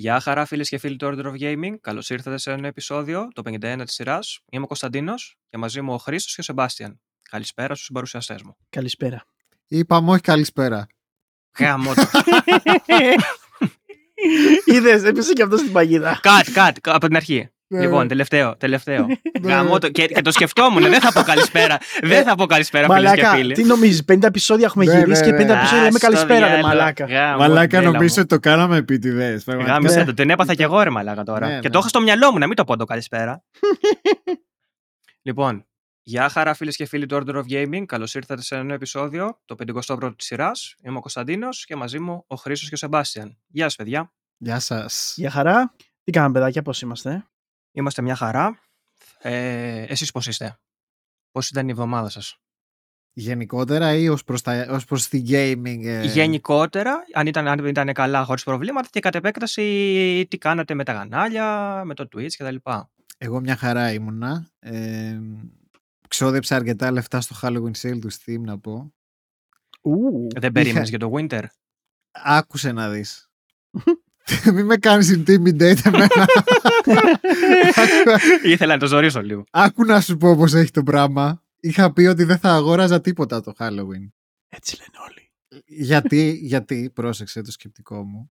Γεια χαρά φίλες και φίλοι του Order of Gaming. Καλώς ήρθατε σε ένα επεισόδιο, το 51 της σειράς. Είμαι ο Κωνσταντίνος και μαζί μου ο Χρήστος και ο Σεμπάστιαν. Καλησπέρα στους παρουσιαστέ μου. Καλησπέρα. Είπαμε όχι καλησπέρα. Γάμο το. Είδες, έπεσε και αυτός στην παγίδα. Κατ, κατ, από την αρχή. Ναι, Λοιπόν, ναι. τελευταίο, τελευταίο. Ναι. Γάμο το. Και, και το σκεφτόμουν, δεν θα πω καλησπέρα. Δεν θα πω καλησπέρα, φίλες και Μαλάκα, φίλοι. τι νομίζεις, 50 επεισόδια έχουμε Ναι, γυρίσει και 50 ναι, ναι. επεισόδια λέμε Α, στο καλησπέρα, ρε διάλογο. μαλάκα. Γάμο, Μαλάκα τρέλα νομίζω μου. ότι το κάναμε επίτηδε. Γάμισε Ναι. το, την έπαθα κι εγώ ρε μαλάκα τώρα. Ναι, και ναι. το είχα στο μυαλό μου να μην το πω το καλησπέρα. λοιπόν, γεια χαρά φίλες και φίλοι του Order of Gaming. Καλώς ήρθατε σε ένα νέο επεισόδιο, το 51ο της σειράς. Είμαι ο Κωνσταντίνος και μαζί μου ο Χρήσος και ο Σεμπάστιαν. Γεια σας, παιδιά. Γεια σας. Για χαρά. Τι κάνουμε, παιδάκια, πώς είμαστε; Είμαστε μια χαρά. Ε, εσείς πώς είστε; Πώς ήταν η εβδομάδα σας; Γενικότερα ή ως προς προς τη gaming. ε, Γενικότερα, αν ήταν, αν ήταν καλά χωρίς προβλήματα και κατ' επέκταση τι κάνατε με τα κανάλια, με το Twitch κτλ. Εγώ μια χαρά ήμουνα. Ε, ξόδεψα αρκετά λεφτά στο Halloween sale του Steam να πω. Ου, Δεν περίμενες για το Winter; Άκουσε να δεις. Μην με κάνεις intimidate εμένα. Ήθελα να το ζωρίσω λίγο. Άκου να σου πω πώς έχει το πράγμα. Είχα πει ότι δεν θα αγόραζα τίποτα το Halloween. έτσι λένε όλοι. γιατί, γιατί, πρόσεξε το σκεπτικό μου.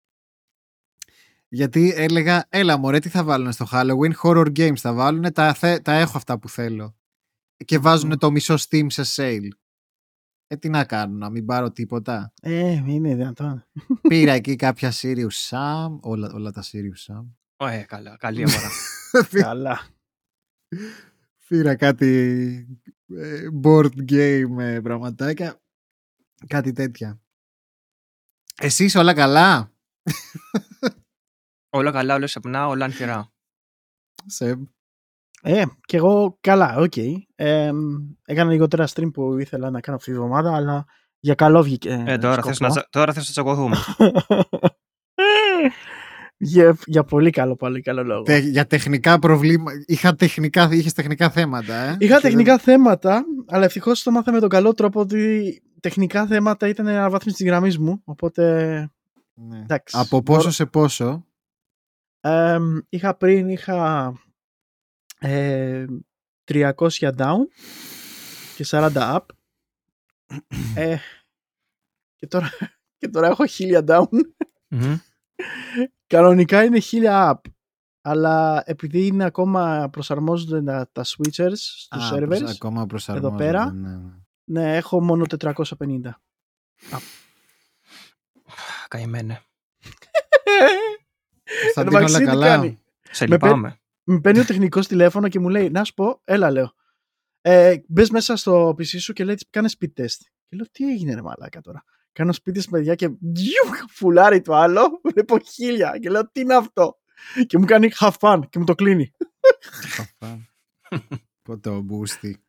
Γιατί έλεγα, έλα μωρέ, τι θα βάλουν στο Halloween, horror games θα βάλουν, τα, θε- τα έχω αυτά που θέλω. Και βάζουν το μισό Steam σε sale. Ε, τι να κάνω, να μην πάρω τίποτα; Ε, είναι δυνατόν. Πήρα εκεί κάποια Sirius Sam, όλα, όλα τα Sirius Sam. Ε, καλά, καλή αγορά. Καλά. Πήρα κάτι ε, board game ε, πραγματάκια. Κάτι τέτοια. Εσείς όλα καλά, όλα καλά, όλα σεμνά, όλα ανθηρά. Σεμ. Ε, κι εγώ καλά, οκ. Ε, έκανα λιγότερα stream που ήθελα να κάνω αυτή τη βδομάδα, αλλά για καλό βγήκε. Ε, τώρα, θες να, τσα- τώρα θες να τσακωθούμε. για, για πολύ καλό, πολύ καλό λόγο. Τε- για τεχνικά προβλήματα. Είχα τεχνικά, είχες τεχνικά θέματα, ε. Είχα Και τεχνικά θέματα, αλλά ευτυχώς το μάθα με τον καλό τρόπο ότι τεχνικά θέματα ήταν αναβάθμιση της γραμμής μου. Οπότε. δεν- ναι. Εντάξει. Από πόσο σε πόσο; Ε, είχα πριν, είχα ε, 300 down και 40 up. Ε, και, τώρα, και τώρα έχω 1000 down. Μμμ. Κανονικά είναι 1000 up. Αλλά επειδή είναι ακόμα προσαρμόζονται τα, τα switchers στους Α, servers, προς- ακόμα προσαρμόζονται, πέρα. ναι, ναι. ναι, έχω μόνο 450. Καημένε. Θα Εν τω την όλα μεταξύ, τι καλά. κάνει; Σε Με λυπάμαι. Με παίρνει ο τεχνικός τηλέφωνο και μου λέει: Να σου πω, έλα, λέω. Ε, Μπες μέσα στο PC σου και λέει: Κάνε speed test. Και λέω: Τι έγινε, ρε Μαλάκα τώρα. Κάνω speed test, παιδιά, και τζιου, φουλάρει το άλλο. Βλέπω χίλια. Και λέω: Τι είναι αυτό. Και μου κάνει have fun και μου το κλείνει. Χαφάν. Πότε ο Μπούστη.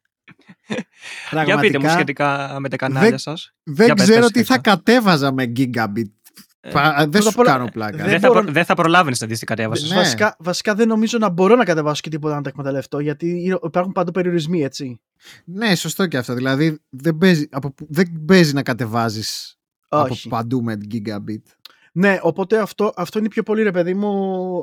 Για πείτε μου σχετικά με τα κανάλια δεν- σας. Δεν Για πες, ξέρω πες, τι θα Χρήστο. κατέβαζα με gigabit. Ε, Πα- δεν πρώτα σου απ' όλα, κάνω πλάκα. δεν Δεν θα, μπορώ- προ- δεν θα προλάβαινες να δεις τι κατέβασες. Ναι. Βασικά, βασικά δεν νομίζω να μπορώ να κατεβάσω και τίποτα να τα εκμεταλλευτώ γιατί είναι- υπάρχουν παντού περιορισμοί, έτσι. Ναι, σωστό και αυτό. Δηλαδή δεν παίζει, από, που- δεν παίζει να κατεβάζεις από Όχι. παντού με gigabit. Ναι, οπότε αυτό, αυτό είναι πιο πολύ ρε παιδί μου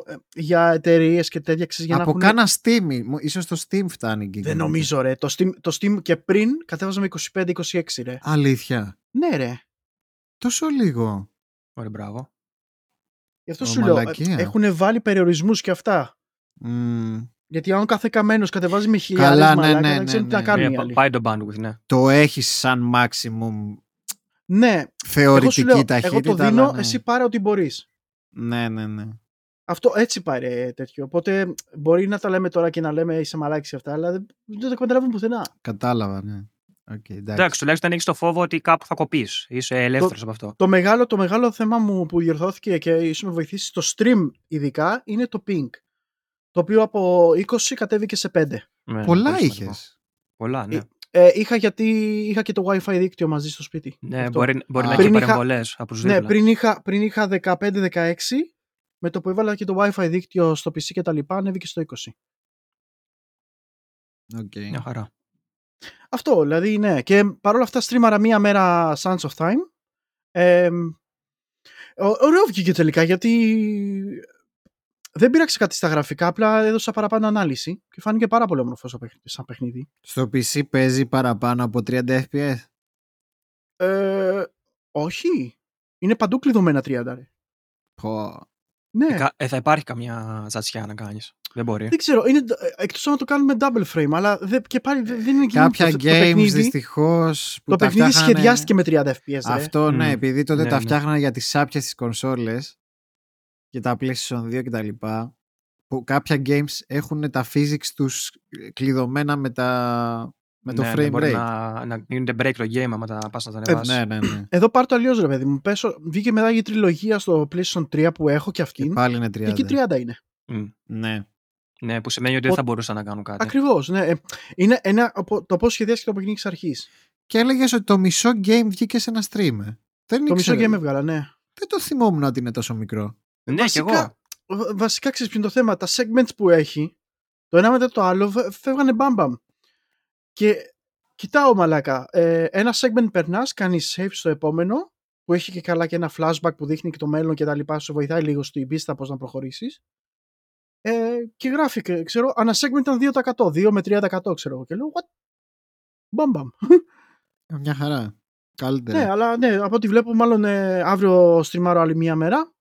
ε, για εταιρείες και τέτοια ξέρεις, για από να έχουν... κάνα Steam. μο- Ίσως το Steam φτάνει gigabit. Δεν νομίζω ρε. Το Steam, το Steam και πριν κατέβαζα με 25-26 ρε. Αλήθεια. Ναι ρε. Τόσο λίγο. Ωραία, μπράβο. Γι' αυτό Ω, σου λέω. μαλακία. Έχουν βάλει περιορισμούς και αυτά. Μμ. Γιατί αν ο κάθε καμένος κατεβάζει με χιλιάδες Καλά, ναι, μαλάκα, ναι, δεν ναι, ξέρουν τι ναι. να κάνουν Ε, οι πα- άλλοι. πάει το bandwidth, ναι. το έχεις σαν maximum Ναι, εγώ σου θεωρητική λέω, ταχύτητα. εγώ το δίνω, αλλά ναι. εσύ πάρε ό,τι μπορείς. Ναι, ναι, ναι. Αυτό έτσι πάρε τέτοιο. Οπότε μπορεί να τα λέμε τώρα και να λέμε είσαι μαλάκι σε αυτά, αλλά δεν, δεν το εκμεταλλεύουν πουθενά. Κατάλαβα, ναι. Okay, εντάξει. Εντάξει, τουλάχιστον έχεις το φόβο ότι κάπου θα κοπείς. Είσαι ελεύθερος από αυτό. Το μεγάλο, το μεγάλο θέμα μου που διορθώθηκε και ίσως με βοηθήσεις στο stream ειδικά είναι το ping. Το οποίο από 20 κατέβηκε σε 5. Ναι, Πολλά πολύ σημαντικό. είχες. Πολλά, ναι. Ε, είχα γιατί είχα και το wifi δίκτυο μαζί στο σπίτι. Ναι, Αυτό. μπορεί, μπορεί Α. να έχει Πριν είχα- παρεμβολές από του Ναι, δίπλα. πριν είχα, πριν είχα 15-16, με το που έβαλα και το wifi δίκτυο στο PC και τα λοιπά, ανέβηκε στο 20. Οκ. Μια χαρά. Αυτό, δηλαδή, ναι. Και παρόλα αυτά στρίμαρα μία μέρα Sands of Time. Ε, ω- ωραίο βγήκε τελικά, γιατί δεν πείραξε κάτι στα γραφικά, απλά έδωσα παραπάνω ανάλυση και φάνηκε πάρα πολύ όμορφο σαν παιχνίδι- σαν παιχνίδι. Στο PC παίζει παραπάνω από 30 FPS. Ε, όχι. Είναι παντού κλειδωμένα 30. Ρε. Πω. Ναι. Κα- Ε, θα υπάρχει καμιά τσατσιά να κάνεις. Δεν μπορεί. Δεν ξέρω, είναι, εκτός αν το κάνουμε double frame, αλλά δεν, και πάλι δεν δεν είναι εκείνο Κάποια το, το games παιχνίδι, δυστυχώς που το τα παιχνίδι φτιάχνανε- σχεδιάστηκε με 30 FPS. ρε. Αυτό ναι, Μμμ. επειδή τότε Ναι, τα ναι. φτιάχνανε για τις σάπιες στις κονσόλες και τα PlayStation 2 και τα λοιπά που κάποια games έχουν τα physics τους κλειδωμένα με, τα... με το Ναι, ναι, frame μπορεί rate. Να, να γίνονται break το game άμα τα πας να τα Ε, ανεβάσεις. Ναι, ναι, ναι. Εδώ πάρ' το αλλιώς, ρε παιδί μου. Πέσω, βγήκε μετά η τριλογία στο PlayStation 3 που έχω και Και αυτήν. πάλι είναι 30. Και εκεί 30 είναι. Μμ. Ναι. Ναι, που σημαίνει ότι δεν θα μπορούσαν να κάνουν κάτι. Ακριβώς. Ναι. Ε, Είναι ένα, από- το πώς σχεδιάστηκε το παιχνίδι εξ αρχής. Και έλεγες ότι το μισό game βγήκε σε ένα stream. ε. Δεν Το μισό ήξερα. game έβγαλα, ναι. Δεν το θυμόμουν ότι είναι τόσο μικρό. Ναι, και βασικά- εγώ. Βα- Βασικά ξέρεις ποιο είναι το θέμα; Τα segments που έχει, το ένα μετά το άλλο, φε- φεύγανε μπαμπαμ. Και κοιτάω μαλάκα. Ε, ένα segment περνάς, κάνεις save στο επόμενο, που έχει και καλά και ένα flashback που δείχνει και το μέλλον και τα λοιπά, σου βοηθάει λίγο στην πίστα πώς να προχωρήσεις. Ε, και γράφει, και, ξέρω, ένα segment ήταν 2%, 2 με 3% ξέρω εγώ. Και λέω, what? Μπαμπαμ. Ε, Μια χαρά. Καλύτερα. Ναι, αλλά ναι, από ό,τι βλέπω, μάλλον ε, αύριο στριμάρω άλλη μία μέρα.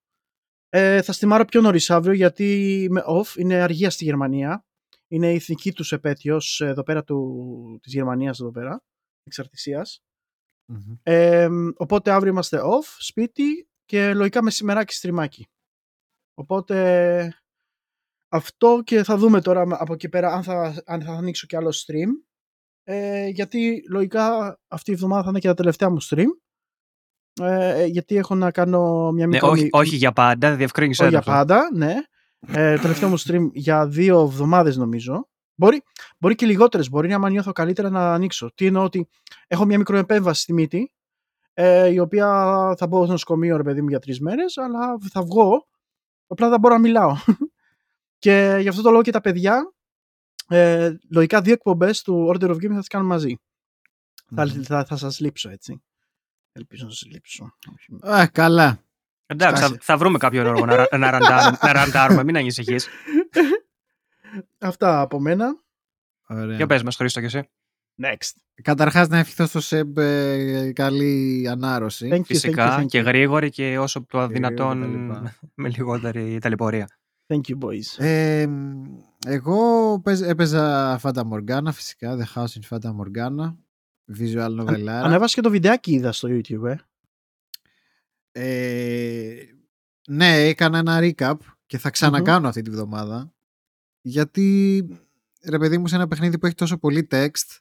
Ε, θα στριμάρω πιο νωρίς αύριο γιατί με off είναι αργία στη Γερμανία. Είναι η ηθική τους επέτειος εδώ πέρα του, της Γερμανίας εδώ πέρα, εξαρτησίας. Μμμ. Ε, οπότε αύριο είμαστε off, σπίτι και λογικά μεσημεράκι στριμάκι. Οπότε αυτό και θα δούμε τώρα από εκεί πέρα αν θα, αν θα ανοίξω και άλλο stream. Ε, γιατί λογικά αυτή η εβδομάδα θα είναι και τα τελευταία μου stream. Ε, γιατί έχω να κάνω μια Ναι, μικρή... όχι, όχι για πάντα, διευκρίνησε όχι για αυτό. πάντα, ναι. Ε, το τελευταίο μου stream για δύο εβδομάδες νομίζω. Μπορεί, μπορεί και λιγότερες, μπορεί άμα νιώθω καλύτερα να ανοίξω. Τι εννοώ ότι έχω μια μικροεπέμβαση στη μύτη, ε, η οποία θα μπω στο νοσοκομείο ρε παιδί μου για τρεις μέρες, αλλά θα βγω, απλά δεν μπορώ να μιλάω. Και γι' αυτό το λόγο και τα παιδιά, ε, λογικά δύο εκπομπές του Order of Game θα τις κάνουμε μαζί. Θα, Μμμ. θα, θα σας λείψω έτσι. Ελπίζω να σας λείψω. Όχι. Α, καλά. Εντάξει, θα, Σκάσε. θα βρούμε κάποιο λόγο να, ρα- να, ραντάρουμε, να ραντάρουμε, μην ανησυχείς. Αυτά από μένα. Ωραία. Για πες μας, Χρήστο, και εσύ. Next. Καταρχάς να ευχηθώ στο Σεμπ ε, καλή ανάρρωση. Thank you, thank you, Φυσικά thank και you. γρήγορη και όσο το γρήγορη δυνατόν τα λοιπά. με λιγότερη ταλαιπωρία. Thank you, boys. Ε, εγώ παίζ- έπαιζα Fata Morgana φυσικά, The House in Fata Morgana, visual novel. Ανέβασε και το βιντεάκι είδα στο YouTube, ε. Ε, ναι, έκανα ένα recap και θα ξανακάνω αυτή τη βδομάδα. Γιατί, ρε παιδί μου, σε ένα παιχνίδι που έχει τόσο πολύ text,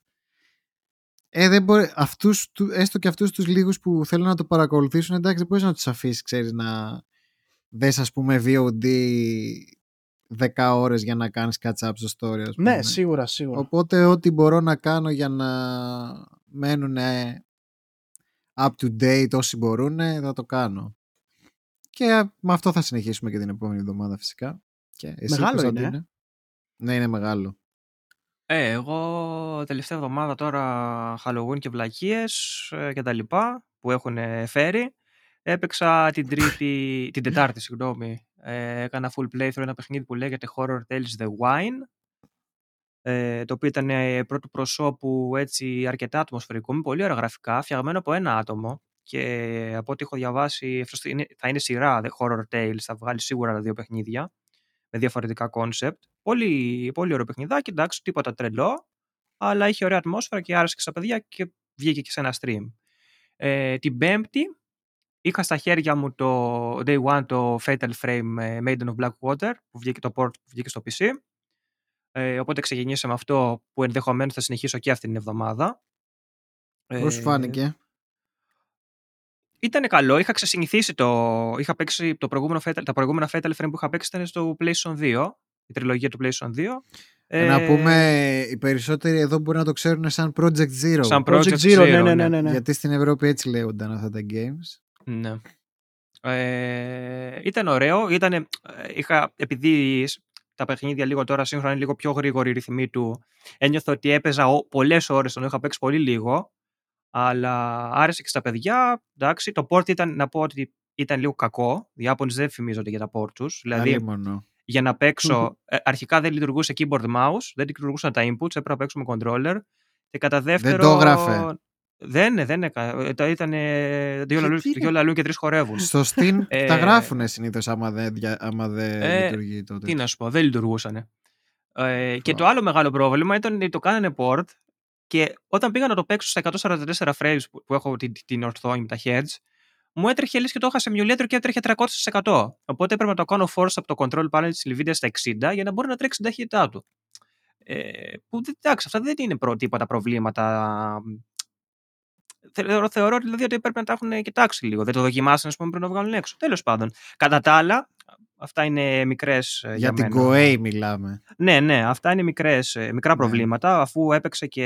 ε, δεν μπορεί, αυτούς, του- έστω και αυτούς τους λίγους που θέλουν να το παρακολουθήσουν, εντάξει, δεν μπορείς να τους αφήσεις, ξέρεις, να δες, ας πούμε, VOD 10 ώρες για να κάνεις catch up στο story, ας πούμε. Ναι, σίγουρα, σίγουρα. Οπότε ό,τι μπορώ να κάνω για να μένουν up to date όσοι μπορούν θα το κάνω. Και με αυτό θα συνεχίσουμε και την επόμενη εβδομάδα φυσικά. Και εσύ, Μεγάλο Κωνσταντίνε; είναι, Ναι, είναι μεγάλο. Ε, εγώ τελευταία εβδομάδα τώρα Halloween και βλακίες ε, και τα λοιπά που έχουν ε, φέρει. Έπαιξα την Τρίτη, την Τετάρτη, συγγνώμη. Ε, έκανα full playthrough ένα παιχνίδι που λέγεται Horror Tales The Wine. Ε, το οποίο ήταν ε, πρώτου προσώπου έτσι αρκετά ατμοσφαιρικό, με πολύ ωραία γραφικά, φτιαγμένο από ένα άτομο. Και από ό,τι έχω διαβάσει, αυτό είναι- θα είναι σειρά The Horror Tales, θα βγάλει σίγουρα τα δύο παιχνίδια με διαφορετικά concept. Πολύ, πολύ ωραίο παιχνιδάκι, εντάξει, τίποτα τρελό, αλλά είχε ωραία ατμόσφαιρα και άρεσε και στα παιδιά και βγήκε και σε ένα stream. Ε, την Πέμπτη είχα στα χέρια μου το Day One το Fatal Frame ε, Maiden of Blackwater που βγήκε το port που βγήκε στο PC. Ε, οπότε ξεκινήσαμε αυτό που ενδεχομένως θα συνεχίσω και αυτή την εβδομάδα. Πώς σου Ε, φάνηκε; Ήταν καλό. Είχα ξεσυνηθίσει το. Είχα παίξει το προηγούμενο Fatal, τα προηγούμενα Fatal Frame που είχα παίξει ήταν στο PlayStation 2. Η τριλογία του PlayStation 2. Ε, να Ε, πούμε, οι περισσότεροι εδώ μπορεί να το ξέρουν σαν Project Zero. Σαν Project, Project Zero, ναι, Zero, ναι, ναι. ναι, ναι. ναι. Γιατί στην Ευρώπη έτσι λέγονταν αυτά τα games. Ναι. Ε, ήταν ωραίο. Ήτανε, ε, είχα, επειδή σ- τα παιχνίδια λίγο τώρα σύγχρονα είναι λίγο πιο γρήγορη η ρυθμή του, ένιωθα ότι έπαιζα πολλές ώρες, τον είχα παίξει πολύ λίγο. Αλλά άρεσε και στα παιδιά. Εντάξει, το port ήταν, να πω ότι ήταν λίγο κακό. Οι Ιάπωνες δεν φημίζονται για τα port τους. Δηλαδή, Αλλήμωνο. για να παίξω. ε, αρχικά δεν λειτουργούσε keyboard mouse, δεν λειτουργούσαν τα inputs, έπρεπε να παίξω με controller. Και κατά δεύτερο. το έγραφε. Δεν, ε, δεν έκανε. Ε, τα ήταν ε, δύο, λαλού, τι- δύο λαλούς και τρεις χορεύουν. Στο Steam Ε, τα γράφουν συνήθως άμα δεν, δια- άμα δεν Ε, λειτουργεί τότε. Τι να σου πω, δεν λειτουργούσαν. Ε, και Wow. το άλλο μεγάλο πρόβλημα ήταν ότι το κάνανε port και όταν πήγα να το παίξω στα 144 frames που, που έχω την, την ορθόνη με τα heads, μου έτρεχε λες και το είχα σε emulator και έτρεχε 300%. Οπότε έπρεπε να το κάνω force από το control panel της NVIDIA στα 60 για να μπορεί να τρέξει την ταχύτητά του. Ε, που δεν- εντάξει, αυτά δεν είναι προ, τίποτα προβλήματα. Θεωρώ, θεωρώ δηλαδή ότι πρέπει να τα έχουν κοιτάξει λίγο. Δεν το δοκιμάσαν, ας πούμε, πριν να το βγάλουν έξω. Τέλος πάντων. Κατά τα άλλα, αυτά είναι μικρές για, Για την μένα. Goa μιλάμε. Ναι, ναι, αυτά είναι μικρές, ε, μικρά Ναι. προβλήματα. Αφού έπαιξε και.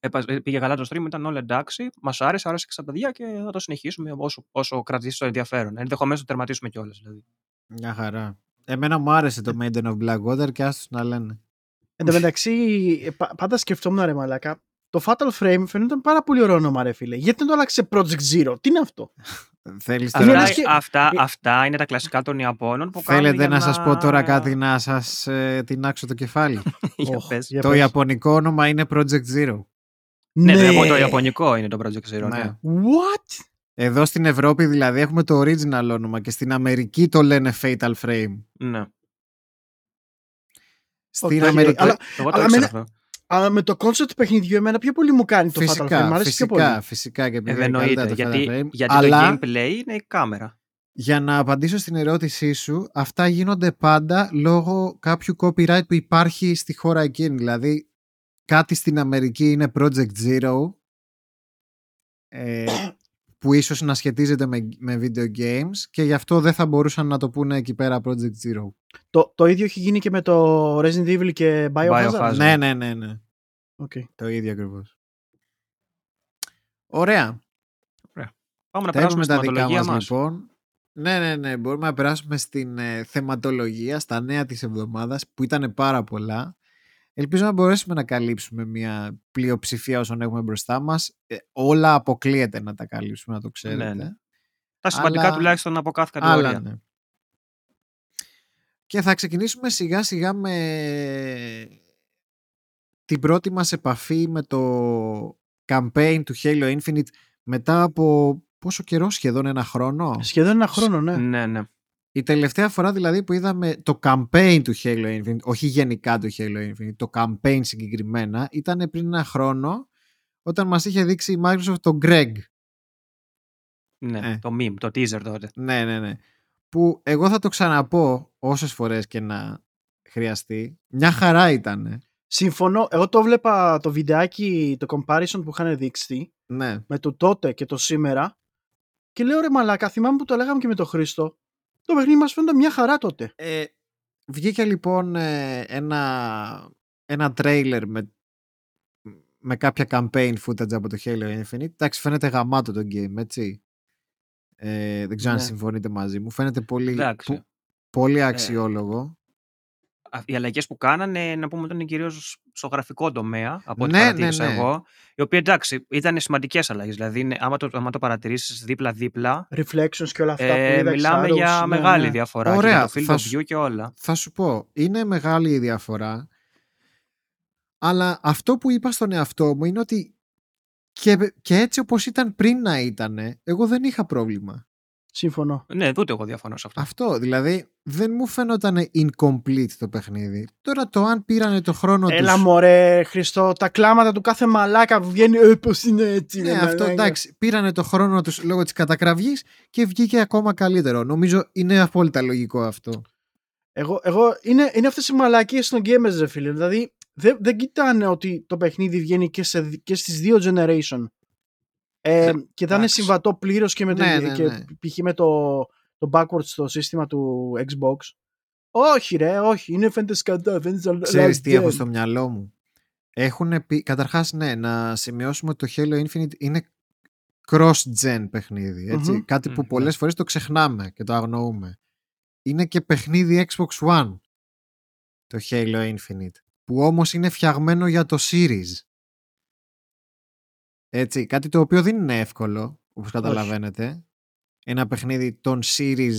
έπα- Πήγε καλά το stream, ήταν όλα εντάξει. Μας άρεσε, άρεσε και στα παιδιά και θα το συνεχίσουμε όσο, όσο κρατήσει το ενδιαφέρον. Ενδεχομένως το τερματίσουμε κιόλας. Δηλαδή. Μια χαρά. Εμένα μου άρεσε το Maiden of Blackwater και άστος να λένε. Εν τω μεταξύ, ε, πα- πάντα σκεφτόμουν ρε μαλάκα. Το Fatal Frame φαίνονταν πάρα πολύ ωραίο όνομα, ρε φίλε. Γιατί δεν το άλλαξε Project Zero, τι είναι αυτό; Θέλεις Είναι τώρα... λες Αυτά, και- αυτά, ε- αυτά είναι τα κλασικά των Ιαπώνων που κάνουν. Θέλετε για να σας πω τώρα κάτι να σας ε, τεινάξω το κεφάλι; Για Οχ, πες. για το πες. ιαπωνικό όνομα είναι Project Zero. Ναι, το, το Ιαπωνικό είναι το Project Zero. Ναι. Ναι. What? Εδώ στην Ευρώπη δηλαδή έχουμε το original όνομα και στην Αμερική το λένε Fatal Frame. ναι. Στην Οκ, Αμερική... αλλά- Εγώ το Αλλά ήξερα μένα- αυτό. Αλλά με το concept του παιχνιδιού εμένα πιο πολύ μου κάνει το Fatal Frame. Φυσικά, Μ' αρέσει πιο φυσικά, πολύ. φυσικά και Ε, επειδή δεν είναι καλύτερα εννοείται. το Γιατί, Fatal Frame. γιατί αλλά το gameplay είναι η κάμερα. για να απαντήσω στην ερώτησή σου, αυτά γίνονται πάντα λόγω κάποιου copyright που υπάρχει στη χώρα εκείνη. Δηλαδή, κάτι στην Αμερική είναι Project Zero, ε, που ίσως να σχετίζεται με, με video games και γι' αυτό δεν θα μπορούσαν να το πούνε εκεί πέρα Project Zero. Το, το ίδιο έχει γίνει και με το Resident Evil και Biohazard; Biohazard. Ναι, ναι, ναι, ναι. ΟΚ. Το ίδιο ακριβώς. Ωραία. Πάμε να Τα περάσουμε είπαμε στη τα δικά θεματολογία μας μας. λοιπόν. Ναι, ναι, ναι. Μπορούμε να περάσουμε στην ε, θεματολογία, στα νέα της εβδομάδας, που ήταν πάρα πολλά. Ελπίζω να μπορέσουμε να καλύψουμε μια πλειοψηφία όσων έχουμε μπροστά μας. Ε, όλα αποκλείεται να τα καλύψουμε, να το ξέρετε. Ναι, ναι. Τα σημαντικά Αλλά- τουλάχιστον από κάθε κατηγορία. Άλλα, ναι. Και θα ξεκινήσουμε σιγά σιγά με την πρώτη μας επαφή με το campaign του Halo Infinite μετά από πόσο καιρό σχεδόν ένα χρόνο. Σχεδόν ένα χρόνο, ναι. Ναι, ναι. Η τελευταία φορά δηλαδή που είδαμε το campaign του Halo Infinite, όχι γενικά το Halo Infinite, το campaign συγκεκριμένα, ήταν πριν ένα χρόνο όταν μας είχε δείξει η Microsoft το Greg. ναι. Ε. Το meme, το teaser τότε. Ναι, ναι, ναι. Που εγώ θα το ξαναπώ όσες φορές και να χρειαστεί. Μια χαρά ήταν. Συμφωνώ. Εγώ το βλέπα το βιντεάκι, το comparison που είχαν δείξει Ναι. με το τότε και το σήμερα και λέω ρε μαλάκα, θυμάμαι που το λέγαμε και με τον Χρήστο. Το παιχνίδι μας φαίνονταν μια χαρά τότε. Ε, βγήκε λοιπόν ε, ένα, ένα trailer με, με κάποια campaign footage από το Halo Infinite. Εντάξει, φαίνεται γαμάτο το game, έτσι. Ε, δεν ξέρω αν Ναι. συμφωνείτε μαζί μου. Φαίνεται πολύ, Εντάξει. που- πολύ αξιόλογο. Α- Οι αλλαγές που κάνανε, να πούμε, ήταν κυρίως στο γραφικό τομέα, από ό,τι Ναι, ναι, παρατήρησα ναι. εγώ. Οι οποίοι εντάξει, ήταν σημαντικές αλλαγές. Δηλαδή, είναι, άμα το, άμα το παρατηρήσεις δίπλα-δίπλα, Reflections και όλα αυτά ε, που είδα. μιλάμε Xarox, για ναι, μεγάλη ναι. διαφορά. Ωραία, Και για θα το field σου- of view και όλα. Θα σου πω, είναι μεγάλη η διαφορά, αλλά αυτό που είπα στον εαυτό μου είναι ότι και, και έτσι όπως ήταν πριν να ήταν, εγώ δεν είχα πρόβλημα. Συμφωνώ. Ναι, ούτε εγώ διαφωνώ σε αυτό. Αυτό, δηλαδή δεν μου φαίνονταν incomplete το παιχνίδι. Τώρα το αν πήρανε το χρόνο Έλα τους... μωρέ Χριστό, τα κλάματα του κάθε μαλάκα που βγαίνει ε, πώς είναι έτσι. Ναι, ρε, αυτό μαλάκα». εντάξει, πήρανε το χρόνο τους λόγω της κατακραυγής και βγήκε ακόμα καλύτερο. Νομίζω είναι απόλυτα λογικό αυτό. Εγώ, εγώ είναι, είναι αυτές οι μαλακίες των gamers ρε φίλε. Δηλαδή δεν, δεν κοιτάνε ότι το παιχνίδι βγαίνει και, σε, και στις δύο generation. Ε, και θα είναι εντάξει. συμβατό πλήρως και με το, Ναι, ναι, και ναι. π.χ. με το, το backwards στο σύστημα του Xbox. Όχι ρε, όχι. Είναι φαίνεται σκατά. Φαίνεται Ξέρεις τι last έχω gen. στο μυαλό μου; Έχουν πει, καταρχάς ναι, να σημειώσουμε ότι το Halo Infinite είναι cross-gen παιχνίδι. Έτσι. Μμμ. Κάτι που Μμμ, πολλές φορές το ξεχνάμε και το αγνοούμε. Είναι και παιχνίδι Xbox One το Halo Infinite που όμως είναι φτιαγμένο για το Series. Έτσι, κάτι το οποίο δεν είναι εύκολο όπως καταλαβαίνετε. Ένα παιχνίδι των Series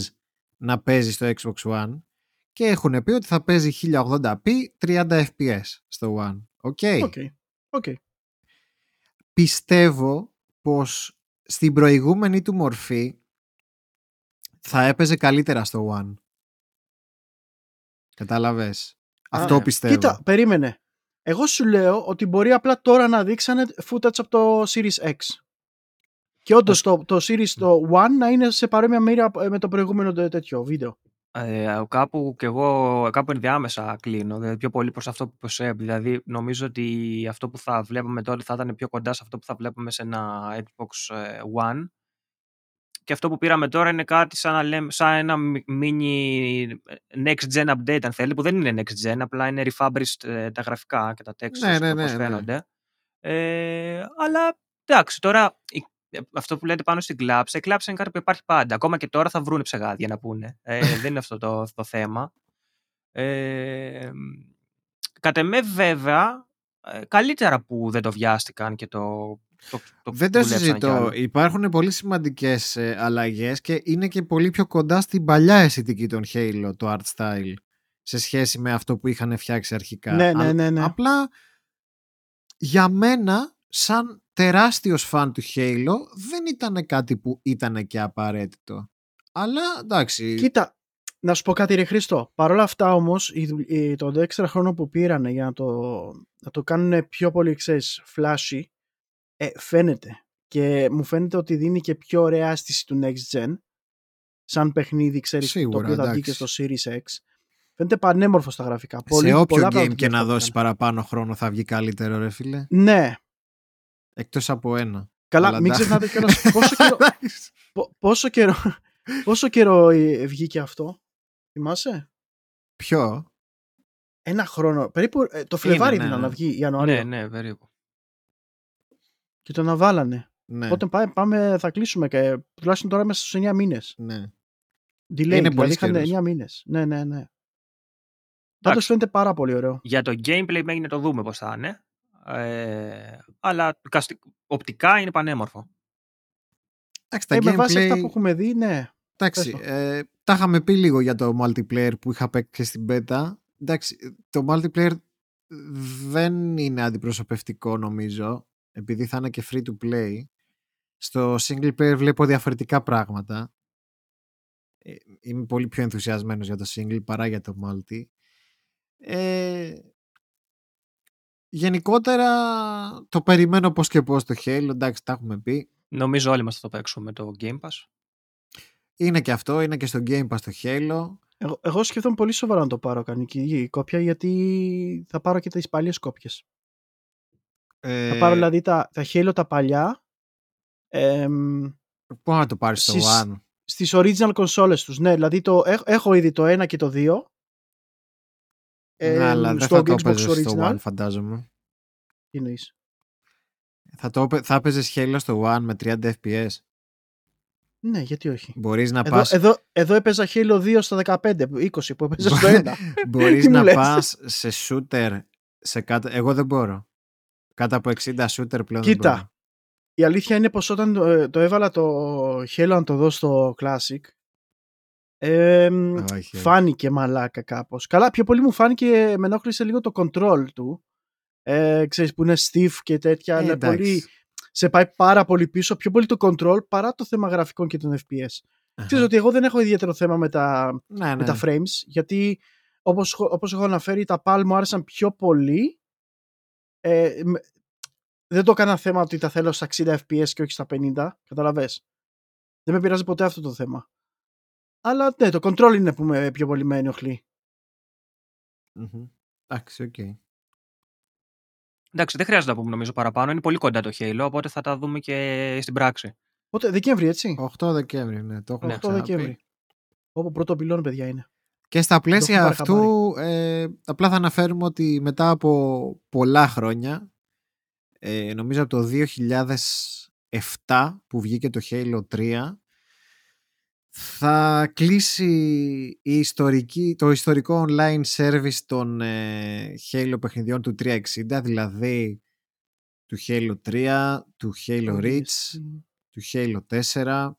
να παίζει στο Xbox One και έχουν πει ότι θα παίζει 1080p 30 fps στο One. ΟΚ. Okay. Okay. Okay. Πιστεύω πως στην προηγούμενη του μορφή θα έπαιζε καλύτερα στο One. Κατάλαβες; Αυτό ναι. πιστεύω. Κοίτα, περίμενε. Εγώ σου λέω ότι μπορεί απλά τώρα να δείξανε footage από το Series X. Και όντως το, το Series το One να είναι σε παρόμοια μοίρα με το προηγούμενο τέτοιο βίντεο. Ε, κάπου και εγώ κάπου ενδιάμεσα κλείνω, δηλαδή πιο πολύ προς αυτό που είπε Δηλαδή νομίζω ότι αυτό που θα βλέπαμε τώρα θα ήταν πιο κοντά σε αυτό που θα βλέπουμε σε ένα Xbox ε, One και αυτό που πήραμε τώρα είναι κάτι σαν, να λέμε, σαν ένα mini next gen update αν θέλει, που δεν είναι next gen, απλά είναι refurbished ε, τα γραφικά και τα textures ναι, ναι, ναι, ναι, φαίνονται. Ε, αλλά εντάξει, τώρα αυτό που λέτε πάνω στην κλάψα, η κλάψα είναι κάτι που υπάρχει πάντα. Ακόμα και τώρα θα βρουν ψεγάδια να πούνε. Ε, δεν είναι αυτό το, το θέμα. Ε, κατ' εμέ βέβαια, καλύτερα που δεν το βιάστηκαν και το το, το Δεν το συζητώ. Υπάρχουν πολύ σημαντικές ε, αλλαγές και είναι και πολύ πιο κοντά στην παλιά αισθητική των Halo, το art style, σε σχέση με αυτό που είχαν φτιάξει αρχικά. Ναι, ναι, ναι, ναι. Απλά για μένα, σαν τεράστιος φαν του Halo, δεν ήταν κάτι που ήταν και απαραίτητο. Αλλά εντάξει. Κοίτα, να σου πω κάτι ρε Χρήστο. Παρ' όλα αυτά όμως, το έξτρα χρόνο που πήρανε για να το, να το κάνουν πιο πολύ, ξέρεις, flashy, ε, φαίνεται. Και μου φαίνεται ότι δίνει και πιο ωραία αίσθηση του Next Gen. Σαν παιχνίδι, ξέρεις, Σίγουρα, το οποίο θα βγει εντάξει. και στο Series X. Φαίνεται πανέμορφο στα γραφικά. σε όποιο πολλά game πράγματα και να διαφορετικά. δώσεις παραπάνω χρόνο θα βγει καλύτερο ρε φίλε. Ναι. Εκτός από ένα. Καλά, Αλλά μην εντάξει. ξεχνάτε κιόλας πόσο καιρό, πο- πόσο καιρό, πόσο καιρό ε, βγήκε αυτό. Θυμάσαι; Ποιο; Ένα χρόνο. Περίπου ε, το Φλεβάρι ναι, ήταν ναι. να βγει Ιανουάριο. Ναι, ναι, περίπου. Και το αναβάλανε. Ναι. Οπότε πάμε, πάμε, θα κλείσουμε και τουλάχιστον τώρα μέσα στους 9 μήνες. ναι. Delay, Είναι δηλαδή πολύ είχαν καιρός. 9 μήνες. Ναι, ναι, ναι. Πάντως φαίνεται πάρα πολύ ωραίο. Για το gameplay μέχρι να το δούμε πώς θα είναι. Ε, αλλά καστι- οπτικά είναι πανέμορφο. Εντάξει, τα Ε, με βάση gameplay- αυτά που έχουμε δει, ναι. Εντάξει, Πες το. ε, τα είχαμε πει λίγο για το multiplayer που είχα παίξει και στην beta. Εντάξει, το multiplayer δεν είναι αντιπροσωπευτικό νομίζω, επειδή θα είναι και free to play. Στο single player βλέπω διαφορετικά πράγματα. Ε, Είμαι πολύ πιο ενθουσιασμένος για το single παρά για το multi. Ε, γενικότερα το περιμένω πώς και πώς το Halo, εντάξει τα έχουμε πει. Νομίζω όλοι μας θα το παίξουμε το Game Pass. Είναι και αυτό, είναι και στο Game Pass το Halo. Εγώ, εγώ σκεφτόμουν πολύ σοβαρά να το πάρω κανονική κόπια γιατί θα πάρω και τις παλιές κόπιες. Ε, Θα πάρω δηλαδή τα, τα Halo τα παλιά εμ, Πού να το πάρεις στο Στις- One; στις original consoles τους. Ναι, δηλαδή το, έχ- έχω ήδη το 1 και το 2. ναι, εμ, αλλά δεν στο θα το Xbox έπαιζες στο Original. One φαντάζομαι. Τι εννοείς; Θα, το, έπαι- θα έπαιζες Halo στο One με 30 FPS. Ναι, γιατί όχι. Μπορείς να Εδώ, πας, εδώ, εδώ έπαιζα Halo 2 στα 15, 20 που έπαιζα στο 1. μπορείς Τι μου να λες; πας σε shooter σε κάτω... Εγώ δεν μπορώ. Κάτω από 60 shooter πλέον δεν Κοίτα, μπορώ. Η αλήθεια είναι πως όταν το, το έβαλα το Halo να το δω στο Classic εμ, Όχι, όχι. φάνηκε μαλάκα κάπως. Καλά, πιο πολύ μου φάνηκε, με ενόχλησε λίγο το control του. Ε, ξέρεις που είναι stiff και τέτοια, Ε, αλλά εντάξει. πολύ, σε πάει πάρα πολύ πίσω, πιο πολύ το control παρά το θέμα γραφικών και των FPS. Αχα. Ξέρεις ότι εγώ δεν έχω ιδιαίτερο θέμα με τα, ναι, με ναι. τα frames, γιατί όπως, όπως έχω αναφέρει τα PAL μου άρεσαν πιο πολύ. Ε, με- δεν το έκανα θέμα ότι τα θέλω στα 60 FPS και όχι στα 50, καταλαβες. Δεν με πειράζει ποτέ αυτό το θέμα. Αλλά ναι, το control είναι που με πιο πολύ με ενοχλεί. Μμμ. Εντάξει, ΟΚ. Εντάξει, δεν χρειάζεται να πούμε νομίζω παραπάνω. Είναι πολύ κοντά το Halo, οπότε θα τα δούμε και στην πράξη. Οπότε Δεκέμβρη, έτσι; 8 Δεκέμβρη, ναι, το έχουμε 8 ξαναπεί. Δεκέμβρη. Όπου πρώτο πυλών, παιδιά, είναι. Και στα πλαίσια πάρει αυτού, ε, απλά θα αναφέρουμε ότι μετά από πολλά χρόνια, ε, νομίζω από το 2007 που βγήκε το Halo 3, θα κλείσει η ιστορική, το ιστορικό online service των ε, Halo παιχνιδιών του 360, δηλαδή του Halo 3, του Halo Reach, του Halo 4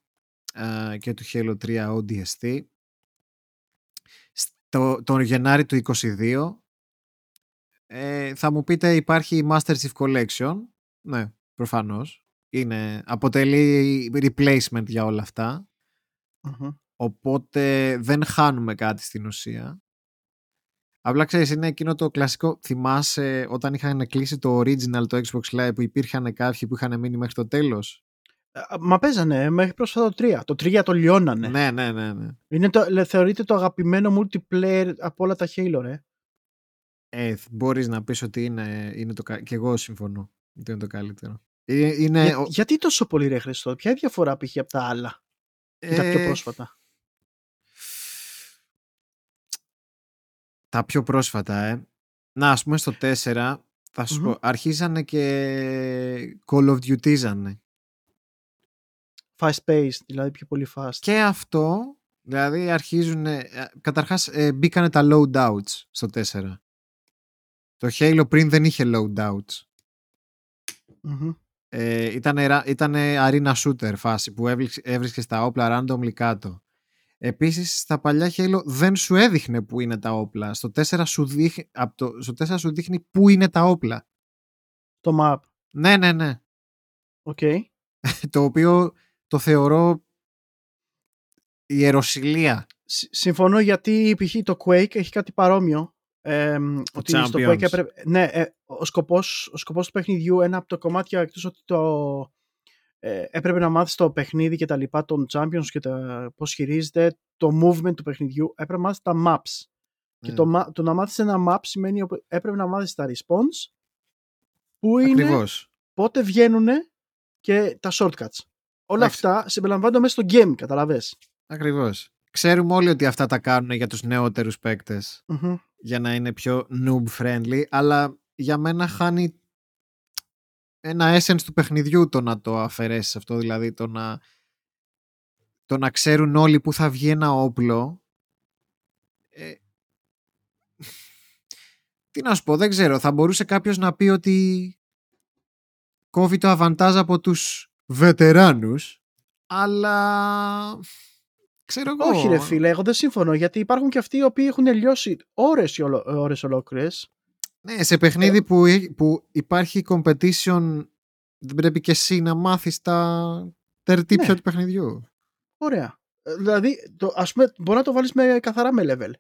ε, και του Halo 3 ODST. Το, το Γενάρη του 22 ε, θα μου πείτε υπάρχει η Master Chief Collection. Ναι, προφανώς. Είναι, αποτελεί replacement για όλα αυτά. Μμμ. Οπότε δεν χάνουμε κάτι στην ουσία. Απλά ξέρεις, είναι εκείνο το κλασικό. Θυμάσαι όταν είχαν κλείσει το original το Xbox Live που υπήρχαν κάποιοι που είχαν μείνει μέχρι το τέλος; Ε, Μα παίζανε μέχρι πρόσφατα το 3. Το 3 το λιώνανε. Ναι, ναι, ναι. ναι. Είναι το, λε- θεωρείται το αγαπημένο multiplayer από όλα τα Halo, ρε. Ε, μπορείς να πεις ότι είναι, είναι το κα- και εγώ συμφωνώ ότι είναι το καλύτερο. Ε, Είναι, Για- ο- γιατί τόσο πολύ ρε Χριστό, ποια είναι η διαφορά π.χ. από τα άλλα, τα πιο ε, πρόσφατα; Τα πιο πρόσφατα, ε. Να, ας πούμε στο 4, θα σου Μμμ. πω, αρχίζανε και Call of Duty Fast paced, δηλαδή πιο πολύ fast. Και αυτό, δηλαδή αρχίζουν, καταρχάς ε, μπήκανε τα loadouts στο 4. Το Halo πριν δεν είχε loadouts. Μμμ. Ε, ήταν, ήτανε arena shooter φάση που έβρισκε- έβρισκες τα όπλα randomly κάτω. Επίσης στα παλιά Halo δεν σου έδειχνε που είναι τα όπλα. Στο 4 σου, δείχνει, από το, στο 4 σου δείχνει που είναι τα όπλα. Το map. Ναι, ναι, ναι. ΟΚ. το οποίο το θεωρώ ιεροσυλία. Συ- Συμφωνώ γιατί π.χ. το Quake έχει κάτι παρόμοιο. Ε, ότι στο Champions. Quake έπρεπε, ναι, ε, ο, σκοπός, ο σκοπός του παιχνιδιού, ένα από τα κομμάτια εκτός ότι το, ε, έπρεπε να μάθεις το παιχνίδι και τα λοιπά των Champions και τα, πώς χειρίζεται, το movement του παιχνιδιού, έπρεπε να μάθεις τα maps. Και Ναι. το, μα- το να μάθεις ένα map σημαίνει ότι έπρεπε να μάθεις τα response, που είναι, Ακριβώς. πότε βγαίνουν και τα shortcuts. Όλα Εντάξει. αυτά συμπεριλαμβάνονται μέσα στο game, καταλαβες. Ακριβώς. Ξέρουμε όλοι ότι αυτά τα κάνουν για τους νεότερους παίκτες Μμμ. για να είναι πιο noob friendly αλλά για μένα χάνει ένα essence του παιχνιδιού το να το αφαιρέσεις αυτό δηλαδή το να, το να ξέρουν όλοι που θα βγει ένα όπλο ε, τι να σου πω δεν ξέρω θα μπορούσε κάποιος να πει ότι κόβει το αβαντάζ από τους βετεράνους αλλά ξέρω εγώ Όχι ρε φίλε, εγώ δεν συμφωνώ γιατί υπάρχουν και αυτοί οι οποίοι έχουν λιώσει ώρες, ή ολο- ώρες ολόκληρες. Ναι, σε παιχνίδι που, έ- που υπάρχει competition δεν πρέπει και εσύ να μάθεις τα τερτύπια Ναι. του παιχνιδιού. Ωραία. Ε, Δηλαδή, το, ας πούμε, μπορεί να το βάλεις με, καθαρά με level.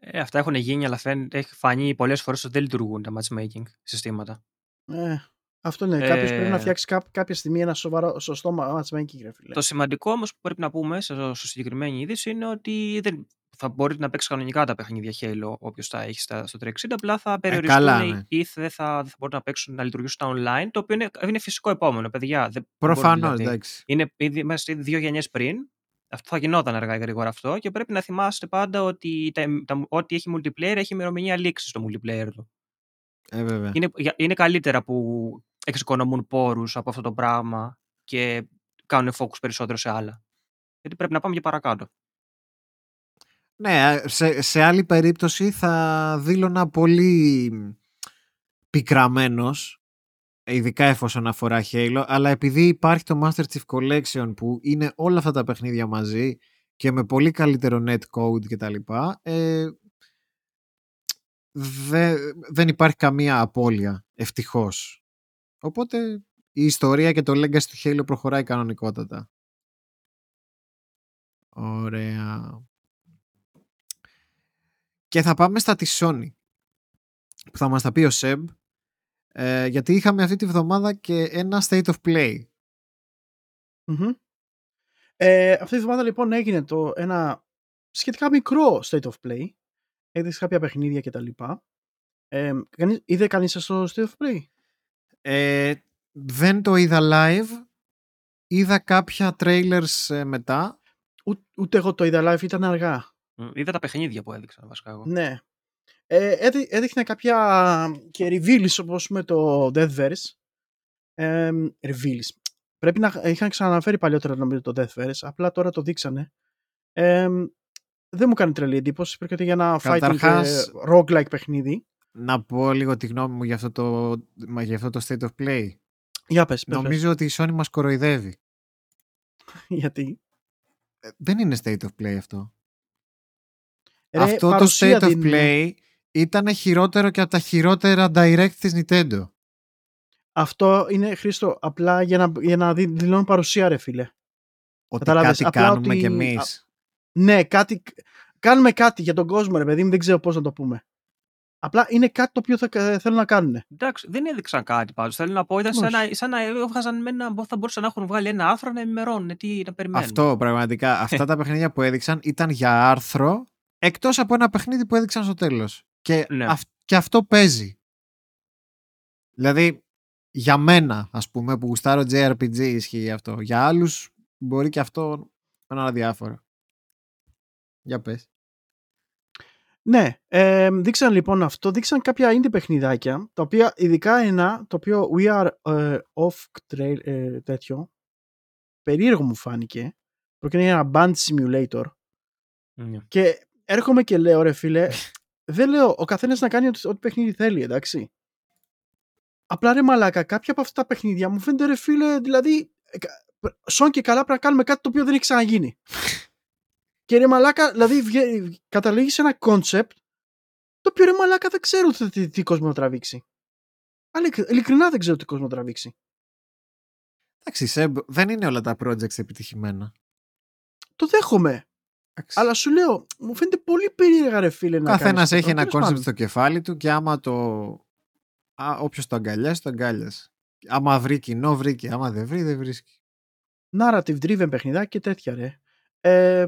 Ε, αυτά έχουν γίνει, αλλά φαίνεται, έχει φανεί πολλές φορές ότι δεν λειτουργούν τα matchmaking συστήματα. Ε, αυτό είναι. Κάποιος πρέπει να Ε. φτιάξει κά- κάποια στιγμή ένα σοβαρό, σωστό matchmaking, ρε φίλε. Το σημαντικό όμως που πρέπει να πούμε στο, στο συγκεκριμένη είδηση είναι ότι δεν θα μπορεί να παίξει κανονικά τα παιχνίδια Halo όποιος τα έχει στα, στο 360, απλά θα περιοριστούν καλά, ή- ναι. ή δεν θα, δεν θα μπορούν να παίξουν να λειτουργήσουν τα online, το οποίο είναι, είναι φυσικό επόμενο, παιδιά. Δεν, δεν μπορούν Προφανώς, δηλαδή. εντάξει. Είναι ήδη μέσα σε δύο γενιές πριν. Αυτό θα γινόταν αργά ή γρήγορα αυτό και πρέπει να θυμάστε πάντα ότι τα, τα, ό,τι έχει multiplayer έχει ημερομηνία λήξης στο multiplayer του. Ε, βέβαια. Είναι, για- είναι καλύτερα που εξοικονομούν πόρους από αυτό το πράγμα και κάνουν focus περισσότερο σε άλλα. Γιατί πρέπει να πάμε και παρακάτω. Ναι, σε, σε άλλη περίπτωση θα δήλωνα πολύ πικραμένος, ειδικά εφόσον αφορά Halo, αλλά επειδή υπάρχει το Master Chief Collection που είναι όλα αυτά τα παιχνίδια μαζί και με πολύ καλύτερο netcode κτλ. Ε, δε, δεν υπάρχει καμία απώλεια, ευτυχώς. Οπότε η ιστορία και το legacy του Halo προχωράει κανονικότατα. Ωραία. Και θα πάμε στα της Sony που θα μας τα πει ο Seb ε, γιατί είχαμε αυτή τη βδομάδα και ένα State of Play. Μμμ. Ε, αυτή τη εβδομάδα λοιπόν έγινε το, ένα σχετικά μικρό state of play. Έδειξες κάποια παιχνίδια κτλ. Ε, κανείς, είδε κανείς σας το state of play? Ε, δεν το είδα live, είδα κάποια trailers ε, μετά. Ού, ούτε εγώ το είδα live, ήταν αργά. Μ, Είδα τα παιχνίδια που έδειξαν βασικά εγώ. Ναι. Ε, έδει, έδειχνε κάποια και reveals όπως με το Deathverse. Ε, reveals. Πρέπει να είχαν ξαναναφέρει παλιότερα νομίζω το Deathverse, απλά τώρα το δείξανε. Ε, δεν μου κάνει τρελή εντύπωση, πρόκειται για ένα fighting Καταρχάς- ε, roguelike παιχνίδι. Να πω λίγο τη γνώμη μου για αυτό το, μα, για αυτό το State of Play. Για πες, πες, Νομίζω ότι η Sony μας κοροϊδεύει. πες. Γιατί; Ε, δεν είναι State of Play αυτό. Ρε, Αυτό το παρουσία State of δίνουν. Play ήταν χειρότερο και από τα χειρότερα direct της Nintendo. Αυτό είναι, Χρήστο, απλά για να, για να δι- δηλώνουν παρουσία, ρε φίλε. Ότι Κατάλαβες, κάτι απλά κάνουμε ότι- κι εμείς. Ναι, κάτι, κάνουμε κάτι για τον κόσμο, ρε παιδί μου, δεν ξέρω πώς να το πούμε. Απλά είναι κάτι το οποίο θα, κα- θέλουν να κάνουν. Εντάξει, δεν έδειξαν κάτι πάντως. Θέλω να πω, ήταν σαν Όχι. να, σαν να έβγαζαν με ένα. Θα μπορούσαν να έχουν βγάλει ένα άρθρο να ενημερώνουν τι να περιμένουν. Αυτό πραγματικά. Αυτά τα παιχνίδια που έδειξαν ήταν για άρθρο εκτός από ένα παιχνίδι που έδειξαν στο τέλος. Και, Ναι. αυ- και αυτό παίζει. Δηλαδή, για μένα, ας πούμε, που γουστάρω JRPG ισχύει αυτό. Για άλλους μπορεί και αυτό να είναι αδιάφορο. Για πες. Ναι, ε, δείξαν λοιπόν αυτό, δείξαν κάποια indie παιχνιδάκια, τα οποία ειδικά ένα, το οποίο We Are ε, Off trail, ε, τέτοιο, περίεργο μου φάνηκε, πρόκειται για ένα band simulator Ναι. και έρχομαι και λέω ρε φίλε, δεν λέω ο καθένας να κάνει ό,τι, ό,τι παιχνίδι θέλει, εντάξει. Απλά ρε μαλάκα, κάποια από αυτά τα παιχνίδια μου φαίνεται ρε φίλε, δηλαδή, ε, κα- σον και καλά πρέπει να κάνουμε κάτι το οποίο δεν έχει ξαναγίνει. και ρε μαλάκα, δηλαδή βγε- καταλήγεις σε ένα concept το οποίο ρε μαλάκα δεν ξέρω τι, τι, τι κόσμο να τραβήξει. Αλλά ειλικ- ειλικρινά δεν ξέρω τι κόσμο να τραβήξει. Εντάξει, Σεμπ, δεν είναι όλα τα projects επιτυχημένα. Το δέχομαι. Εντάξει. Αλλά σου λέω, μου φαίνεται πολύ περίεργα ρε φίλε Ο να καθένας κάνεις έχει αυτό. ένα Τέλος concept πάντων. στο κεφάλι του και άμα το. Α, όποιος το αγκαλιάσει, το αγκάλιασε. Άμα βρει κοινό, βρήκε. Άμα δεν βρει, δεν βρίσκει. Narrative driven παιχνιδάκι και τέτοια ρε. Ε,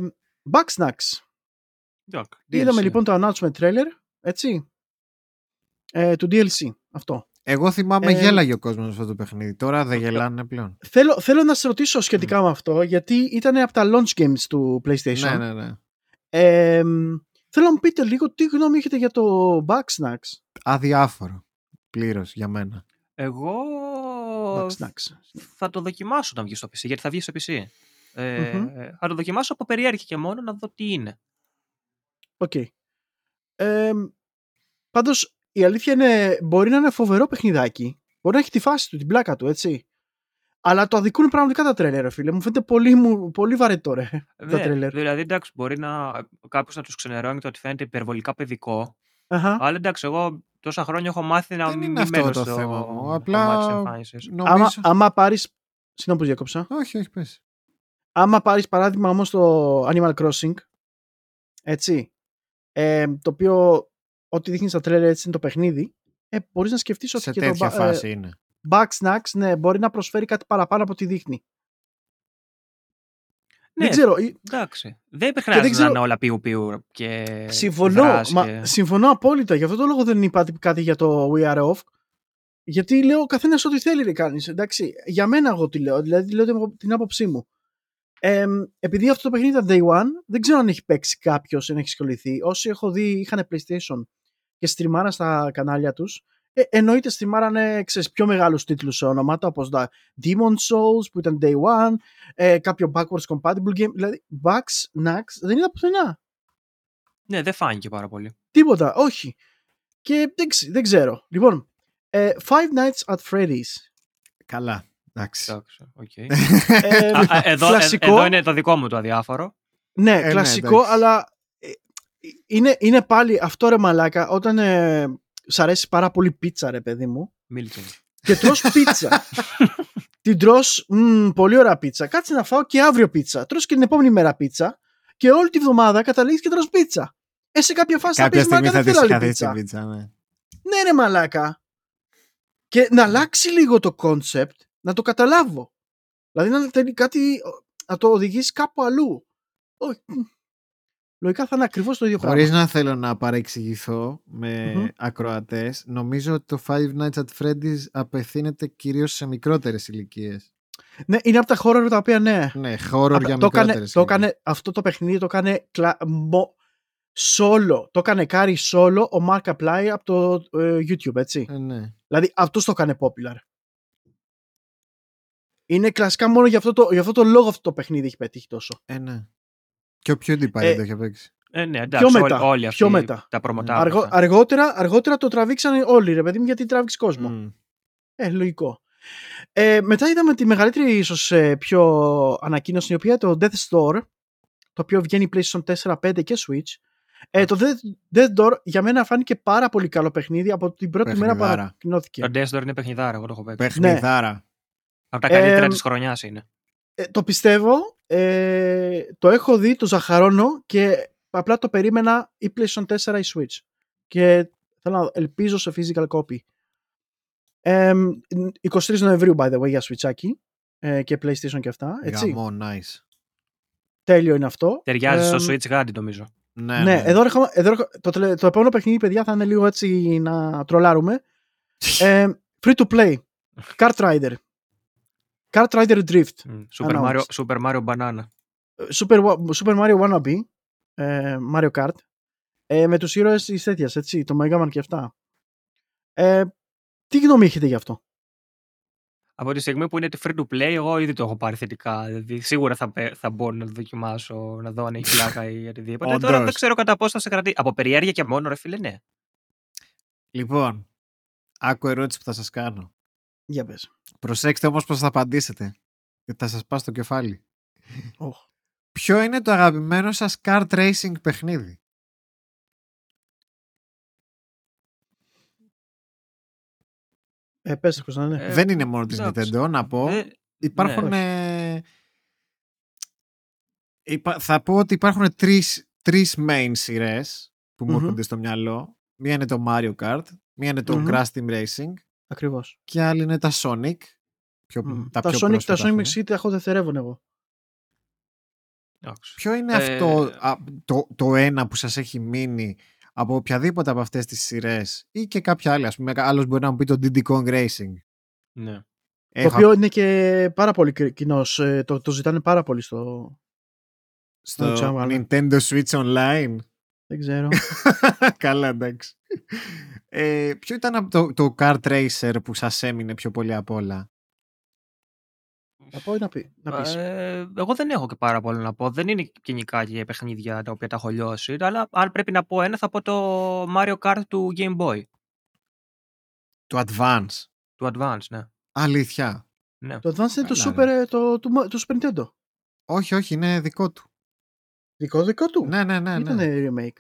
Bugsnax. Εντάξει, Είδαμε DLC. λοιπόν το announcement trailer, έτσι, ε, του DLC, αυτό. Εγώ θυμάμαι Ε, γέλαγε ο κόσμος αυτό το παιχνίδι. Τώρα δεν γελάνε πλέον. Θέλω, θέλω να σε ρωτήσω σχετικά με αυτό, γιατί ήταν από τα launch games του PlayStation. Ναι, ναι, ναι. Ε, θέλω να μου πείτε λίγο τι γνώμη έχετε για το Bugsnax. Αδιάφορο. Πλήρως για μένα. Εγώ Bugsnax. θα το δοκιμάσω να βγει στο PC, γιατί θα βγει στο PC. Ε, Μμμ. Θα το δοκιμάσω από περιέργεια και μόνο να δω τι είναι. ΟΚ. Ε, πάντως, η αλήθεια είναι, μπορεί να είναι φοβερό παιχνιδάκι. Μπορεί να έχει τη φάση του, την πλάκα του, έτσι. Αλλά το αδικούν πραγματικά τα τρέλερ, ρε φίλε. Μου φαίνεται πολύ, μου- πολύ βαρετό, ρε. τα Ναι, τρέλερ. δηλαδή, εντάξει, μπορεί να κάποιο να τους ξενερώνει το ότι φαίνεται υπερβολικά παιδικό. Αχα. Αλλά εντάξει, εγώ τόσα χρόνια έχω μάθει να Δεν μην είναι αυτό μένω το στο θέμα μου. κομμάτι Απλά της εμφάνισης. νομίζω. Άμα, άμα πάρεις... Συγγνώμη που διακόψα. Όχι, όχι, πες. Άμα πάρεις παράδειγμα όμως το Animal Crossing, έτσι, ε, το οποίο ό,τι δείχνει στα τρέλερ έτσι είναι το παιχνίδι, ε, μπορείς να σκεφτείς ότι Σε και τέτοια το φάση είναι. Bugsnax ναι, μπορεί να προσφέρει κάτι παραπάνω από ό,τι δείχνει. Ναι, Δεν ξέρω, ή- εντάξει. Δεν δεν χρειάζεται ξέρω- να είναι όλα πιου πιου και Συμφωνώ, δράση μα, και- συμφωνώ απόλυτα. Γι' αυτό το λόγο δεν είπα κάτι για το We Are Off. Γιατί λέω ο καθένας ό,τι θέλει να κάνει. Εντάξει, για μένα εγώ τι λέω. Δηλαδή λέω την- την άποψή μου. Ε, επειδή αυτό το παιχνίδι ήταν day one, δεν ξέρω αν έχει παίξει κάποιος, αν έχει ασχοληθεί. Όσοι έχω δει είχαν PlayStation και στρίμαρα στα κανάλια τους. Ε, εννοείται στριμάρανε ξέρεις, πιο μεγάλους τίτλους σε ονόματα όπως τα Demon Souls που ήταν Day One, ε, κάποιο backwards compatible game, δηλαδή Bugsnax, δεν είδα πουθενά. Ναι, δεν φάνηκε πάρα πολύ. Τίποτα, όχι. Και δεν, ξε- δεν ξέρω. Λοιπόν, ε, Five Nights at Freddy's. Καλά. Εντάξει. Εντάξει, ΟΚ. Ε, Α, α, εδώ, ε, κλασικό. εδώ είναι το δικό μου το αδιάφορο. ναι, ναι, κλασικό, εντάξει. αλλά ε, είναι, είναι πάλι αυτό ρε μαλάκα, όταν ε, σ' αρέσει πάρα πολύ πίτσα ρε παιδί μου, Μίλτον. και τρως πίτσα. την τρως, «Μμμ, πολύ ωραία πίτσα. Κάτσε να φάω και αύριο πίτσα. Τρως και την επόμενη μέρα πίτσα και όλη τη βδομάδα καταλήγεις και τρως πίτσα. Ε, σε κάποια φάση Κάποια θα πεις, στιγμή μαλάκα θα δεν τη θέλω άλλη καθίσει την πίτσα. πίτσα. Ναι. Ναι ρε μαλάκα. Και να αλλάξει λίγο το concept, να το καταλάβω. Δηλαδή να θέλει κάτι, να το οδηγήσει κάπου αλλού. Όχι. Λογικά θα είναι ακριβώς το ίδιο Χωρίς πράγμα. να θέλω να παρεξηγηθώ με Μμμ. ακροατές, νομίζω ότι το Five Nights at Freddy's απευθύνεται κυρίως σε μικρότερες ηλικίες. Ναι, είναι από τα χώρα τα οποία ναι. Ναι, horror Απ' για το έκανε, μικρότερες το ηλικίες. έκανε, αυτό το παιχνίδι το έκανε κλα, μο, solo. Το έκανε κάρι solo ο Mark Apply από το ε, YouTube, έτσι. Ε, ναι. Δηλαδή αυτός το έκανε popular. Είναι κλασικά μόνο για αυτό, το, για αυτό το λόγο αυτό το παιχνίδι έχει πετύχει τόσο. Ε, ναι. Και ο PewDiePie Ε, το είχε παίξει. Ε, ναι, εντάξει, μετά, όλοι, όλοι αυτοί πιο μετά. τα προμοτάρια. Αργό, αργότερα, αργότερα το τραβήξανε όλοι, ρε παιδί μου, γιατί τράβηξε κόσμο. Μμ. Ε, λογικό. Ε, μετά είδαμε τη μεγαλύτερη ίσως ε, πιο ανακοίνωση η οποία το Death Store το οποίο βγαίνει PlayStation 4, 5 και Switch Ε, το Dead- Dead Door για μένα φάνηκε πάρα πολύ καλό παιχνίδι από την πρώτη μέρα που Παιχνιδάρα. ανακοινώθηκε. Το Death Door είναι παιχνιδάρα, εγώ το έχω παίξει. Παιχνιδάρα. Από τα καλύτερα Ε, της χρονιάς είναι. Ε, το πιστεύω. Ε, το έχω δει, το ζαχαρώνω και απλά το περίμενα ή PlayStation 4 ή Switch. Και θέλω να ελπίζω σε physical copy. Ε, 23 Νοεμβρίου, by the way, για Switchάκι ε, και PlayStation και αυτά. Έτσι. Γαμό, nice. Τέλειο είναι αυτό. Ταιριάζει Ε, στο Switch Guardian νομίζω. Ναι, Ναι, εδώ, έρχομαι- εδώ έρχομαι- το, τελε- το επόμενο παιχνίδι, παιδιά, θα είναι λίγο έτσι να τρολάρουμε. Ε, free to play. Kart Rider. Kart Rider Drift. Μμ, Super Mario, Announced. Super Mario Banana. Super, Wa- Super Mario Wannabe. Ε, Mario Kart. Ε, με τους ήρωες της τέτοιας, έτσι, το Mega Man και αυτά. Ε, τι γνώμη έχετε γι' αυτό; Από τη στιγμή που είναι τη free to play, εγώ ήδη το έχω πάρει θετικά. Δηλαδή, σίγουρα θα, πε- θα μπορώ να το δοκιμάσω, να δω αν έχει πλάκα ή οτιδήποτε. Τώρα Όντως. δεν ξέρω κατά πόσο θα σε κρατήσει. Από περιέργεια και μόνο, ρε φίλε, ναι. Λοιπόν, άκου ερώτηση που θα σας κάνω. Για πες. Προσέξτε όμως πώς θα απαντήσετε. Γιατί θα σας πάω στο κεφάλι. Οχ. Ποιο είναι το αγαπημένο σας kart racing παιχνίδι; Ε, πες, Κωνσταντίνε. Ε, Δεν είναι μόνο της εντάξει. Nintendo, να πω. Ε, Υπάρχουν... ναι. ε, υπα- θα πω ότι υπάρχουν τρεις, τρεις main σειρές που μου Μμμ. έρχονται στο μυαλό. Μία είναι το Mario Kart, μία είναι το Μμμ. Crash Team Racing Ακριβώς. και άλλη είναι τα Sonic. Πιο, Μμ. τα, Τα, πιο Sonic, τα πρόσφατα Sonic αυτά. Mix τα έχω δευτερεύον εγώ. εντάξει. Ποιο είναι Ε, αυτό α, το, το ένα που σας έχει μείνει από οποιαδήποτε από αυτές τις σειρές ή και κάποια άλλη, ας πούμε, άλλος μπορεί να μου πει το Diddy Kong Racing. Ναι. Έχω Το οποίο είναι και πάρα πολύ κοινός. Το, το ζητάνε πάρα πολύ στο. στο τσάμα, αλλά. Nintendo Switch Online. Δεν ξέρω. Καλά, εντάξει. Ε, ποιο ήταν από το, το Kart Racer που σας έμεινε πιο πολύ απ' όλα; να πω ή να, πει, να πεις. Ε, εγώ δεν έχω και πάρα πολλά να πω. Δεν είναι κοινικά και παιχνίδια τα οποία τα έχω λιώσει. Αλλά αν πρέπει να πω ένα, θα πω το Mario Kart του Game Boy. Το Advance. Του Advance, ναι. Αλήθεια. ναι. Το Advance είναι το Καλά, Super, ε, το, το, το Super Nintendo. Όχι, όχι, είναι δικό του. Δικό δικό του. Ναι, ναι, ναι. Ήταν ναι. remake.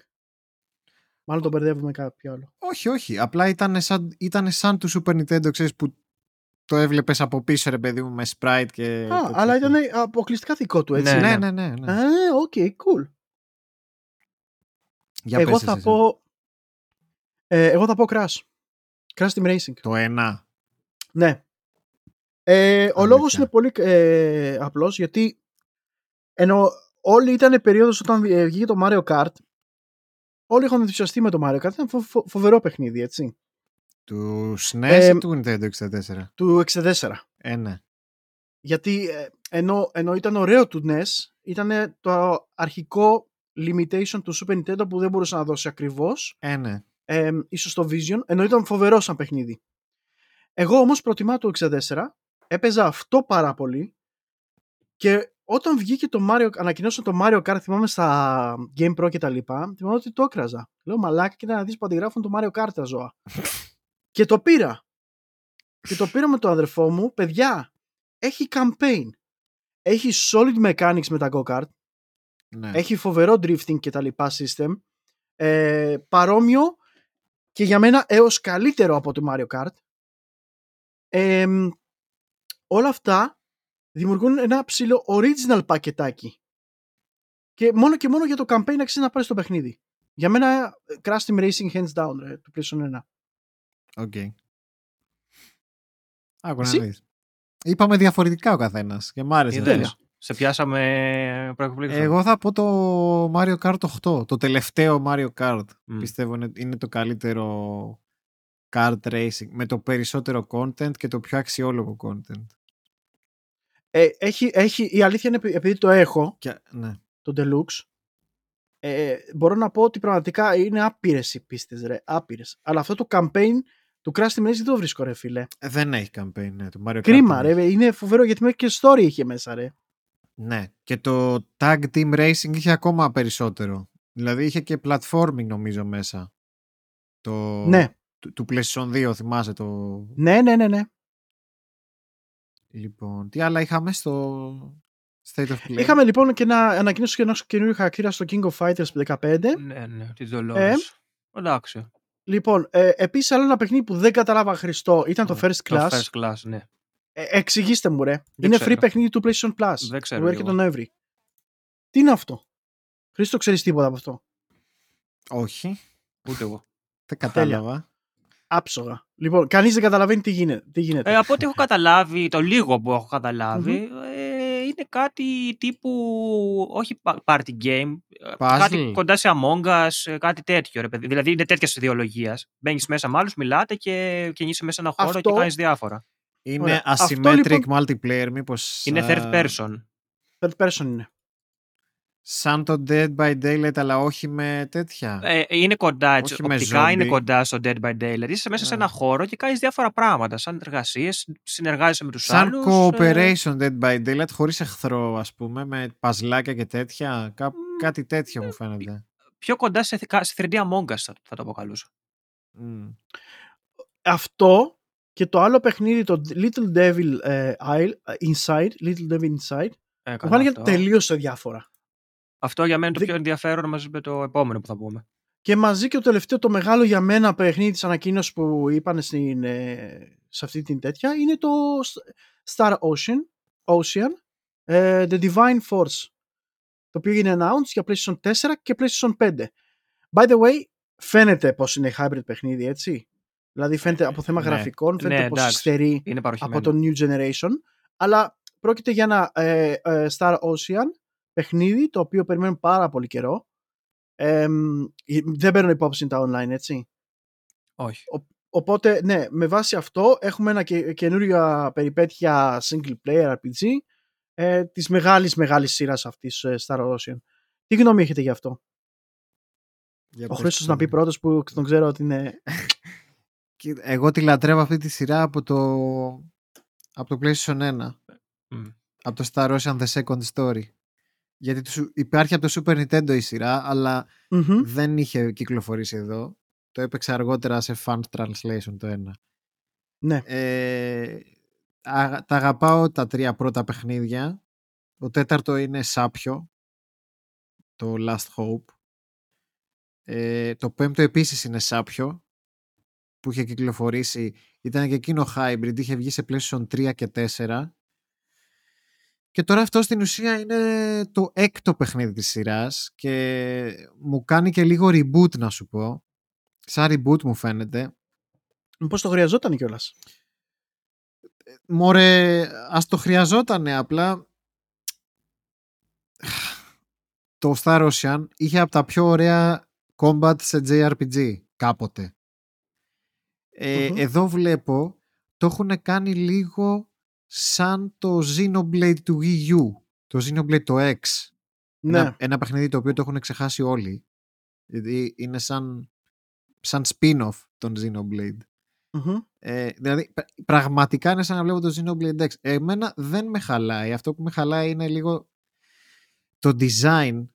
Μάλλον τον μπερδεύουμε με κάποιο άλλο. Όχι, όχι. Απλά ήταν σαν, ήτανε σαν του Super Nintendo, ξέρεις, που το έβλεπες από πίσω, ρε παιδί μου, με sprite και... Α, τέτοια. αλλά ήταν αποκλειστικά δικό του, έτσι. Ναι, Ναι, ναι, ναι. ναι. Α, ΟΚ, cool. Για εγώ πες θα εσύ. πω... Ε, εγώ θα πω Crash. Crash Team Racing. Το ένα. Ναι. Ε, ο Αλήθεια. λόγος είναι πολύ ε, απλός γιατί ενώ όλοι ήταν περίοδος όταν ε, βγήκε το Mario Kart όλοι είχαν ενθουσιαστεί με το Mario Kart ήταν φο- φο- φοβερό παιχνίδι έτσι Του SNES Ε, ή του Nintendo 64. του 64 Ε, ναι. γιατί ε, ενώ, ενώ ήταν ωραίο του NES ήταν το αρχικό limitation του Super Nintendo που δεν μπορούσε να δώσει ακριβώς Ε, ναι. ε, ίσως το Vision, ενώ ήταν φοβερό σαν παιχνίδι. Εγώ όμως προτιμάω το 64, έπαιζα αυτό πάρα πολύ και όταν βγήκε το Mario, ανακοινώσαν το Mario Kart, θυμάμαι στα Game Pro και τα λοιπά, θυμάμαι ότι το έκραζα. Λέω μαλάκα και να δεις που αντιγράφουν το Mario Kart τα ζώα. και το πήρα. Και το πήρα με τον αδερφό μου, παιδιά, έχει campaign. Έχει solid mechanics με τα go-kart, ναι. έχει φοβερό drifting και τα λοιπά system. Ε, παρόμοιο και για μένα έως καλύτερο από το Mario Kart. Ε, όλα αυτά δημιουργούν ένα ψηλό original πακετάκι. Και μόνο και μόνο για το campaign αξίζει να πάρεις το παιχνίδι. Για μένα Crash Team Racing hands down ρε, του PlayStation 1. ΟΚ. Άκου να Εσύ; δεις. Είπαμε διαφορετικά ο καθένας και μ' άρεσε. Είδες. αυτό. Σε πιάσαμε προ εκπλήξεως. Εγώ θα πω το Mario Kart 8. Το τελευταίο Mario Kart. Μμ. Πιστεύω είναι, είναι το καλύτερο kart racing. Με το περισσότερο content και το πιο αξιόλογο content. Ε, έχει, έχει, η αλήθεια είναι επει- επειδή το έχω, Και, ναι. το Deluxe, ε, μπορώ να πω ότι πραγματικά είναι άπειρες οι πίστες ρε, άπειρες. Αλλά αυτό το campaign του Crash Team Racing δεν το βρίσκω ρε φίλε. Ε, Δεν έχει campaign, ναι. Το Mario Kart Κρίμα δεν έχει. ρε, είναι φοβερό γιατί μέχρι και story είχε μέσα ρε. Ναι. Και το Tag Team Racing είχε ακόμα περισσότερο. Δηλαδή είχε και platforming νομίζω μέσα. Το... Ναι, Του, του PlayStation 2 θυμάσαι το... ναι, ναι, ναι, ναι. Λοιπόν, τι άλλα είχαμε στο... State of Play; Είχαμε λοιπόν και ένα ανακοίνωση και ενό καινούριου χαρακτήρα στο King of Fighters 15. Ναι, ναι, τη Ε. Dolores. Εντάξει. Λοιπόν, ε, επίσης άλλο ένα παιχνίδι που δεν κατάλαβα Χριστό ήταν το Ναι, First Class. Το first class, ναι. Ε, εξηγήστε μου, ρε. Δεν είναι ξέρω. free παιχνίδι του PlayStation Plus. Δεν ξέρω Που έρχεται κι τον Νοέμβρη. Τι είναι αυτό; Χρήστο, ξέρεις τίποτα από αυτό; Όχι, Ούτε εγώ. δεν κατάλαβα. Άψογα. Λοιπόν, κανείς δεν καταλαβαίνει τι γίνεται. Τι γίνεται. Ε, από ό,τι έχω καταλάβει, το λίγο που έχω καταλάβει, ε, είναι κάτι τύπου, όχι pa- party game, ε, Puzzle. κάτι κοντά σε Among Us, ε, κάτι τέτοιο. Ρε, παιδί. Δηλαδή είναι τέτοια ιδεολογία. Μπαίνεις μέσα με άλλους, μιλάτε και κινείσαι μέσα σε ένα χώρο Αυτό- και κάνεις διάφορα. Είναι Ωραία. Αυτό, asymmetric λοιπόν- multiplayer, μήπως... Είναι α, third person. Third person είναι. Σαν το Dead by Daylight, αλλά όχι με τέτοια. Ε, είναι κοντά, έτσι, Όχι με οπτικά είναι zombie. κοντά στο Dead by Daylight. Είσαι μέσα σε Α. ένα χώρο και κάνεις διάφορα πράγματα. Σαν εργασίες, συνεργάζεσαι με τους Σαν άλλους. cooperation Dead by Daylight, χωρίς εχθρό, ας πούμε, με παζλάκια και τέτοια. Κά- Μμ, κάτι τέτοιο μου φαίνεται. πιο κοντά σε, σε 3D Among Us θα, θα το αποκαλούσα. Μμ. Αυτό και το άλλο παιχνίδι, το Little Devil ε, Isle, ε, Inside, Little Devil Inside, Ε, μου καλά φάνηκε αυτό. τελείως διάφορα. Αυτό για μένα είναι το Δεν- πιο ενδιαφέρον μαζί με το επόμενο που θα πούμε. Και μαζί και το τελευταίο, το μεγάλο για μένα παιχνίδι της ανακοίνωσης που είπαν στην, ε, σε αυτή την τέτοια είναι το Star Ocean, Ocean ε, The Divine Force το οποίο είναι announced για PlayStation 4 και PlayStation 5. By the way, φαίνεται πως είναι hybrid παιχνίδι, έτσι; Δηλαδή φαίνεται από θέμα ναι. γραφικών, φαίνεται Ναι, πως εντάξει. υστερεί Είναι παροχημένο. από το New Generation, αλλά πρόκειται για ένα ε, ε, Star Ocean παιχνίδι το οποίο περιμένουμε πάρα πολύ καιρό. Ε, μ, δεν παίρνω υπόψη τα online, έτσι. Όχι. Οπότε, ναι, με βάση αυτό έχουμε ένα και, καινούργια περιπέτεια single player RPG ε, της μεγάλης μεγάλης σειράς αυτής ε, Star Ocean. Τι γνώμη έχετε γι' αυτό; Για Ο πες Χρήστος το. να πει πρώτος που τον ξέρω ότι είναι... Κοίτα, Εγώ τη λατρεύω αυτή τη σειρά από το, από το PlayStation 1. Μμ. Από το Star Ocean The Second Story. Γιατί του σου- υπάρχει από το Super Nintendo η σειρά, αλλά Μμμ. δεν είχε κυκλοφορήσει εδώ. Το έπαιξα αργότερα σε fan translation το ένα. Ναι. Ε, α- τα αγαπάω τα τρία πρώτα παιχνίδια. Το τέταρτο είναι Σάπιο. Το Last Hope. Ε, το πέμπτο επίσης είναι Σάπιο που είχε κυκλοφορήσει. Ήταν και εκείνο hybrid. Είχε βγει σε PlayStation 3 και 4. Και τώρα αυτό στην ουσία είναι το έκτο παιχνίδι της σειράς και μου κάνει και λίγο reboot να σου πω. Σαν reboot μου φαίνεται. Πώς το χρειαζόταν κιόλας; Μωρέ, ας το χρειαζότανε απλά. Το Star Ocean είχε από τα πιο ωραία combat σε JRPG κάποτε. Ε, Μμμ. Εδώ βλέπω το έχουν κάνει λίγο σαν το Xenoblade του Wii U. Το Xenoblade το X. Ναι. Ένα, ένα παιχνίδι το οποίο το έχουν ξεχάσει όλοι. Γιατί είναι σαν, σαν spin-off των Xenoblade. Μμμ. Ε, δηλαδή, πρα- πραγματικά είναι σαν να βλέπω το Xenoblade X. Εμένα δεν με χαλάει. Αυτό που με χαλάει είναι λίγο το design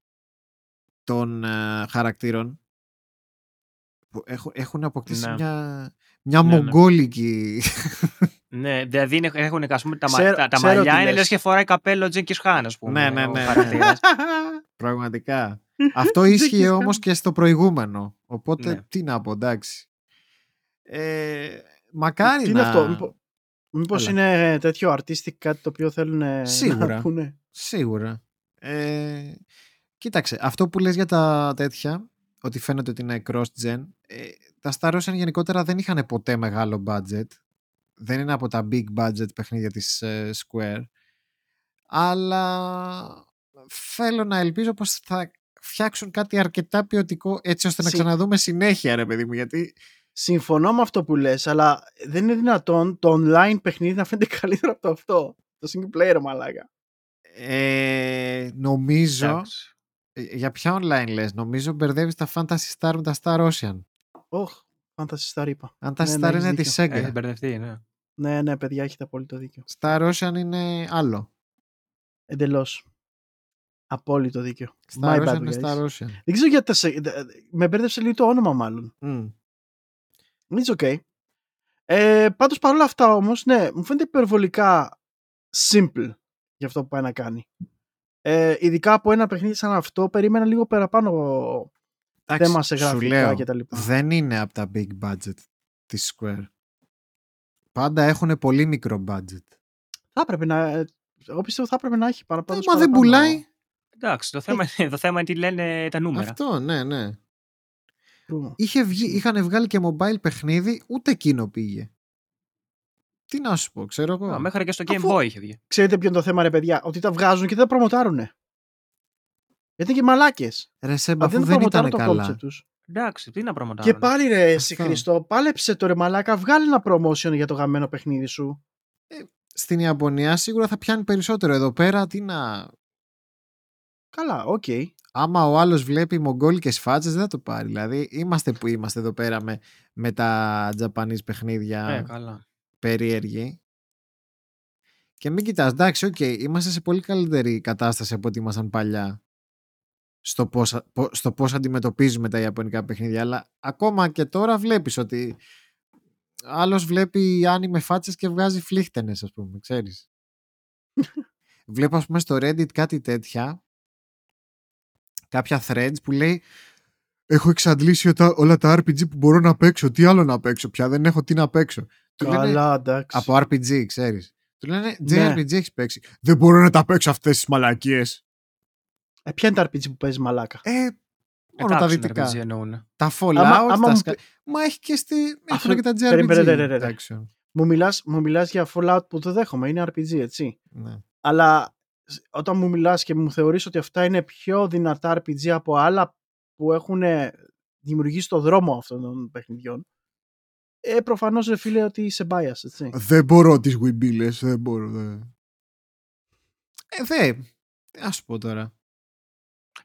των ε, χαρακτήρων που έχουν, έχουν αποκτήσει Ναι. μια, μια Ναι, ναι. μογγόλικη Ναι, δηλαδή είναι- έχουν ας πούμε, τα, μα- Ξέρω- τα, τα ξέρω τι μαλλιά είναι λες. λες και φοράει καπέλο Τζέκης Χάν, ας πούμε. ναι, ναι, ο ναι, ναι. χαρακτήρας. Πραγματικά. Αυτό ίσχυε Τζέκις όμως και στο προηγούμενο. Οπότε Ναι. τι να πω, εντάξει. Ε, μακάρι Τι να... είναι αυτό, μήπω- μήπως Έλα. είναι τέτοιο artistic κάτι το οποίο θέλουν ε, Σίγουρα. να πούνε; Σίγουρα. Ε, κοίταξε, αυτό που λες για τα τέτοια, ότι φαίνεται ότι είναι cross-gen, ε, τα Star Ocean γενικότερα δεν είχαν ποτέ μεγάλο budget. Δεν είναι από τα big budget παιχνίδια της ε, Square. Αλλά θέλω να ελπίζω πως θα φτιάξουν κάτι αρκετά ποιοτικό έτσι ώστε να Συ- ξαναδούμε συνέχεια ρε παιδί μου γιατί Συμφωνώ με αυτό που λες, αλλά δεν είναι δυνατόν το online παιχνίδι να φαίνεται καλύτερο από το αυτό. Το single player, μαλάκα. ε, νομίζω Εντάξει. ε, για ποια online λες; Νομίζω μπερδεύεις τα Fantasy Star με τα Star Ocean Ωχ, Fantasy Star είπα. αν τα Ναι, ναι, Star έχεις είναι τη δίκιο. Sega Έχει μπερδευτεί, ναι. Ναι, ναι, παιδιά, έχετε απόλυτο δίκιο. Star Ocean είναι άλλο. Εντελώς. Απόλυτο δίκιο. Star My Ocean bad, είναι guys. Star Ocean. Δεν ξέρω γιατί. τα σε- δε- Με μπέρδεψε λίγο το όνομα, μάλλον. Μμ. It's okay. Ε, πάντως παρόλα αυτά όμως, ναι, μου φαίνεται υπερβολικά simple για αυτό που πάει να κάνει. Ε, ειδικά από ένα παιχνίδι σαν αυτό, περίμενα λίγο παραπάνω Εντάξει, θέμα σε σου γραφικά λέω, κτλ. Δεν είναι από τα big budget της Square. Πάντα έχουν πολύ μικρό budget. Θα έπρεπε να. ε, Εγώ πιστεύω θα έπρεπε να έχει παραπάνω. Ε, μα δεν πουλάει. Εντάξει, το θέμα, το θέμα είναι τι λένε τα νούμερα. Αυτό, ναι, ναι. True. Είχε βγει, είχαν βγάλει και mobile παιχνίδι, ούτε εκείνο πήγε. Τι να σου πω, ξέρω εγώ. Α, μέχρι και στο Game Αφού- Boy είχε βγει. Ξέρετε ποιο είναι το θέμα, ρε παιδιά, ότι τα βγάζουν και δεν τα προμοτάρουνε. Γιατί είναι και μαλάκες. Ρε Σεμπ, Αυτοί αφού δεν δεν ήταν προμοτάρουν το καλά. concept τους. Εντάξει, τι να προμοτάρουν. Και πάλι ρε, εσύ Αυτό. χριστό, πάλεψε το ρε μαλάκα, βγάλει ένα promotion για το γαμημένο παιχνίδι σου. Στην Ιαπωνία σίγουρα θα πιάνει περισσότερο. Εδώ πέρα τι να... Καλά, ΟΚ. Άμα ο άλλος βλέπει μογγόλικες φάτσες δεν θα το πάρει. Δηλαδή είμαστε που είμαστε εδώ πέρα με, με τα Japanese παιχνίδια Ε, καλά. περίεργοι. Και μην κοιτάς, εντάξει, οκ, είμαστε σε πολύ καλύτερη κατάσταση από ό,τι ήμασταν παλιά στο πώς, πο- στο πώς αντιμετωπίζουμε τα ιαπωνικά παιχνίδια, αλλά ακόμα και τώρα βλέπεις ότι άλλος βλέπει anime φάτσες και βγάζει φλύκταινες, ας πούμε, ξέρεις. Βλέπω, ας πούμε, στο Reddit κάτι τέτοια, κάποια threads που λέει έχω εξαντλήσει τα- όλα τα RPG που μπορώ να παίξω, τι άλλο να παίξω πια, δεν έχω τι να παίξω. Του λένε- Καλά, εντάξει. από RPG, ξέρεις. Του λένε Ναι. JRPG έχεις παίξει; Δεν μπορώ να τα παίξω αυτές τις μαλακίες. Ε, ποια είναι τα RPG που παίζει μαλάκα; Ε, μόνο τα Εντάξει, δυτικά. RPG εννοούν. Τα Fallout, Άμα- άμα τα μου Sky- Μα έχει και, στη... Αυτό- έχουν και τα JRPG. Περίμενε, περίμενε, περίμενε. action. Μου μιλάς, μου μιλάς για Fallout που το δέχομαι, είναι RPG, έτσι. Ναι. Αλλά σ- όταν μου μιλάς και μου θεωρείς ότι αυτά είναι πιο δυνατά RPG από άλλα που έχουν δημιουργήσει το δρόμο αυτών των παιχνιδιών, ε, προφανώς ρε φίλε ότι είσαι bias, έτσι. Δεν μπορώ τις Wimbillες, δεν μπορώ. Δεν... Ε, δε. Τι να σου πω τώρα.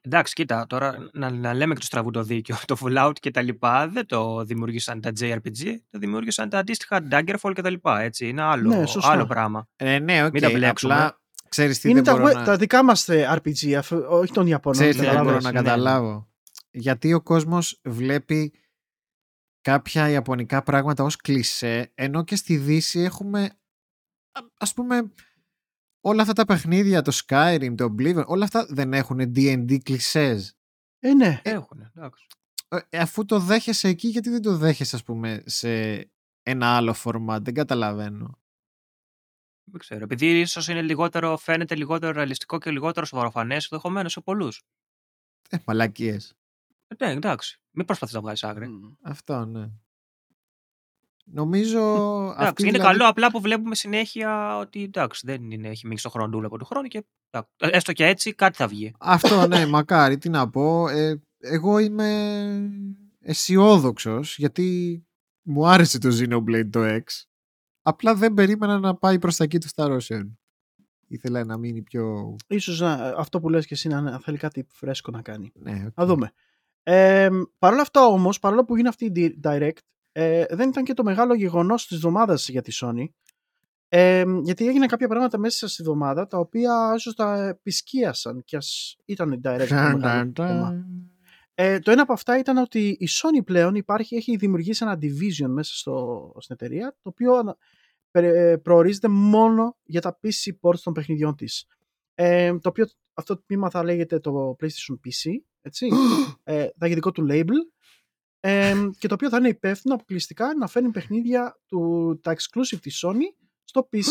Εντάξει, κοίτα, τώρα να, να λέμε και το στραβού το δίκιο. Το Fallout και τα λοιπά δεν το δημιούργησαν τα JRPG, το δημιούργησαν τα αντίστοιχα Daggerfall και τα λοιπά. Έτσι. Είναι άλλο, Ναι, σωστά. άλλο πράγμα. Ε, ναι, οκ. Μην τα μπλέξουμε. απλά ξέρεις τι είναι δεν τα, μπορώ we- να... τα δικά μας ε, RPG, αφού- όχι των Ιαπωνών. Ξέρεις τι δεν καταλαβαίνεις. μπορώ να Ναι. καταλάβω. Γιατί ο κόσμος βλέπει κάποια ιαπωνικά πράγματα ως κλισέ, ενώ και στη Δύση έχουμε, α- ας πούμε, όλα αυτά τα παιχνίδια, το Skyrim, το Oblivion, όλα αυτά δεν έχουν D&D κλισές. Ε, ναι. Έχουν, εντάξει. Ε, αφού το δέχεσαι εκεί, γιατί δεν το δέχεσαι, ας πούμε, σε ένα άλλο format, δεν καταλαβαίνω. Δεν ξέρω. Επειδή ίσως είναι λιγότερο, φαίνεται λιγότερο ρεαλιστικό και λιγότερο σοβαροφανές, ενδεχομένως σε πολλούς. Ε, μαλακίες. Ναι, εντάξει. Μην προσπαθείς να βγάλεις άκρη. Μμ. Αυτό, ναι. Νομίζω... Εντάξει, αυτή είναι δηλαδή- καλό απλά που βλέπουμε συνέχεια ότι εντάξει, δεν είναι, έχει μείνει στο χρόνο από του χρόνου και εντάξει, έστω και έτσι κάτι θα βγει. Αυτό ναι, μακάρι, τι να πω. Ε, εγώ είμαι αισιόδοξος γιατί μου άρεσε το Xenoblade το X. Απλά δεν περίμενα να πάει προς τα εκεί του Star Ocean. Ήθελα να μείνει πιο... Ίσως να, αυτό που λες και εσύ να, να θέλει κάτι φρέσκο να κάνει. Ναι, οκ. Να δούμε. Ε, Παρ' όλα αυτά όμως, παρόλο που έγινε αυτή η di- Direct, ε, δεν ήταν και το μεγάλο γεγονός της εβδομάδας για τη Sony. Ε, γιατί έγιναν κάποια πράγματα μέσα στη εβδομάδα τα οποία ίσως τα επισκίασαν και ας ήταν η Direct το μεγάλο θέμα. Ε, το ένα από αυτά ήταν ότι η Sony πλέον υπάρχει, έχει δημιουργήσει ένα division μέσα στο, στην εταιρεία το οποίο ανα- περι- ε, προορίζεται μόνο για τα PC ports των παιχνιδιών της. Ε, το οποίο αυτό το τμήμα θα λέγεται το PlayStation PC, έτσι, ε, θα έχει δικό του label ε, και το οποίο θα είναι υπεύθυνο αποκλειστικά να φέρνει παιχνίδια του, τα exclusive της Sony στο PC.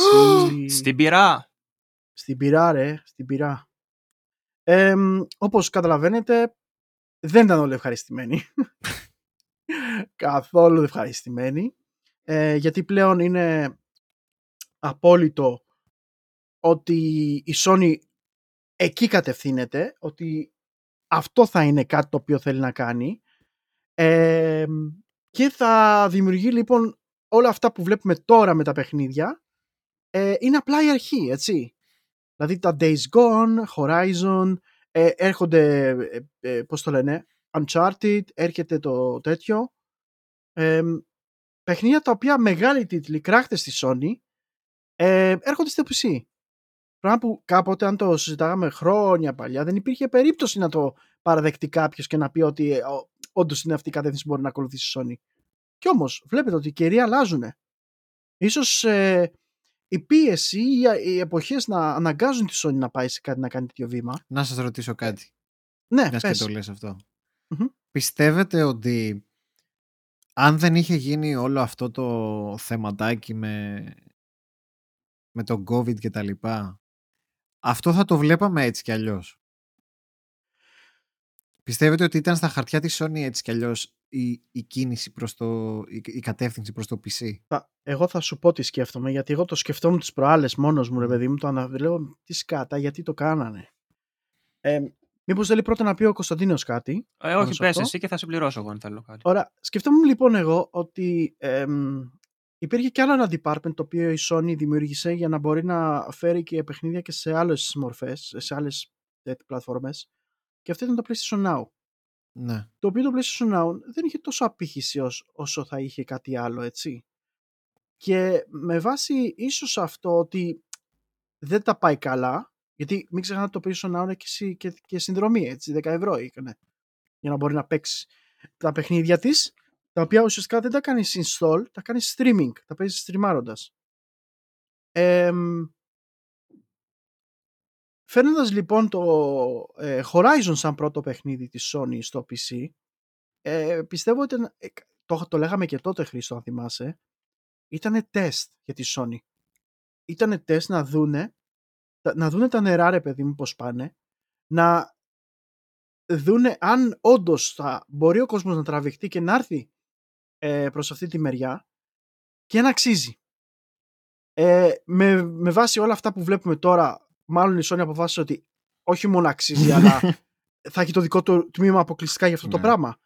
Στην πυρά. Στην πυρά, ρε, στην πυρά. Ε, όπως καταλαβαίνετε, δεν ήταν όλοι ευχαριστημένοι. Καθόλου ευχαριστημένοι. Ε, γιατί πλέον είναι απόλυτο ότι η Sony εκεί κατευθύνεται, ότι αυτό θα είναι κάτι το οποίο θέλει να κάνει ε, και θα δημιουργεί λοιπόν όλα αυτά που βλέπουμε τώρα με τα παιχνίδια ε, είναι απλά η αρχή, έτσι. Δηλαδή τα Days Gone, Horizon, ε, έρχονται, ε, ε, πώς το λένε, Uncharted, έρχεται το τέτοιο. Ε, παιχνίδια τα οποία μεγάλοι τίτλοι, κράχτες στη Sony, ε, έρχονται στο PC. Πράγμα που κάποτε αν το συζητάγαμε χρόνια παλιά δεν υπήρχε περίπτωση να το παραδεχτεί κάποιος και να πει ότι ε, όντως είναι αυτή η κατεύθυνση που μπορεί να ακολουθήσει η Sony. Κι όμως βλέπετε ότι οι καιροί αλλάζουν. Ίσως ε, η πίεση ή οι εποχές να αναγκάζουν τη Sony να πάει σε κάτι να κάνει τέτοιο βήμα. Να σας ρωτήσω κάτι. Ναι, Μιας και πες. το λες αυτό. Μμμ. Πιστεύετε ότι αν δεν είχε γίνει όλο αυτό το θεματάκι με, με τον COVID και τα λοιπά, αυτό θα το βλέπαμε έτσι κι αλλιώς; Πιστεύετε ότι ήταν στα χαρτιά της Sony έτσι κι αλλιώς η, η κίνηση προς το, η, η κατεύθυνση προς το PC. Θα- εγώ θα σου πω τι σκέφτομαι, γιατί εγώ το σκεφτόμουν τις προάλλες μόνος μου, ρε Μμ. παιδί μου, το ανα... λέω τι σκάτα, γιατί το κάνανε. Ε, μήπως θέλει πρώτα να πει ο Κωνσταντίνος κάτι. Ε, Πάνω όχι, σε πες αυτό. εσύ και θα συμπληρώσω εγώ αν θέλω κάτι. Ωραία, σκεφτόμουν λοιπόν εγώ ότι εμ, υπήρχε και άλλο ένα department το οποίο η Sony δημιούργησε για να μπορεί να φέρει και παιχνίδια και σε άλλες μορφές, σε άλλες ε, πλατφόρμες και αυτό ήταν το PlayStation Now. Ναι. Το οποίο το PlayStation Now δεν είχε τόσο απήχηση ως- όσο θα είχε κάτι άλλο, έτσι. Και με βάση ίσως αυτό ότι δεν τα πάει καλά, γιατί μην ξεχνάτε το PlayStation Now είναι και, συ- και, και συνδρομή, έτσι, 10 ευρώ έκανε, για να μπορεί να παίξει τα παιχνίδια της, τα οποία ουσιαστικά δεν τα κάνει install, τα κάνει streaming, τα παίζεις στριμάροντας. Εμ, Φέρνοντας λοιπόν το ε, Horizon σαν πρώτο παιχνίδι της Sony στο PC, ε, πιστεύω ότι ήταν- ε, το, το λέγαμε και τότε Χρήστο αν θυμάσαι, ήταν τεστ για τη Sony. Ήταν τεστ να δούνε, τα- να δούνε τα νερά ρε παιδί μου πώς πάνε, να δούνε αν όντως θα μπορεί ο κόσμος να τραβηχτεί και να έρθει ε, προς αυτή τη μεριά και να αξίζει. Ε, με, με βάση όλα αυτά που βλέπουμε τώρα, μάλλον η Sony αποφάσισε ότι όχι μόνο αξίζει, αλλά θα έχει το δικό του τμήμα αποκλειστικά για αυτό το Ναι. πράγμα.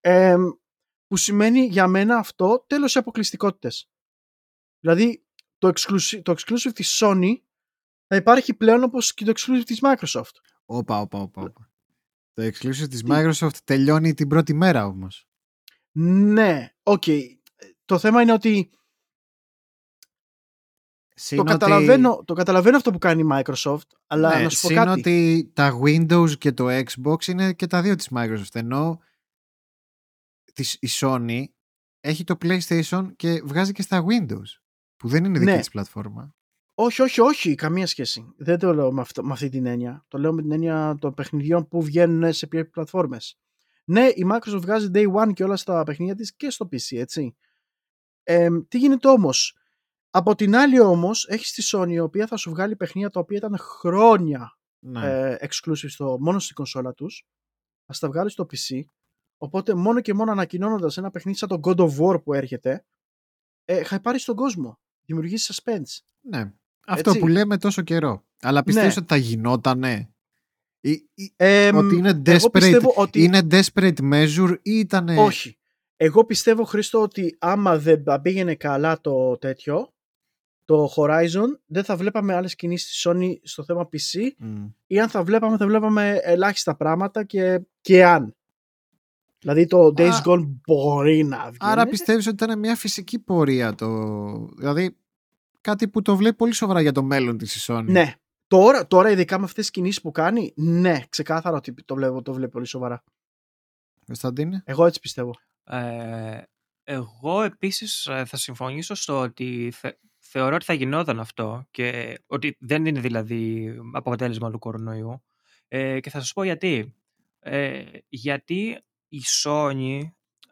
Ε, που σημαίνει για μένα αυτό τέλος οι αποκλειστικότητες. Δηλαδή το exclusive, το exclusive της Sony θα υπάρχει πλέον όπως και το exclusive της Microsoft. Όπα, όπα, όπα. όπα. Το exclusive της Microsoft τελειώνει την πρώτη μέρα όμως. Ναι, οκ. Το θέμα είναι ότι Συν το ότι- καταλαβαίνω, το καταλαβαίνω αυτό που κάνει η Microsoft, αλλά ναι, να σου πω συν κάτι. ότι τα Windows και το Xbox είναι και τα δύο της Microsoft. Ενώ της, η Sony έχει το PlayStation και βγάζει και στα Windows. Που δεν είναι δική Ναι. της πλατφόρμα. Όχι, όχι, όχι, καμία σχέση. Δεν το λέω με, αυτό, με αυτή την έννοια. Το λέω με την έννοια των παιχνιδιών που βγαίνουν σε ποιες πλατφόρμες. Ναι, η Microsoft βγάζει Day One και όλα στα παιχνίδια της και στο PC, έτσι. Ε, τι γίνεται όμως; Από την άλλη όμως, έχεις τη Sony η οποία θα σου βγάλει παιχνίδια τα οποία ήταν χρόνια Ναι. ε, exclusive στο, μόνο στην κονσόλα τους. Θα τα βγάλεις στο PC. Οπότε μόνο και μόνο ανακοινώνοντας ένα παιχνίδι σαν το God of War που έρχεται, ε, θα πάρει στον κόσμο. Δημιουργήσει suspense. ναι. Αυτό έτσι. που λέμε τόσο καιρό. Αλλά πιστεύεις Ναι. ότι θα γινότανε; Ή, ή- Ε, ότι είναι εγώ desperate, πιστεύω ότι είναι desperate measure ή ήταν. όχι. Εγώ πιστεύω, Χρήστο, ότι άμα δεν τα πήγαινε καλά το τέτοιο, το Horizon, δεν θα βλέπαμε άλλες κινήσεις της Sony στο θέμα PC ή αν θα βλέπαμε, θα βλέπαμε ελάχιστα πράγματα και, και αν. Δηλαδή το Days Α, Gone μπορεί να βγει. Άρα πιστεύεις ότι ήταν μια φυσική πορεία το... Δηλαδή κάτι που το βλέπει πολύ σοβαρά για το μέλλον της η Sony. Ναι. Τώρα, τώρα ειδικά με αυτές τις κινήσεις που κάνει, ναι, ξεκάθαρα ότι το βλέπω, το βλέπω πολύ σοβαρά. Κωνσταντίνε; Εγώ έτσι πιστεύω. Ε, εγώ επίσης ε, θα συμφωνήσω στο ότι θε- θεωρώ ότι θα γινόταν αυτό και ότι δεν είναι δηλαδή αποτέλεσμα του κορονοϊού ε, και θα σας πω γιατί. Ε, γιατί η Sony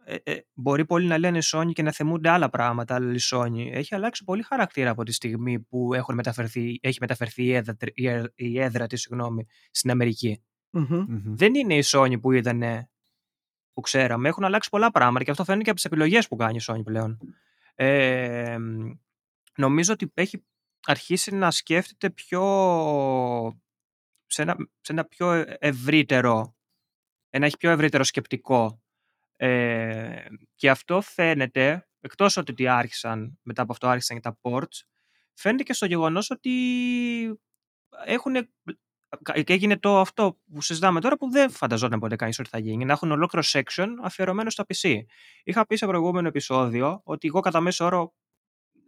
ε, ε, μπορεί πολλοί να λένε Sony και να θεμούνται άλλα πράγματα, αλλά η Sony έχει αλλάξει πολύ χαρακτήρα από τη στιγμή που έχουν μεταφερθεί, έχει μεταφερθεί η έδρα, η έδρα, η έδρα της συγγνώμη, στην Αμερική. Μμμ. Μμμ. Δεν είναι η Sony που ήταν που ξέραμε. Έχουν αλλάξει πολλά πράγματα και αυτό φαίνεται και από τις επιλογές που κάνει η Sony πλέον. Ε, νομίζω ότι έχει αρχίσει να σκέφτεται πιο σε ένα, σε ένα πιο ευρύτερο ένα έχει πιο ευρύτερο σκεπτικό ε, και αυτό φαίνεται εκτός ότι άρχισαν μετά από αυτό άρχισαν και τα ports φαίνεται και στο γεγονός ότι έχουν και έγινε το αυτό που συζητάμε τώρα που δεν φανταζόταν ποτέ κανείς ότι θα γίνει, να έχουν ολόκληρο section αφιερωμένο στα PC. Είχα πει σε προηγούμενο επεισόδιο ότι εγώ κατά μέσο όρο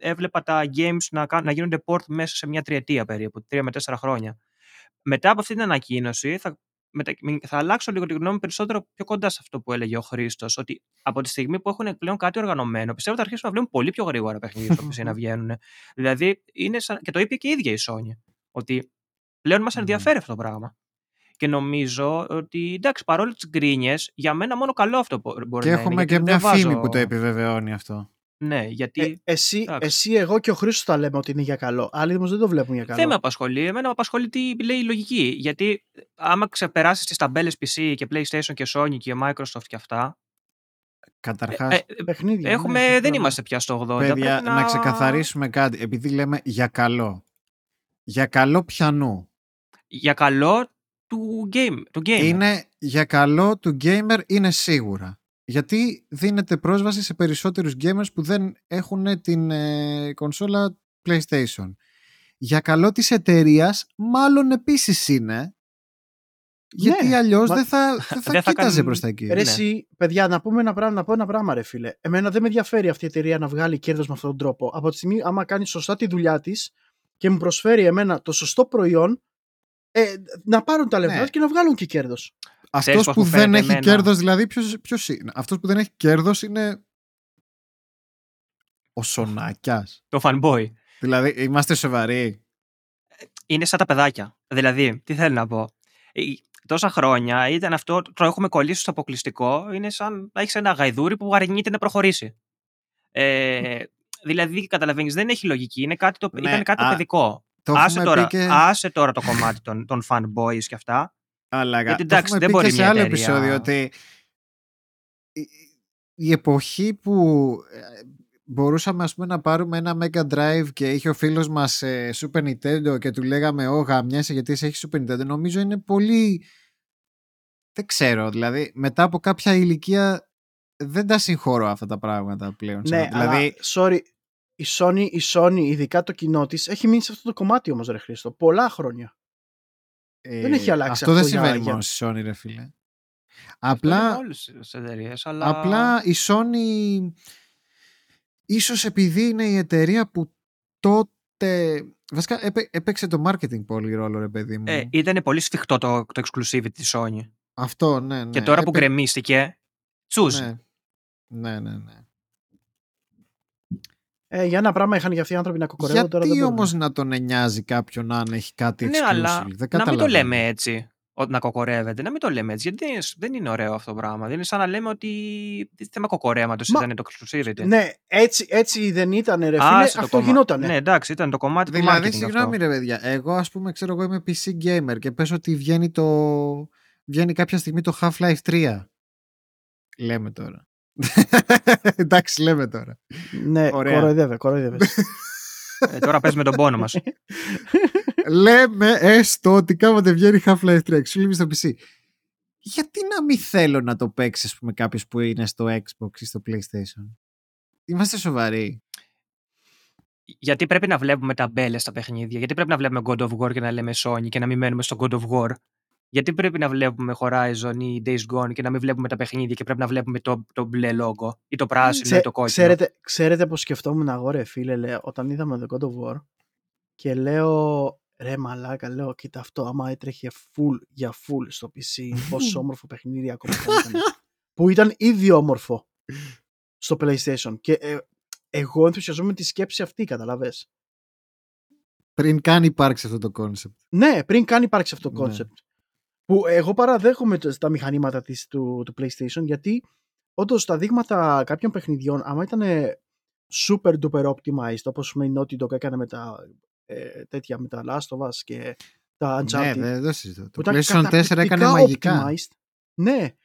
έβλεπα τα games να, να γίνονται port μέσα σε μια τριετία περίπου, τρία με τέσσερα χρόνια. Μετά από αυτή την ανακοίνωση θα μετα- μη- θα αλλάξω λίγο τη γνώμη περισσότερο πιο κοντά σε αυτό που έλεγε ο Χρήστος. Ότι από τη στιγμή που έχουν πλέον κάτι οργανωμένο, πιστεύω ότι θα αρχίσουν να βλέπουν πολύ πιο γρήγορα παιχνίδια στο PC να βγαίνουν. Δηλαδή, είναι σαν, και το είπε και η ίδια η Sony. Ότι πλέον μας Μμμ. ενδιαφέρει αυτό το πράγμα. Και νομίζω ότι εντάξει, παρόλο τις γκρίνιες, για μένα μόνο καλό αυτό μπο- μπορεί Και να είναι. έχουμε γιατί και δεν μια φήμη βάζω- που το επιβεβαιώνει αυτό. Ναι, γιατί. Ε, εσύ, εντάξει. εσύ, εγώ και ο Χρήστος τα λέμε ότι είναι για καλό. Άλλοι όμως δεν το βλέπουν για καλό. Δεν με απασχολεί. Εμένα με απασχολεί τι λέει η λογική. Γιατί άμα ξεπεράσεις τις ταμπέλες PC και PlayStation και Sony και Microsoft και αυτά. Καταρχάς, ε, ε, Παιχνίδια. έχουμε, ναι, δεν πράγμα. είμαστε πια στο 80. παιδιά, πρέπει να... ξεκαθαρίσουμε κάτι. Επειδή λέμε για καλό. Για καλό πιανού. Για καλό του game. Του game. Είναι για καλό του gamer είναι σίγουρα. Γιατί δίνεται πρόσβαση σε περισσότερους gamers που δεν έχουν την ε, κονσόλα PlayStation. Για καλό της εταιρείας μάλλον επίσης είναι. Γιατί Ναι, αλλιώς μα- δεν θα, δεν θα Δεν θα κοίταζε κάνει- προς τα εκεί. Ρε Ναι. εσύ, παιδιά, να πούμε ένα πράγμα, να πω ένα πράγμα, ρε φίλε. Εμένα δεν με ενδιαφέρει αυτή η εταιρεία να βγάλει κέρδος με αυτόν τον τρόπο. Από τη στιγμή, άμα κάνει σωστά τη δουλειά της και μου προσφέρει εμένα το σωστό προϊόν, ε, να πάρουν τα λεφτά Ναι. και να βγάλουν και κέρδος. Αυτός Ξέρεις πώς που μου δεν φαίνεται έχει εμένα. κέρδος δηλαδή ποιος, ποιος είναι; Αυτός που δεν έχει κέρδος είναι ο Σονάκιας. Το fanboy. δηλαδή είμαστε σοβαροί. Είναι σαν τα παιδάκια. Δηλαδή, τι θέλω να πω. Ε, Τόσα χρόνια ήταν αυτό, το έχουμε κολλήσει στο αποκλειστικό, είναι σαν να έχεις ένα γαϊδούρι που αρνείται να προχωρήσει. Ε, δηλαδή, καταλαβαίνεις, δεν έχει λογική. Είναι κάτι το, Ναι, ήταν κάτι α, παιδικό. Το Άσε έχουμε τώρα, πει και... άσε τώρα το κομμάτι των, των fanboys και αυτά. Αλλά Γιατί, το εντάξει, έχουμε δεν πει μπορεί και σε μια άλλο εταιρεία- επεισόδιο ότι η- η εποχή που ε, μπορούσαμε ας πούμε να πάρουμε ένα Mega Drive και είχε ο φίλος μας ε, Super Nintendo και του λέγαμε «Ω γαμιέσαι γιατί εσύ έχεις Super Nintendo» νομίζω είναι πολύ δεν ξέρω δηλαδή μετά από κάποια ηλικία δεν τα συγχωρώ αυτά τα πράγματα πλέον Ναι, δηλαδή αλλά, sorry, η Sony, η Sony, ειδικά το κοινό της, έχει μείνει σε αυτό το κομμάτι όμως, ρε Χρήστο. Πολλά χρόνια. Ε, δεν έχει αλλάξει αυτό, αυτό δεν για- συμβαίνει για- μόνο στη Sony ρε φίλε Αυτό απλά είναι με όλες τις εταιρείες, αλλά... Απλά η Sony ίσως επειδή είναι η εταιρεία που τότε βασικά έπαι- έπαιξε το marketing πολύ ρόλο ρε παιδί μου. Ε, ήταν πολύ σφιχτό το, το exclusivity της Sony. Αυτό ναι ναι. και τώρα που Έπαι- γκρεμίστηκε, τσούζ. Ναι. ναι ναι ναι. Ε, για ένα πράγμα είχαν για αυτοί οι άνθρωποι να κοκορεύουν τώρα δεν Γιατί μπορούν. όμως να τον εννοιάζει κάποιον αν έχει κάτι exclusive. Ναι, αλλά δεν να μην το καταλαβαίνω. λέμε έτσι. Ότι να κοκορεύεται. Να μην το λέμε έτσι. Γιατί δεν είναι, δεν είναι ωραίο αυτό το πράγμα. Δεν είναι σαν να λέμε ότι τι θέμα κοκορέματος Μα- ήταν το exclusivity. Ναι, έτσι, έτσι δεν ήταν, ρε φίλε. Άσε το αυτό κομμα- γινότανε. Ναι, εντάξει, ήταν το κομμάτι του Δηλαδή, marketing συγγνώμη αυτό. ρε παιδιά, εγώ ας πούμε ξέρω εγώ είμαι PC gamer και πες ότι βγαίνει το... βγαίνει κάποια στιγμή το Half-Life 3. Λέμε τώρα. Εντάξει, λέμε τώρα. Ναι, Ωραία. κοροϊδεύε, κοροϊδεύε. Ε, τώρα παίζουμε τον πόνο μας. λέμε έστω ότι κάποτε βγαίνει Half-Life 3 exclusive στο PC. Γιατί να μην θέλω να το παίξεις, ας πούμε, κάποιος που είναι στο Xbox ή στο PlayStation; Είμαστε σοβαροί. Γιατί πρέπει να βλέπουμε ταμπέλες στα παιχνίδια. Γιατί πρέπει να βλέπουμε God of War και να λέμε Sony και να μην μένουμε στο God of War; Γιατί πρέπει να βλέπουμε Horizon ή Days Gone και να μην βλέπουμε τα παιχνίδια και πρέπει να βλέπουμε το, το μπλε λόγο ή το πράσινο Ξέ- ή το κόκκινο. ξέρετε, ξέρετε πως σκεφτόμουν εγώ ρε φίλε λέω, όταν είδαμε το God of War και λέω ρε μαλάκα λέω κοίτα αυτό άμα έτρεχε full για full στο PC πόσο όμορφο παιχνίδι ακόμα θα ήταν που ήταν ήδη όμορφο στο PlayStation και ε, εγώ ενθουσιαζόμαι με τη σκέψη αυτή καταλαβες Πριν καν υπάρξει αυτό το concept. ναι πριν καν υπάρξει αυτό το Ναι. Concept που εγώ παραδέχομαι το- τα μηχανήματα της, του, του PlayStation γιατί όντως τα δείγματα κάποιων παιχνιδιών άμα ήταν super duper optimized όπως με η Naughty Dog έκανε με τα ε, τέτοια με τα Last of Us και τα Uncharted Ναι, δεν δεν συζητώ. που Το ήταν PlayStation 4 έκανε καταπληκτικά μαγικά. optimized. Ναι.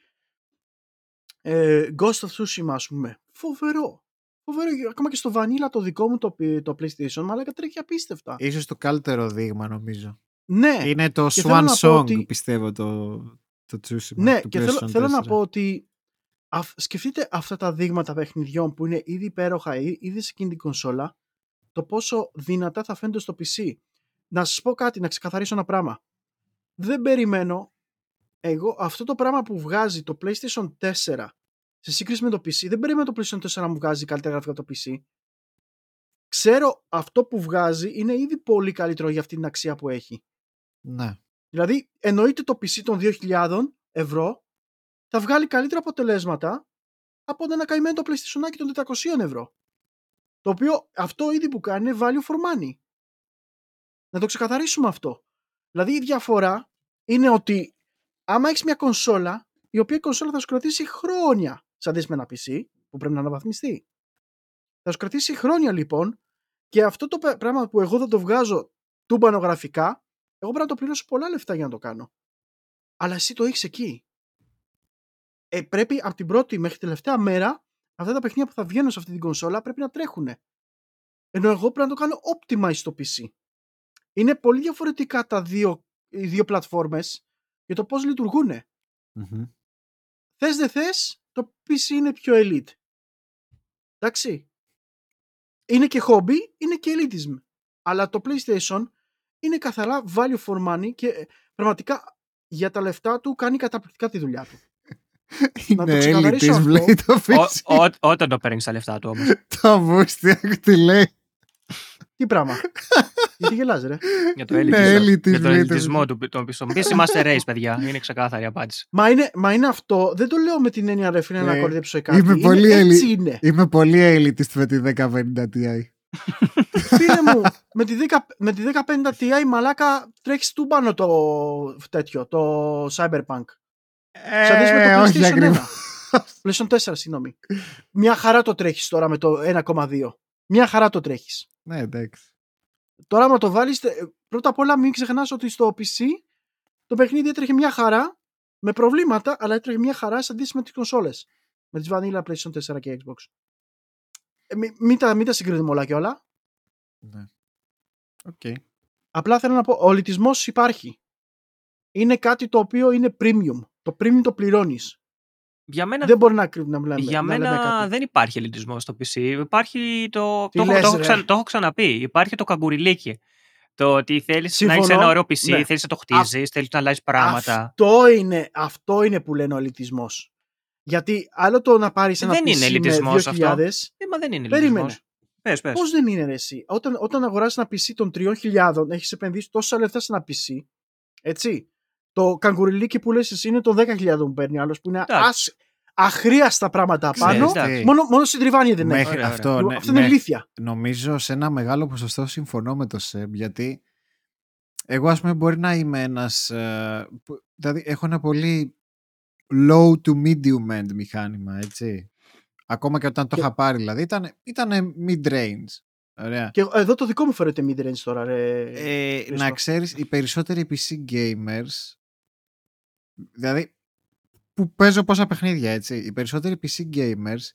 Ε, Ghost of Tsushima ας πούμε. Φοβερό. Φοβερό. Ακόμα και στο Vanilla το δικό μου το, το PlayStation μαλάκα τρέχει απίστευτα. Ίσως το καλύτερο δείγμα νομίζω. Ναι. Είναι το και θέλω Swan να πω Song ότι- πιστεύω το, το Tsushima. Ναι, του και θέλω, PlayStation θέλω να 4. πω ότι αυ- σκεφτείτε αυτά τα δείγματα παιχνιδιών που είναι ήδη υπέροχα ή- ήδη σε εκείνη την κονσόλα, το πόσο δυνατά θα φαίνεται στο PC. Να σας πω κάτι, να ξεκαθαρίσω ένα πράγμα. Δεν περιμένω εγώ αυτό το πράγμα που βγάζει το PlayStation 4 σε σύγκριση με το PC, δεν περιμένω το PlayStation 4 να μου βγάζει καλύτερα γραφικά από το PC. Ξέρω αυτό που βγάζει είναι ήδη πολύ καλύτερο για αυτή την αξία που έχει. Ναι. Δηλαδή, εννοείται το PC των 2.000 ευρώ θα βγάλει καλύτερα αποτελέσματα από ένα καημένο το PlayStation των 400 ευρώ. Το οποίο αυτό ήδη που κάνει είναι value for money. Να το ξεκαθαρίσουμε αυτό. Δηλαδή η διαφορά είναι ότι άμα έχεις μια κονσόλα, η οποία κονσόλα θα σου κρατήσει χρόνια σαν με ένα PC που πρέπει να αναβαθμιστεί. Θα σου κρατήσει χρόνια λοιπόν και αυτό το πράγμα που εγώ δεν το βγάζω τούμπανογραφικά, εγώ πρέπει να το πληρώσω πολλά λεφτά για να το κάνω. Αλλά εσύ το έχεις εκεί. Ε, πρέπει από την πρώτη μέχρι τη τελευταία μέρα αυτά τα παιχνίδια που θα βγαίνουν σε αυτή την κονσόλα πρέπει να τρέχουν. Ενώ εγώ πρέπει να το κάνω optimize στο PC. Είναι πολύ διαφορετικά τα δύο, οι δύο πλατφόρμες για το πώς λειτουργούν. Mm-hmm. Θες δεν θες, το PC είναι πιο elite. Εντάξει. Είναι και hobby, είναι και elitism. Αλλά το PlayStation είναι καθαρά value for money και ε, πραγματικά για τα λεφτά του κάνει καταπληκτικά τη δουλειά του. Είναι elitism, λέει το PC. Όταν το παίρνεις τα λεφτά του όμως. Το βούστια, τι λέει. Τι πράγμα. Γιατί γελάς ρε. Για το ελιτισμό του. Τον πίσω είμαστε race, παιδιά. Είναι ξεκάθαρη απάντηση. Μα είναι, μα είναι αυτό. Δεν το λέω με την έννοια ρε φίλε να Ναι. κορδέψω κάτι. Είμαι Είναι- πολύ έτσι ελι- είναι. Είμαι πολύ elitist με τη 1050 Ti. Φίλε μου, με τη, 10, με τη 1050 Ti μαλάκα τρέχεις του πάνω το τέτοιο, το Cyberpunk. Σε αντίθεση με Ε, το όχι PlayStation ακριβώς. 1. PlayStation 4, συγγνώμη. Μια χαρά το τρέχεις τώρα με το 1,2. Μια χαρά το τρέχεις. Ναι, εντάξει. Τώρα, άμα το βάλεις, τε- πρώτα απ' όλα μην ξεχνάς ότι στο PC το παιχνίδι έτρεχε μια χαρά με προβλήματα, αλλά έτρεχε μια χαρά σε αντίθεση με τις κονσόλες. Με τις Vanilla PlayStation 4 και Xbox. Ε, μην, μην, τα, μην τα συγκρίνουμε όλα και όλα. Ναι. Οκ. Απλά θέλω να πω, ο ελιτισμός υπάρχει. Είναι κάτι το οποίο είναι premium. Το premium το πληρώνεις. Για μένα, Δεν μπορεί να, κρυ- να, λέμε, για να λέμε μένα κάτι. δεν υπάρχει ελιτισμό στο PC. Υπάρχει το. Τι Το, έχω- λες, το, έχω ρε. ξα- το έχω ξαναπεί. Υπάρχει το καγκουριλίκι. Το ότι θέλεις να Συμφωνώ. έχει ένα ωραίο PC, Ναι. θέλεις να το χτίζεις, θέλεις να αλλάζεις πράγματα. Αυτό είναι, αυτό είναι που λένε ο ελιτισμός. Γιατί άλλο το να πάρεις ένα Δεν PC είναι ελιτισμός με αυτό. 2.000, Ε, μα δεν είναι Περίμενε. Ελιτισμό. Πες, πες. Πώς δεν είναι ρε, εσύ; Όταν, όταν αγοράσει ένα PC των 3.000, έχεις επενδύσει τόσα λεφτά σε ένα PC. Έτσι; Το καγκουριλίκι που λες εσύ είναι των 10.000 που παίρνει άλλος, που είναι Εντάξει. ας, αχρίαστα πράγματα Ξέρεις, πάνω. εντάξει. Μόνο, μόνο συντριβάνια δεν Μέχρι έχει. Ωραία, ωραία. αυτό, ναι, Αυτό είναι ναι. ηλίθεια. νομίζω σε ένα μεγάλο ποσοστό συμφωνώ με το ΣΕΜ γιατί εγώ ας πούμε μπορεί να είμαι ένας ε, που- δηλαδή έχω ένα πολύ low to medium end μηχάνημα έτσι ακόμα και όταν το Και- είχα πάρει δηλαδή ήταν, ήταν mid range ωραία Και εδώ το δικό μου φέρεται mid-range τώρα, ρε. ε, Χριστό. να ξέρεις οι περισσότεροι PC gamers δηλαδή που παίζω πόσα παιχνίδια έτσι οι περισσότεροι PC gamers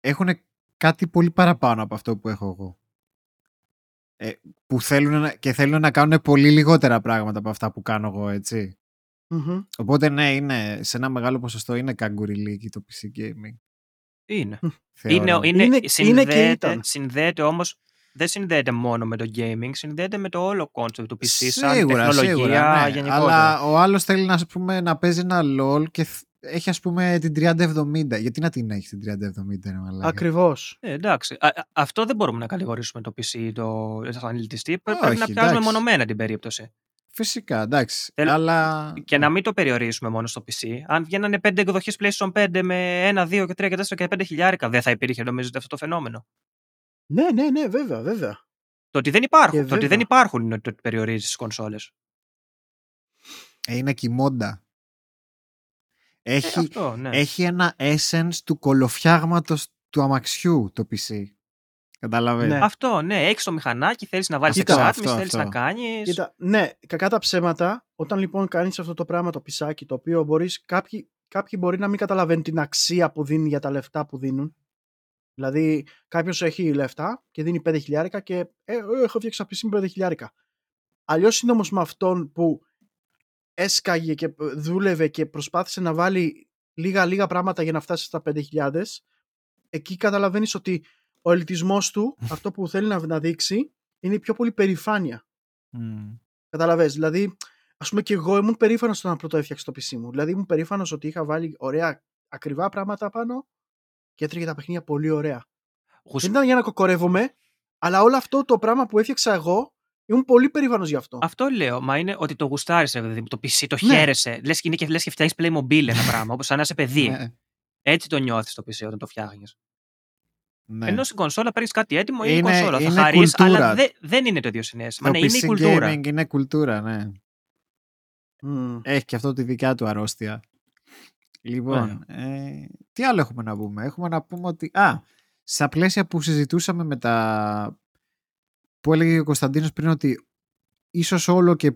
έχουν κάτι πολύ παραπάνω από αυτό που έχω εγώ ε, που θέλουν να, και θέλουν να κάνουν πολύ λιγότερα πράγματα από αυτά που κάνω εγώ έτσι Μμμ. οπότε ναι είναι, σε ένα μεγάλο ποσοστό είναι καγκουριλίκι το PC gaming Είναι. θεωρώ. Είναι, είναι, Είναι- είναι και συνδέεται, ήταν. συνδέεται όμως δεν συνδέεται μόνο με το gaming, συνδέεται με το όλο concept του PC σαν Σίγουρα, τεχνολογία σίγουρα, ναι. γενικότερα. Αλλά ο άλλος θέλει να, ας πούμε, να παίζει ένα LOL και θ- έχει ας πούμε την 3070. Γιατί να την έχει την 3070, ρε μαλάκα; Ακριβώς. Ε, εντάξει. Α, α, αυτό δεν μπορούμε να κατηγορήσουμε το PC το σαν ελιτιστή. Πρέ- Πρέπει Όχι, να πιάσουμε εντάξει. μονομένα την περίπτωση. Φυσικά, εντάξει. Θέλω- Αλλά. Και να μην το περιορίσουμε μόνο στο PC. Αν βγαίνανε 5 εκδοχές PlayStation 5 με 1, 2 και 3 και 4 και 5 χιλιάρικα, δεν θα υπήρχε νομίζετε αυτό το φαινόμενο. Ναι, ναι, ναι, βέβαια, βέβαια. Το ότι δεν υπάρχουν, Και το ότι βέβαια. δεν υπάρχουν είναι το ότι περιορίζεις τι κονσόλες. Ε, είναι κοιμώντα. Έχει, αυτό, ναι. έχει ένα essence του κολοφιάγματος του αμαξιού το PC. Κατάλαβες; Ναι. Αυτό, ναι. Έχεις το μηχανάκι, θέλεις να βάλεις Κοίτα, εξάτμιση, αυτό, θέλεις αυτό. να κάνεις. Κοίτα, ναι, κακά τα ψέματα, όταν λοιπόν κάνεις αυτό το πράγμα το πισάκι, το οποίο μπορείς, κάποιοι, κάποιοι μπορεί να μην καταλαβαίνουν την αξία που δίνει για τα λεφτά που δίνουν. Δηλαδή, κάποιος έχει λεφτά και δίνει 5 χιλιάρικα και ε, ε, έχω φτιάξει ένα PC με 5 χιλιάρικα. Αλλιώς είναι όμως με αυτόν που έσκαγε και δούλευε και προσπάθησε να βάλει λίγα-λίγα πράγματα για να φτάσει στα 5.000, εκεί καταλαβαίνεις ότι ο ελιτισμός του, αυτό που θέλει να, να δείξει, είναι η πιο πολύ περηφάνεια. Μμ. Καταλαβες, δηλαδή, ας πούμε και εγώ ήμουν περήφανος όταν πρώτο έφτιαξα το PC μου. Δηλαδή, ήμουν περήφανος ότι είχα βάλει ωραία, ακριβά πράγματα πάνω και έτρεχε τα παιχνίδια πολύ ωραία. Γουσ- Δεν ήταν για να κοκορεύομαι, αλλά όλο αυτό το πράγμα που έφτιαξα εγώ Ήμουν πολύ περήφανος γι' αυτό. Αυτό λέω. Μα είναι ότι το γουστάρει, δηλαδή, το PC, το Ναι. χαίρεσαι. Λες και, είναι και, λες και φτιάχνεις Playmobil ένα πράγμα, όπως σαν να είσαι παιδί. Ναι, Έτσι το νιώθεις το PC όταν το φτιάχνεις. Ναι. Ενώ στην κονσόλα παίρνεις κάτι έτοιμο, είναι, Είναι- κονσόλα. Θα είναι χαρείς, κουλτούρα. αλλά δε- δεν είναι το ίδιο συνέστημα. Το Ναι, είναι η PC κουλτούρα. gaming είναι κουλτούρα, ναι. Μμ. Έχει και αυτό τη δικιά του αρρώστια. Λοιπόν, ε, τι άλλο έχουμε να πούμε; Έχουμε να πούμε ότι... Α, στα πλαίσια που συζητούσαμε με τα... που έλεγε ο Κωνσταντίνος πριν ότι ίσως όλο και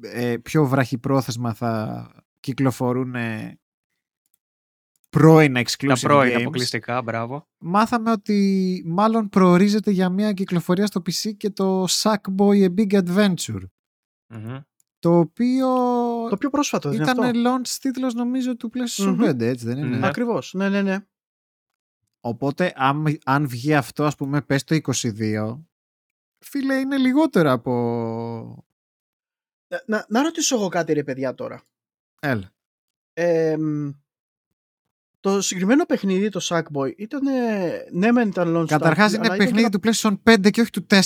ε, πιο βραχυπρόθεσμα θα κυκλοφορούν ε, πρώινα exclusive Τα πρώην games. αποκλειστικά, μπράβο. Μάθαμε ότι μάλλον προορίζεται για μια κυκλοφορία στο PC και το Sackboy A Big Adventure. Μμμ. Το οποίο Το πιο πρόσφατο δεν είναι ήταν αυτό; launch τίτλος νομίζω του PlayStation Μμμ. 5, έτσι δεν είναι; Ναι. Ακριβώς. Ναι, ναι, ναι. Οπότε αν, αν βγει αυτό ας πούμε πες το 22 φίλε είναι λιγότερο από... Να, να, να ρωτήσω εγώ κάτι ρε παιδιά τώρα. Έλα. Ε, μ, το συγκεκριμένο παιχνίδι, το Sackboy, ήταν. Ναι, μεν ήταν launch Καταρχάς title, είναι αλλά ήταν παιχνίδι και του PlayStation 5 και όχι του 4.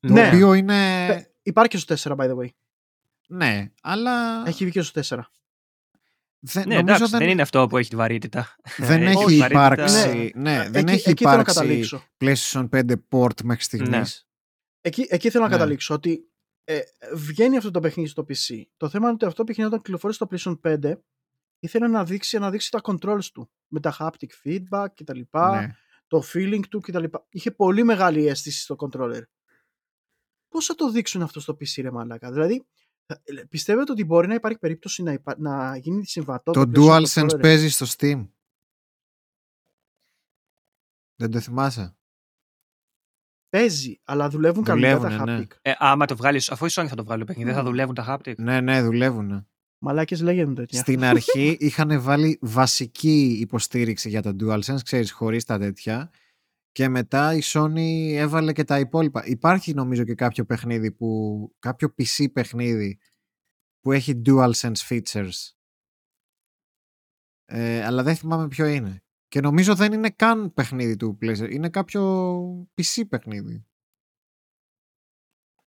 Το Ναι. οποίο είναι... ένα- Πε- Υπάρχει και στο 4, by the way. Ναι, αλλά Έχει βγει και στο 4. δεν, Ναι, νομίζω εντάξει, δεν, δεν είναι αυτό που έχει τη βαρύτητα. δεν Έχει έχει βαρύτητα- υπάρξει, ναι, δεν εκεί, έχει εκεί θέλω να υπάρξει καταλήξω. PlayStation 5 port μέχρι στιγμής. Εκεί, εκεί θέλω να Ναι. καταλήξω ότι ε, βγαίνει αυτό το παιχνίδι στο PC. Το θέμα είναι ότι αυτό το παιχνίδι όταν κυκλοφόρησε στο PlayStation 5 ήθελε να δείξει, να δείξει τα controls του με τα haptic feedback κτλ. Ναι. Το feeling του κτλ. Είχε πολύ μεγάλη αίσθηση στο controller. Πώς θα το δείξουν αυτό στο PC ρε μαλάκα; Δηλαδή ε, πιστεύετε ότι μπορεί να υπάρχει περίπτωση να, υπά- να γίνει συμβατό Το PlayStation DualSense controller? παίζει στο Steam. Δεν το θυμάσαι; Παίζει, αλλά δουλεύουν κανονικά τα Δουλεύουνε, ναι. haptic. Ε, άμα το βγάλεις, αφού η Sony θα το βγάλει το παιχνίδι, δεν θα Μμ. δουλεύουν τα haptic; Ναι, ναι, δουλεύουν. Μαλάκες λέγεται τέτοια. Στην αρχή είχαν βάλει βασική υποστήριξη για τα DualSense, ξέρεις, χωρίς τα τέτοια. Και μετά η Sony έβαλε και τα υπόλοιπα. Υπάρχει νομίζω και κάποιο παιχνίδι που, κάποιο PC παιχνίδι που έχει DualSense features. Ε, αλλά δεν θυμάμαι ποιο είναι. Και νομίζω δεν είναι καν παιχνίδι του PlayStation. Είναι κάποιο PC παιχνίδι.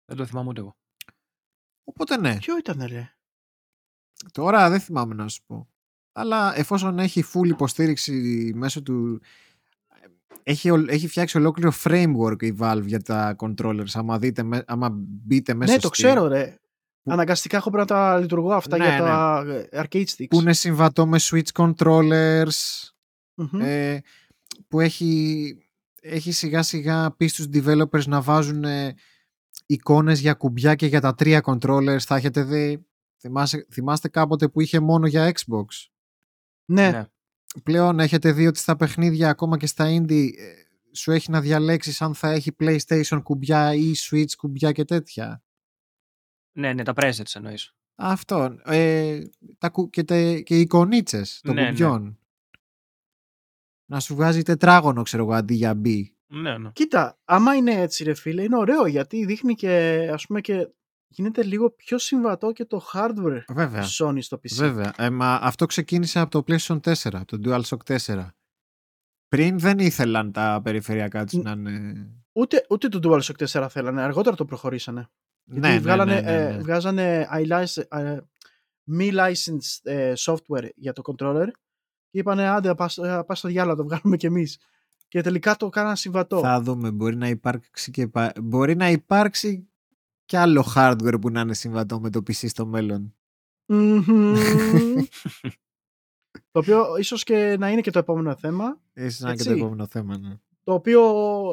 Δεν το θυμάμαι ούτε εγώ. Οπότε ναι. Ποιο ήταν ρε; Τώρα δεν θυμάμαι να σου πω. Αλλά εφόσον έχει full υποστήριξη μέσω του... Έχει, ολ- έχει φτιάξει ολόκληρο framework η Valve για τα controllers. Άμα, δείτε, με- άμα μπείτε μέσα ναι, το ξέρω ρε. Που- Αναγκαστικά έχω πρέπει να τα λειτουργώ αυτά Ναι, για τα ε, arcade sticks. Που είναι συμβατό με Switch controllers. Μμμ. ε, που έχει, έχει σιγά σιγά πεις στους developers να βάζουν ε, εικόνες για κουμπιά και για τα τρία controllers. Θα έχετε δει... Θυμάστε, θυμάστε κάποτε που είχε μόνο για Xbox; ναι. Ναι. πλέον έχετε δει ότι στα παιχνίδια ακόμα και στα indie ε, σου έχει να διαλέξεις αν θα έχει PlayStation κουμπιά ή Switch κουμπιά και τέτοια; ναι, ναι, τα presets εννοείς. Αυτό. Ε, τα, κου- και, τε, και οι εικονίτσες των Ναι, ναι. κουμπιών. Να σου βγάζει τετράγωνο, ξέρω εγώ, αντί για B. Ναι, ναι. Κοίτα, άμα είναι έτσι ρε φίλε, είναι ωραίο γιατί δείχνει και ας πούμε και γίνεται λίγο πιο συμβατό και το hardware Βέβαια. Sony στο PC. Βέβαια. Ε, μα αυτό ξεκίνησε από το PlayStation 4, από το DualShock 4. Πριν δεν ήθελαν τα περιφερειακά τους Ν- να είναι... Ούτε, ούτε το DualShock 4 θέλανε, αργότερα το προχωρήσανε. Γιατί Ναι, ναι, βγάλανε, ναι, ναι, ε, ναι. βγάζανε iLic- ε, μη licensed ε, software για το controller και είπανε άντε πας, ε, πας στο διάλογο, το βγάλουμε κι εμείς. Και τελικά το κάναν συμβατό. Θα δούμε. Μπορεί να υπάρξει και, πα- μπορεί να υπάρξει και άλλο hardware που να είναι συμβατό με το PC στο μέλλον. Μμμ. το οποίο ίσως και να είναι και το επόμενο θέμα. Ίσως να είναι και Έτσι. το επόμενο θέμα. Ναι. Το οποίο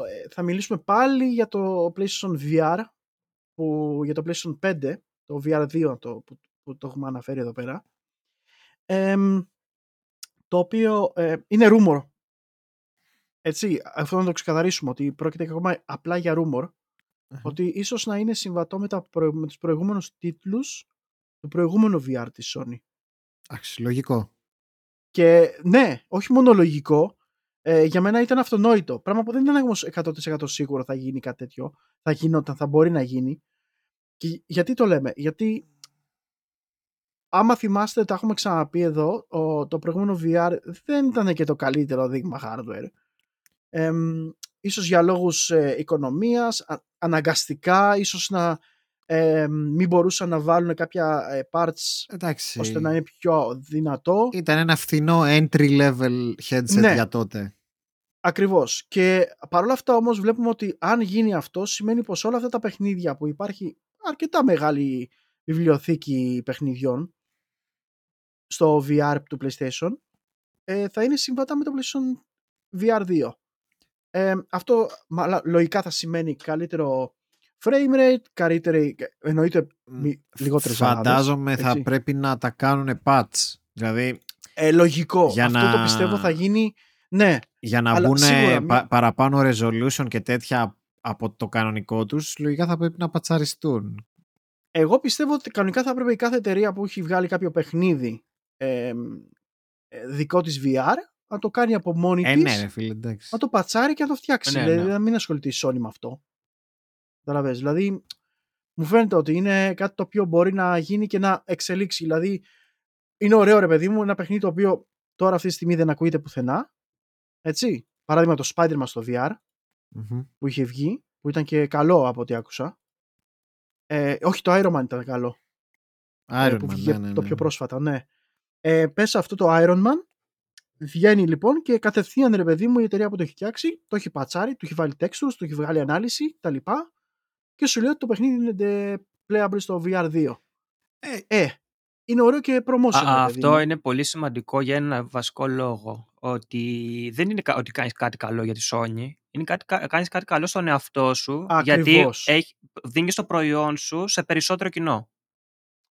ε, θα μιλήσουμε πάλι για το PlayStation VR που, για το PlayStation 5, το VR2 το, που, που το έχουμε αναφέρει εδώ πέρα. Εμ, το οποίο ε, είναι rumor. Έτσι, αυτό να το ξεκαθαρίσουμε ότι πρόκειται ακόμα απλά για rumor ότι ίσως να είναι συμβατό με, τα προ, με τους προηγούμενους τίτλους του προηγούμενου VR της Sony. Εντάξει, λογικό. Και ναι, όχι μόνο λογικό, ε, για μένα ήταν αυτονόητο. Πράγμα που δεν ήταν όμως 100% σίγουρο θα γίνει κάτι τέτοιο. Θα γινόταν, θα μπορεί να γίνει. Και γιατί το λέμε, Γιατί άμα θυμάστε, τα έχουμε ξαναπεί εδώ, ο, το προηγούμενο VR δεν ήταν και το καλύτερο δείγμα hardware. Εμ, ίσως για λόγους ε, οικονομίας, α- αναγκαστικά, ίσως να ε, μην μπορούσαν να βάλουν κάποια ε, parts Εντάξει. ώστε να είναι πιο δυνατό. Ήταν ένα φθηνό entry level headset Ναι. για τότε. Ακριβώς. Και παρόλα αυτά όμως βλέπουμε ότι αν γίνει αυτό σημαίνει πως όλα αυτά τα παιχνίδια που υπάρχει αρκετά μεγάλη βιβλιοθήκη παιχνιδιών στο VR του PlayStation ε, θα είναι συμβατά με το PlayStation VR 2. Ε, αυτό μαλα- λογικά θα σημαίνει καλύτερο frame rate, καλύτερη, εννοείται μη- λιγότερες Φαντάζομαι θα έτσι. πρέπει να τα κάνουν patch. Δηλαδή Ε, λογικό. Για Αυτό να- το πιστεύω θα γίνει, ναι, για να Αλλά μπουν σίγουρα μη- παραπάνω resolution και τέτοια από το κανονικό τους, λογικά θα πρέπει να πατσαριστούν. Εγώ πιστεύω ότι κανονικά θα έπρεπε η κάθε εταιρεία που έχει βγάλει κάποιο παιχνίδι ε, ε, δικό της VR να το κάνει από μόνη Ε, της, ναι, ρε φίλε, εντάξει. να το πατσάρει και να το φτιάξει. Ναι, δηλαδή ναι. να μην ασχοληθεί η Sony με αυτό. Καταλαβες. Δηλαδή μου φαίνεται ότι είναι κάτι το οποίο μπορεί να γίνει και να εξελίξει. Δηλαδή είναι ωραίο ρε παιδί μου ένα παιχνίδι το οποίο τώρα αυτή τη στιγμή δεν ακούγεται πουθενά. Έτσι. Παράδειγμα το Spider-Man στο VR Μμμ. που είχε βγει, που ήταν και καλό από ό,τι άκουσα. Ε, όχι, το Iron Man ήταν καλό. ε, Iron που Man, βγήκε ναι, ναι, το ναι. πιο πρόσφατα, ναι. Ε, πες αυτό το Iron Man, βγαίνει λοιπόν και κατευθείαν ρε παιδί μου η εταιρεία που το έχει φτιάξει, το έχει πατσάρει, του έχει βάλει textures, του έχει βγάλει ανάλυση, τα λοιπά και σου λέει ότι το παιχνίδι είναι playable στο VR2. Ε, Ε, είναι ωραίο και promotion. Α, ρε παιδί αυτό μου. είναι πολύ σημαντικό για ένα βασικό λόγο. Ότι δεν είναι κα- ότι κάνεις κάτι καλό για τη Sony. Είναι κάτι, κα- κάνεις κάτι καλό στον εαυτό σου. Γιατί Ακριβώς. έχει, δίνεις το προϊόν σου σε περισσότερο κοινό.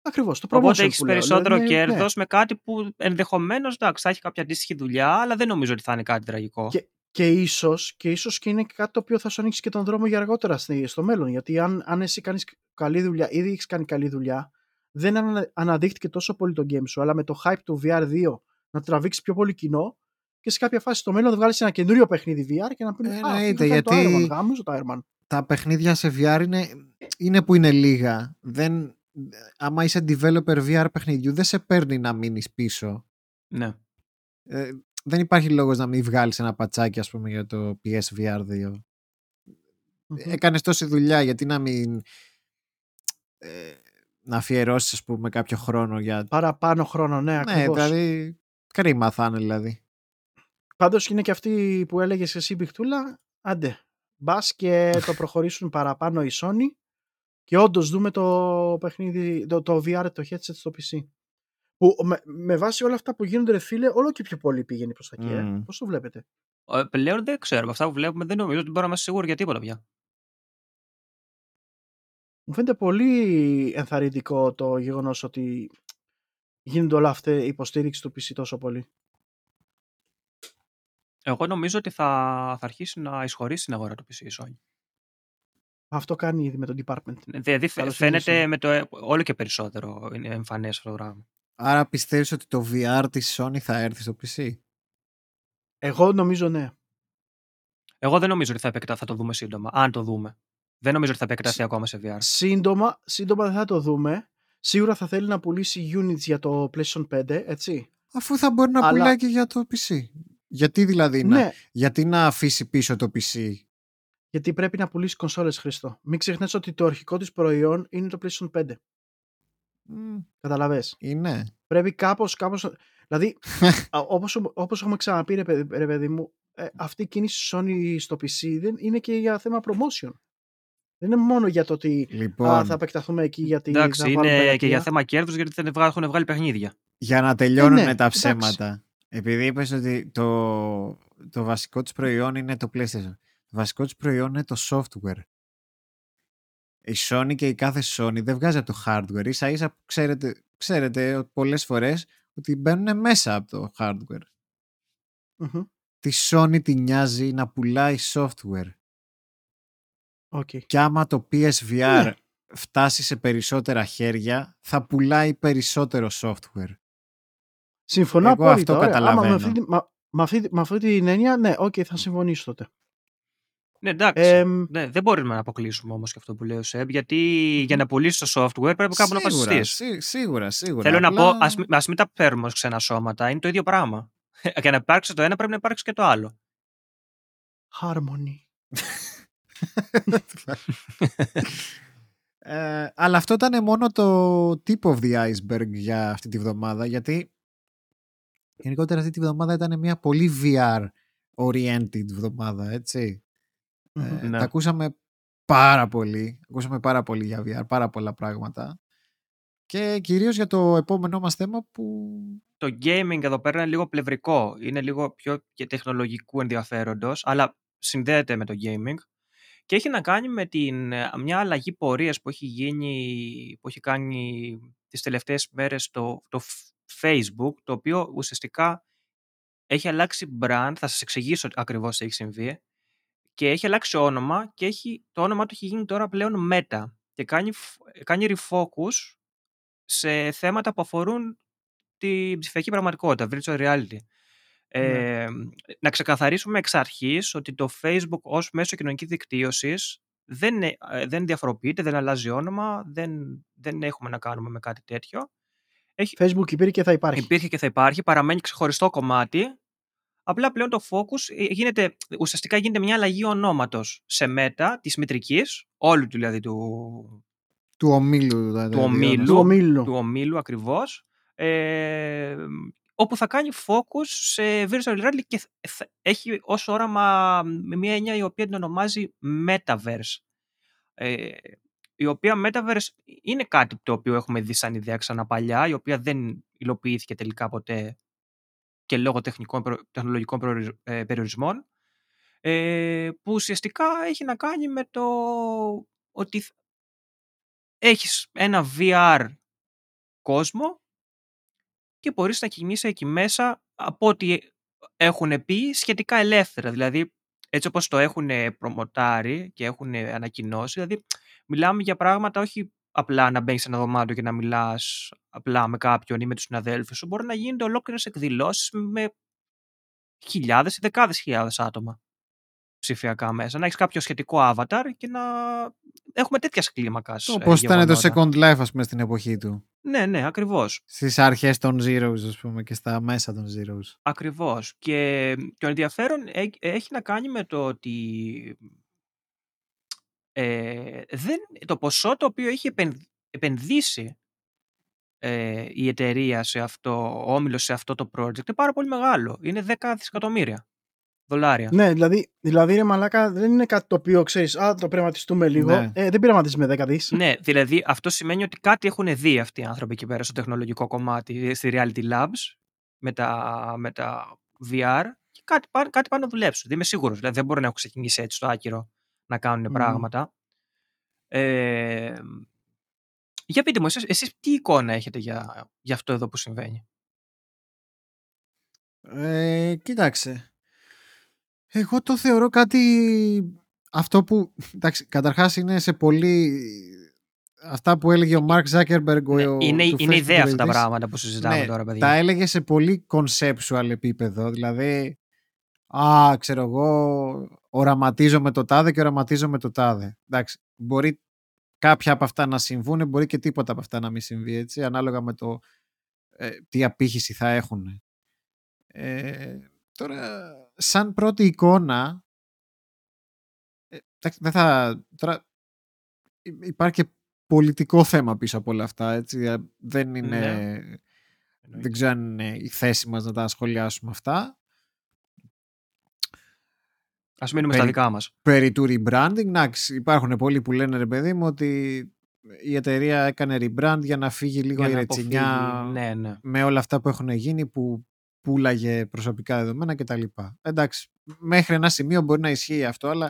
Ακριβώς, το promotion Οπότε έχεις που λέω, περισσότερο δηλαδή, ναι. κέρδος με κάτι που ενδεχομένως εντάξει, θα έχει κάποια αντίστοιχη δουλειά, αλλά δεν νομίζω ότι θα είναι κάτι τραγικό. Και- Και ίσως, και ίσως και είναι και κάτι το οποίο θα σου ανοίξει και τον δρόμο για αργότερα στη- στο μέλλον. Γιατί αν, αν εσύ κάνεις καλή δουλειά, ήδη έχεις κάνει καλή δουλειά, δεν ανα, αναδείχθηκε τόσο πολύ το game σου, αλλά με το hype του VR2 να τραβήξεις πιο πολύ κοινό και σε κάποια φάση στο μέλλον θα βγάλεις ένα καινούριο παιχνίδι VR και να πεις Α, αυτό Εννοείται, είχα κάνει το γιατί- Iron Man, γάμιζω το Iron Man. τα παιχνίδια σε VR είναι, είναι που είναι λίγα. Δεν, άμα είσαι developer VR παιχνιδιού, δεν σε παίρνει να μείνεις πίσω. Ναι. Ε, δεν υπάρχει λόγος να μην βγάλεις ένα πατσάκι, ας πούμε, για το PSVR 2. Μμμ. Έκανες τόση δουλειά, γιατί να μην... Ε, να αφιερώσεις, ας πούμε, κάποιο χρόνο για... Παραπάνω χρόνο, ναι, ναι, ακριβώς. δηλαδή... Κρίμα θα είναι, δηλαδή. Πάντως είναι και αυτή που έλεγες εσύ Μπιχτούλα, άντε, μπας και το προχωρήσουν παραπάνω η Sony και όντως δούμε το παιχνίδι, το, το VR, το headset στο PC. Που με, με βάση όλα αυτά που γίνονται ρε φίλε, όλο και πιο πολύ πήγαινε προς τα εκεί. ε. Μμμ. Πώς το βλέπετε; Ε, Πλέον δεν ξέρω. Από αυτά που βλέπουμε δεν νομίζω ότι μπορούμε να είμαστε σίγουροι για τίποτα πια. Μου φαίνεται πολύ ενθαρρυντικό το γεγονός ότι γίνεται όλα αυτά η υποστήριξη του PC τόσο πολύ. Εγώ νομίζω ότι θα, θα αρχίσει να εισχωρήσει την αγορά του PC η Sony. Αυτό κάνει ήδη με το department. Δηλαδή φαι- Καλώς φαίνεται ήρθες. με το, ε, όλο και περισσότερο είναι εμφανές αυτό το πράγμα. Άρα πιστεύεις ότι το VR της Sony θα έρθει στο PC. Εγώ νομίζω ναι. Εγώ δεν νομίζω ότι θα, επεκτα... θα το δούμε σύντομα. Αν το δούμε. Δεν νομίζω ότι θα επεκταθεί ακόμα σε VR. Σύντομα, σύντομα δεν θα το δούμε. Σίγουρα θα θέλει να πουλήσει units για το PlayStation 5, έτσι. Αφού θα μπορεί να Αλλά- πουλάει και για το PC. Γιατί δηλαδή να, Ναι, γιατί να αφήσει πίσω το PC. Γιατί πρέπει να πουλήσεις κονσόλες Χριστό. Μην ξεχνάς ότι το αρχικό της προϊόν είναι το PlayStation 5. Μμ, Καταλαβες; Είναι. Πρέπει κάπως, κάπως... Δηλαδή, α, όπως, όπως έχουμε ξαναπεί ρε, παιδί- ρε παιδί μου, ε, αυτή η κίνηση Sony στο PC δεν είναι και για θέμα promotion. Δεν είναι μόνο για το ότι Λοιπόν, α, θα επεκταθούμε εκεί γιατί Εντάξει, θα βάλουμε είναι και πελατεία. για θέμα κέρδους γιατί δεν βγα- έχουν βγάλει παιχνίδια. για να τελειώνουν ναι, τα εντάξει. ψέματα. Επειδή είπες ότι το, το βασικό της προϊόν είναι το PlayStation. Το βασικό της προϊόν είναι το software. Η Sony και η κάθε Sony δεν βγάζει από το hardware. Ίσα ίσα ξέρετε, ξέρετε πολλές φορές ότι μπαίνουν μέσα από το hardware. Μμμ. Τη Sony τη νοιάζει να πουλάει software. Οκ. Και άμα το PSVR Ναι. φτάσει σε περισσότερα χέρια, θα πουλάει περισσότερο software. Συμφωνώ Εγώ απόλυτα. αυτό ωραία. Άμα με καταλαβαίνω. αυτή, τη- μα- με αυτή, με αυτή την έννοια, ναι, οκ, θα συμφωνήσω τότε. Ναι, εντάξει. Εμ, Ναι, δεν μπορούμε να αποκλείσουμε όμως και αυτό που λέει ο Σεμ, γιατί για να πουλήσει το software πρέπει κάπου να Σίγουρα, βασιστεί. σί- σίγουρα, σίγουρα. Θέλω να Απλά- πω, ας, μην- ας μην τα παίρνουμε ως ξένα σώματα, είναι το ίδιο πράγμα. Για να υπάρξει το ένα πρέπει να υπάρξει και το άλλο. harmony. ε, αλλά αυτό ήταν μόνο το tip of the iceberg για αυτή τη βδομάδα γιατί γενικότερα αυτή τη βδομάδα ήταν μια πολύ VR oriented βδομάδα έτσι ε, ναι. τα ακούσαμε πάρα πολύ ακούσαμε πάρα πολύ για VR πάρα πολλά πράγματα και κυρίως για το επόμενό μας θέμα που Το gaming εδώ πέρα είναι λίγο πλευρικό. Είναι λίγο πιο και τεχνολογικού ενδιαφέροντος, αλλά συνδέεται με το gaming. Και έχει να κάνει με την, ε, μια αλλαγή πορείας που έχει γίνει, που έχει κάνει τις τελευταίες μέρες το, το F- Facebook, το οποίο ουσιαστικά έχει αλλάξει brand, θα σας εξηγήσω ακριβώς τι έχει συμβεί, και έχει αλλάξει όνομα και έχει, το όνομα του έχει γίνει τώρα πλέον Meta και κάνει, φ- κάνει refocus σε θέματα που αφορούν την ψηφιακή πραγματικότητα, virtual reality. Ε, να ξεκαθαρίσουμε εξ αρχής ότι το Facebook ως μέσο κοινωνικής δικτύωσης δεν, ε, ε, δεν διαφοροποιείται, δεν αλλάζει όνομα, δεν, δεν έχουμε να κάνουμε με κάτι τέτοιο. Έχει, Facebook υπήρχε και θα υπάρχει. υπήρχε και θα υπάρχει, παραμένει ξεχωριστό κομμάτι. Απλά πλέον το focus ε, γίνεται, ουσιαστικά γίνεται μια αλλαγή ονόματος σε μέτα της μητρικής, όλου του δηλαδή του, του ομίλου δηλαδή, του ομίλου, Του ομίλου. του ομίλου ακριβώς, ε, όπου θα κάνει focus σε virtual reality και θα- έχει ως όραμα μια έννοια η οποία την ονομάζει Metaverse. Ε, η οποία Metaverse είναι κάτι το οποίο έχουμε δει σαν ιδέα ξαναπαλιά, η οποία δεν υλοποιήθηκε τελικά ποτέ και λόγω τεχνικών, προ- τεχνολογικών προοριζ- ε, περιορισμών, ε, που ουσιαστικά έχει να κάνει με το ότι έχεις ένα VR κόσμο και μπορείς να κινείσαι εκεί μέσα από ό,τι έχουν πει σχετικά ελεύθερα. Δηλαδή, έτσι όπως το έχουν προμοτάρει και έχουν ανακοινώσει, δηλαδή μιλάμε για πράγματα όχι απλά να μπαίνεις σε ένα δωμάτιο και να μιλάς απλά με κάποιον ή με τους συναδέλφους σου. Μπορεί να γίνονται ολόκληρες εκδηλώσεις με χιλιάδες ή δεκάδες χιλιάδες άτομα ψηφιακά μέσα. Να έχεις κάποιο σχετικό avatar και να έχουμε τέτοια κλίμακας. Όπως ήταν το Second Life ας πούμε στην εποχή του; Ναι, ναι, ακριβώς. Στις αρχές των Zeros ας πούμε και στα μέσα των Zeros. Ακριβώς. Και το ενδιαφέρον έ- έχει να κάνει με το ότι ε, δεν, το ποσό το οποίο έχει επεν- επενδύσει ε, η εταιρεία σε αυτό, ο όμιλος σε αυτό το project είναι πάρα πολύ μεγάλο. Είναι 10 δισεκατομμύρια δολάρια. Ναι, δηλαδή, δηλαδή ρε μαλάκα δεν είναι κάτι το οποίο ξέρεις, α, το πειραματιστούμε λίγο. Ναι. Ε, δεν πειραματίζουμε 10 δις. Ναι, δηλαδή αυτό σημαίνει ότι κάτι έχουν δει αυτοί οι άνθρωποι εκεί πέρα στο τεχνολογικό κομμάτι, στη Reality Labs, με τα, με τα VR και κάτι, πάνε- κάτι πάνε να δουλέψουν. Δεν είμαι σίγουρος, δηλαδή δεν μπορεί να έχουν ξεκινήσει έτσι στο άκυρο να κάνουν Μμμ. πράγματα. Ε, για πείτε μου, εσείς, εσείς τι εικόνα έχετε για, για αυτό εδώ που συμβαίνει; Ε, κοίταξε. Εγώ το θεωρώ κάτι αυτό που εντάξει, καταρχάς είναι σε πολύ αυτά που έλεγε ο Mark Zuckerberg ο, Ναι, ο- είναι, του είναι Facebook ιδέα αυτά τα ιδρυτής. πράγματα που συζητάμε Ναι, τώρα, παιδιά. τα έλεγε σε πολύ conceptual επίπεδο δηλαδή α ξέρω εγώ οραματίζω με το τάδε και οραματίζω με το τάδε εντάξει μπορεί κάποια από αυτά να συμβούν μπορεί και τίποτα από αυτά να μην συμβεί έτσι ανάλογα με το ε, τι απήχηση θα έχουν ε, τώρα σαν πρώτη εικόνα ε, εντάξει, δεν θα τώρα υ- υπάρχει και πολιτικό θέμα πίσω από όλα αυτά έτσι ε, δεν είναι Ναι. δεν ξέρω αν είναι η θέση μας να τα σχολιάσουμε αυτά. Ας μείνουμε στα περί- δικά μας. Περί του rebranding, εντάξει, υπάρχουν πολλοί που λένε ρε παιδί μου ότι η εταιρεία έκανε rebrand για να φύγει λίγο Για η να ρετσινιά αποφύγει- Ναι, ναι. με όλα αυτά που έχουν γίνει που πουλάγε προσωπικά δεδομένα κτλ. Εντάξει, μέχρι ένα σημείο μπορεί να ισχύει αυτό, αλλά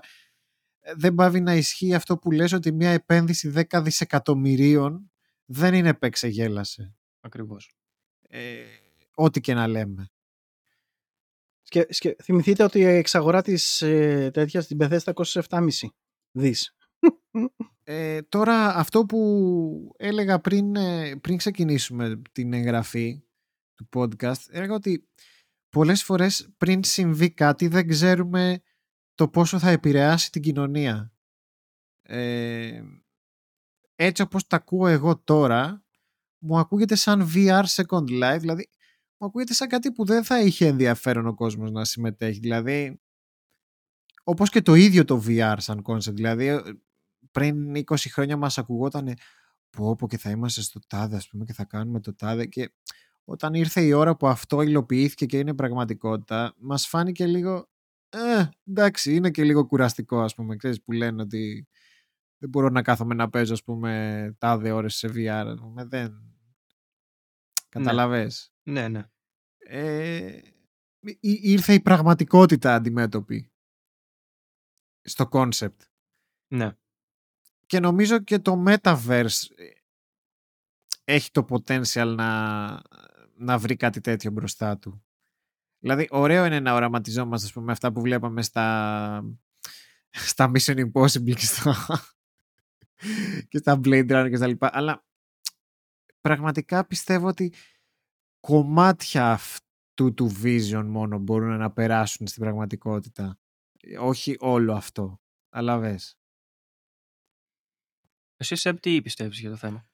ε, δεν πάβει να ισχύει αυτό που λες ότι μια επένδυση 10 δισεκατομμυρίων δεν είναι παίξε γέλασε. Ακριβώς. Ε, ό,τι και να λέμε. Και, και θυμηθείτε ότι η εξαγορά της ε, τέτοιας στην Bethesda κόστησε 7,5 δις. Ε, τώρα αυτό που έλεγα πριν, ε, πριν ξεκινήσουμε την εγγραφή του podcast έλεγα ότι πολλές φορές πριν συμβεί κάτι δεν ξέρουμε το πόσο θα επηρεάσει την κοινωνία. Ε, έτσι όπως τα ακούω εγώ τώρα μου ακούγεται σαν VR Second Life δηλαδή μου ακούγεται σαν κάτι που δεν θα είχε ενδιαφέρον ο κόσμος να συμμετέχει. Δηλαδή όπως και το ίδιο το VR σαν concept. Δηλαδή ε, πριν 20 χρόνια μας ακουγόταν πω πω και θα είμαστε στο τάδε ας πούμε και θα κάνουμε το τάδε και όταν ήρθε η ώρα που αυτό υλοποιήθηκε και είναι πραγματικότητα μας φάνηκε λίγο ε, εντάξει είναι και λίγο κουραστικό ας πούμε ξέρεις, που λένε ότι δεν μπορώ να κάθομαι να παίζω ας πούμε τάδε ώρες σε VR ας πούμε, δεν καταλαβες Ναι, ναι. ε, ήρθε η πραγματικότητα αντιμέτωπη στο concept ναι. και νομίζω και το metaverse ε, έχει το potential να, να βρει κάτι τέτοιο μπροστά του. Δηλαδή, ωραίο είναι να οραματιζόμαστε ας πούμε, αυτά που βλέπαμε στα, στα Mission Impossible και στα, και στα Blade Runner και στα λοιπά. Αλλά πραγματικά πιστεύω ότι κομμάτια αυτού του vision μόνο μπορούν να περάσουν στην πραγματικότητα. Όχι όλο αυτό. Αλλά βες. Εσύ, Σεπ, τι πιστεύεις για το θέμα;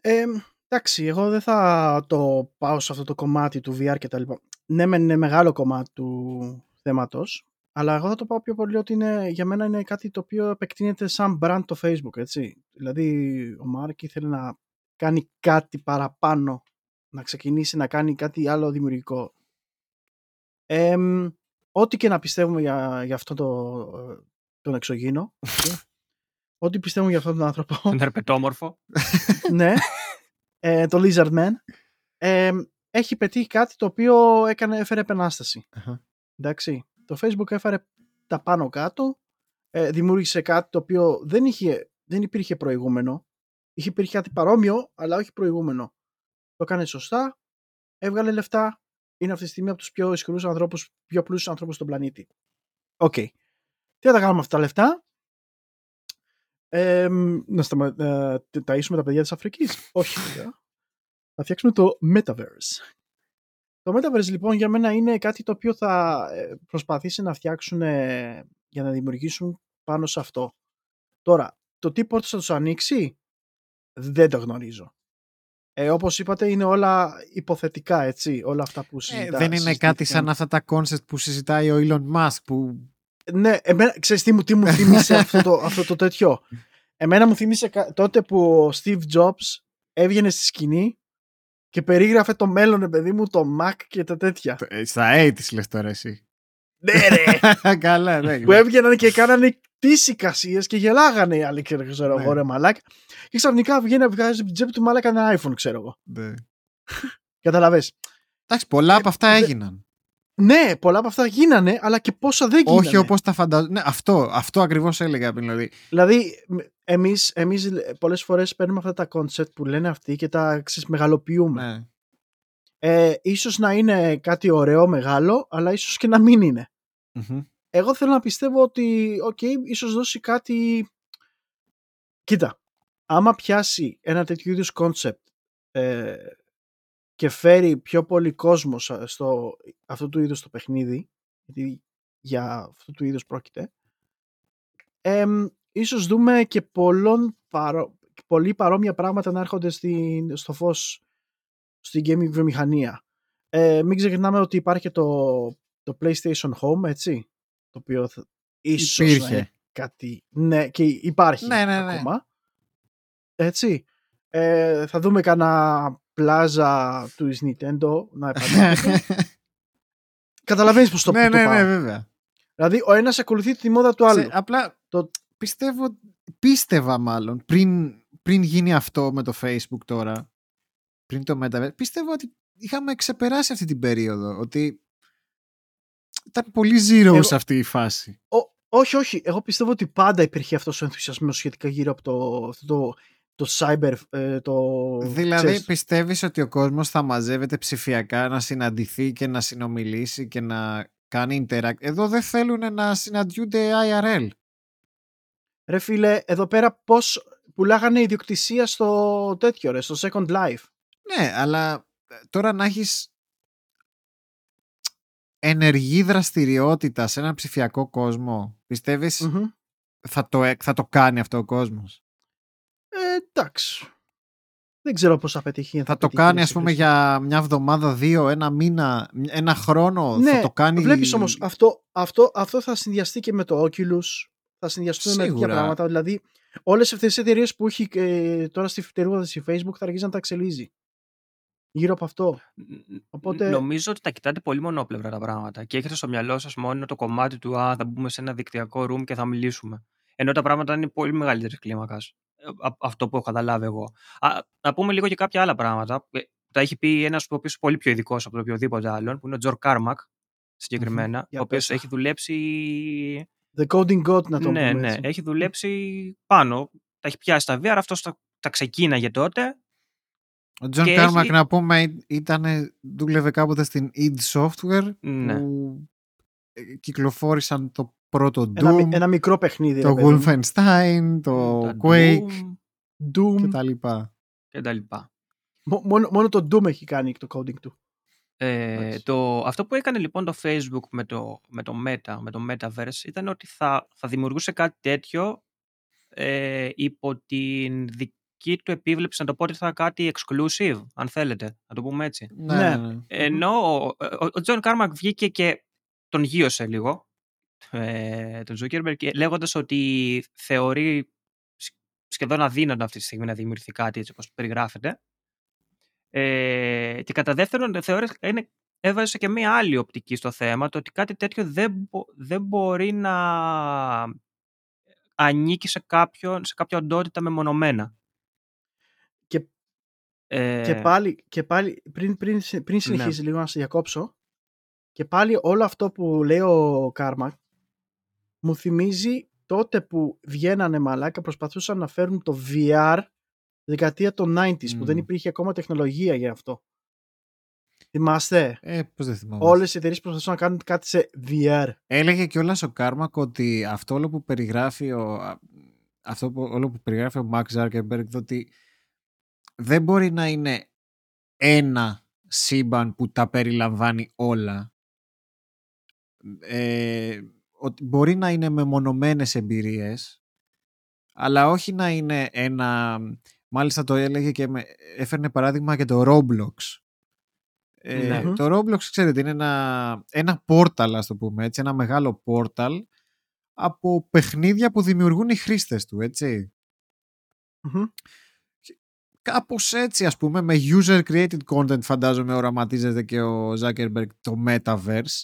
Ε, εντάξει, εγώ δεν θα το πάω σε αυτό το κομμάτι του VR και τα λοιπά. Ναι, είναι μεγάλο κομμάτι του θέματος, αλλά εγώ θα το πάω πιο πολύ ότι είναι, για μένα είναι κάτι το οποίο επεκτείνεται σαν brand το Facebook, έτσι. Δηλαδή, ο Μάρκ ήθελε να κάνει κάτι παραπάνω, να ξεκινήσει να κάνει κάτι άλλο δημιουργικό. Ε, ό,τι και να πιστεύουμε για, για αυτό το, τον εξωγήινο, ό,τι πιστεύουμε για αυτόν τον άνθρωπο. Τον ερπετόμορφο. ναι, ε, το Lizard Man. Ε, έχει πετύχει κάτι το οποίο έκανε, έφερε επανάσταση. Εντάξει. Το Facebook έφερε τα πάνω κάτω, ε, δημιούργησε κάτι το οποίο δεν, είχε, δεν υπήρχε προηγούμενο. Είχε υπήρχε κάτι παρόμοιο, αλλά όχι προηγούμενο. Το έκανε σωστά, έβγαλε λεφτά, είναι αυτή τη στιγμή από τους πιο ισχυρούς ανθρώπους, πιο πλούσιους ανθρώπους στον πλανήτη. Οκ. Okay. Τι θα τα κάνουμε αυτά τα λεφτά; Ε, να σταμα... ε, ταΐσουμε τα παιδιά της Αφρικής. Όχι, Θα φτιάξουμε το Metaverse. Το Metaverse λοιπόν για μένα είναι κάτι το οποίο θα ε, προσπαθήσει να φτιάξουν για να δημιουργήσουν πάνω σε αυτό. Τώρα, το τι πόρτες θα τους ανοίξει δεν το γνωρίζω. Ε, όπως είπατε είναι όλα υποθετικά έτσι, όλα αυτά που συζητά. Ε, δεν είναι κάτι σαν αυτά τα concept που συζητάει ο Elon Musk που... Ναι, εμένα, ξέρεις τι μου, τι μου θύμισε αυτό, το, αυτό το τέτοιο. Εμένα μου θύμισε τότε που ο Steve Jobs έβγαινε στη σκηνή και περίγραφε το μέλλον, παιδί μου, το Mac και τα τέτοια. Ε, στα 80 λες τώρα εσύ. Ναι, ρε. Καλά, ναι. Που έβγαιναν και κάνανε τις εικασίες και γελάγανε οι άλλοι, ξέρω εγώ, ναι. ρε μαλάκα. Και ξαφνικά βγαίνει να βγάζει την τσέπη του μαλάκα ένα iPhone, ξέρω εγώ. Ναι. Καταλαβες. Εντάξει, πολλά από αυτά έγιναν. Ναι, πολλά από αυτά γίνανε, αλλά και πόσα δεν γίνανε. Όχι όπως τα φανταζόμαστε. Ναι, αυτό, αυτό ακριβώς έλεγα πριν. Δηλαδή, δηλαδή εμείς εμείς πολλές φορές παίρνουμε αυτά τα concept που λένε αυτοί και τα μεγαλοποιούμε. Ναι. Ε, ίσως να είναι κάτι ωραίο, μεγάλο, αλλά ίσως και να μην ειναι Εγώ θέλω να πιστεύω ότι, οκ, okay, ίσως δώσει κάτι... Κοίτα, άμα πιάσει ένα τέτοιο είδους concept ε, και φέρει πιο πολύ κόσμο στο αυτού του είδους το παιχνίδι, γιατί για αυτού του είδους πρόκειται, ε, ίσως δούμε και πολλών παρό, πολύ παρόμοια πράγματα να έρχονται στην, στο φως στην gaming βιομηχανία. Ε, μην ξεχνάμε ότι υπάρχει το, το PlayStation Home, έτσι, το οποίο θα, ίσως Υπήρχε. κάτι... Ναι, και υπάρχει ναι, ναι, ναι. ακόμα. Έτσι. Ε, θα δούμε κανένα πλάζα του Nintendo να επανέλθει. Καταλαβαίνεις πως το, ναι, το ναι, πάω. ναι, βέβαια. Δηλαδή ο ένας ακολουθεί τη μόδα του άλλου. Σε, απλά το... πιστεύω, πίστευα μάλλον πριν, πριν γίνει αυτό με το Facebook τώρα πριν το Metaverse, πίστευα ότι είχαμε ξεπεράσει αυτή την περίοδο, ότι ήταν πολύ zero σε αυτή η φάση. όχι, όχι. Εγώ πιστεύω ότι πάντα υπήρχε αυτός ο ενθουσιασμός σχετικά γύρω από το, αυτό το, το cyber, ε, το... Δηλαδή ξέρεις, πιστεύεις ότι ο κόσμος θα μαζεύεται ψηφιακά να συναντηθεί και να συνομιλήσει και να κάνει interact; Εδώ δεν θέλουν να συναντιούνται IRL. Ρε φίλε, εδώ πέρα πώς πουλάγανε ιδιοκτησία στο τέτοιο ρε, στο Second Life. Ναι, αλλά ε, τώρα να έχεις ενεργή δραστηριότητα σε έναν ψηφιακό κόσμο, θα, το, θα το κάνει αυτό ο κόσμος; Ε, εντάξει. Δεν ξέρω πώς θα πετύχει. Θα το κάνει, ας πούμε, για μια εβδομάδα, δύο, ένα μήνα, ένα χρόνο. Ναι, θα το κάνει... βλέπεις όμως, αυτό, αυτό, αυτό θα συνδυαστεί και με το Oculus, θα συνδυαστούν με τέτοια Σίγουρα. πράγματα. Δηλαδή, όλες αυτές τις εταιρείες που έχει ε, τώρα στη φτερούγα στη Facebook θα αρχίσει να τα εξελίζει. Γύρω από αυτό. Οπότε- Νομίζω ότι τα κοιτάτε πολύ μονόπλευρα τα πράγματα και έχετε στο μυαλό σας μόνο το κομμάτι του Α, θα μπούμε σε ένα δικτυακό room και θα μιλήσουμε. Ενώ τα πράγματα είναι πολύ μεγαλύτερης κλίμακας. Αυτό που έχω καταλάβει εγώ. Α, να πούμε λίγο και κάποια άλλα πράγματα. Ε, Τα έχει πει ένας ο οποίος πολύ πιο ειδικός από το οποιοδήποτε άλλον, που είναι ο Τζον Κάρμακ συγκεκριμένα, Για ο οποίος πες. έχει δουλέψει. The Coding God να το ναι, πούμε ναι, έτσι. έχει δουλέψει πάνω. Τα έχει πιάσει τα VR, αυτός τα, τα ξεκίναγε τότε. Ο Τζον και Κάρμακ, έχει- να πούμε, ήταν, δούλευε κάποτε στην id Software Ναι. που ε, κυκλοφόρησαν το πρώτο Doom, Ένα, μι- ένα μικρό παιχνίδι. το ρε παιδί μου. Wolfenstein, το τα Quake Doom Doom. και τα λοιπά. και τα λοιπά. Μο- Μόνο, μόνο το Doom έχει κάνει το coding του. Ε, Εντάξει. το, αυτό που έκανε λοιπόν το Facebook με το, με το Meta, με το Metaverse ήταν ότι θα, θα δημιουργούσε κάτι τέτοιο ε, υπό την δική του επίβλεψη, να το πω ότι θα ήταν κάτι exclusive, αν θέλετε, να το πούμε έτσι. Ναι, Ναι. ναι, ναι. Ενώ ο- ο- ο Τζον Κάρμακ βγήκε και τον γείωσε λίγο, ε, τον Zuckerberg, και λέγοντας ότι θεωρεί σ- σχεδόν αδύνατο αυτή τη στιγμή να δημιουργηθεί κάτι έτσι όπως περιγράφεται. Ε, και κατά δεύτερον, θεωρεί, είναι, έβαζε και μία άλλη οπτική στο θέμα, το ότι κάτι τέτοιο δεν, μπο- δεν μπορεί να ανήκει σε, κάποιον, σε κάποια οντότητα μεμονωμένα. Και- Ε, Και πάλι, και πάλι πριν, πριν, πριν συνεχίσει λίγο να σε διακόψω, και πάλι όλο αυτό που λέει ο Κάρμακ μου θυμίζει τότε που βγαίνανε μαλάκα, προσπαθούσαν να φέρουν το VR δεκαετία των 90s, που Μμμ. δεν υπήρχε ακόμα τεχνολογία για αυτό. Θυμάστε, Ε, πώς δεν θυμάμαι. όλες οι εταιρείες προσπαθούσαν να κάνουν κάτι σε VR. Έλεγε κιόλας ο Κάρμακ ότι αυτό όλο που περιγράφει ο, αυτό που, όλο που περιγράφει ο Μαξ Zuckerberg ότι δεν μπορεί να είναι ένα σύμπαν που τα περιλαμβάνει όλα. Ε, ότι μπορεί να είναι μεμονωμένες εμπειρίες αλλά όχι να είναι ένα μάλιστα το έλεγε και με, έφερνε παράδειγμα και το Roblox ε, Ναι. το Roblox ξέρετε είναι ένα, ένα portal ας το πούμε έτσι ένα μεγάλο portal από παιχνίδια που δημιουργούν οι χρήστες του έτσι Μμμ. Κάπως έτσι ας πούμε με user created content φαντάζομαι οραματίζεται και ο Zuckerberg το Metaverse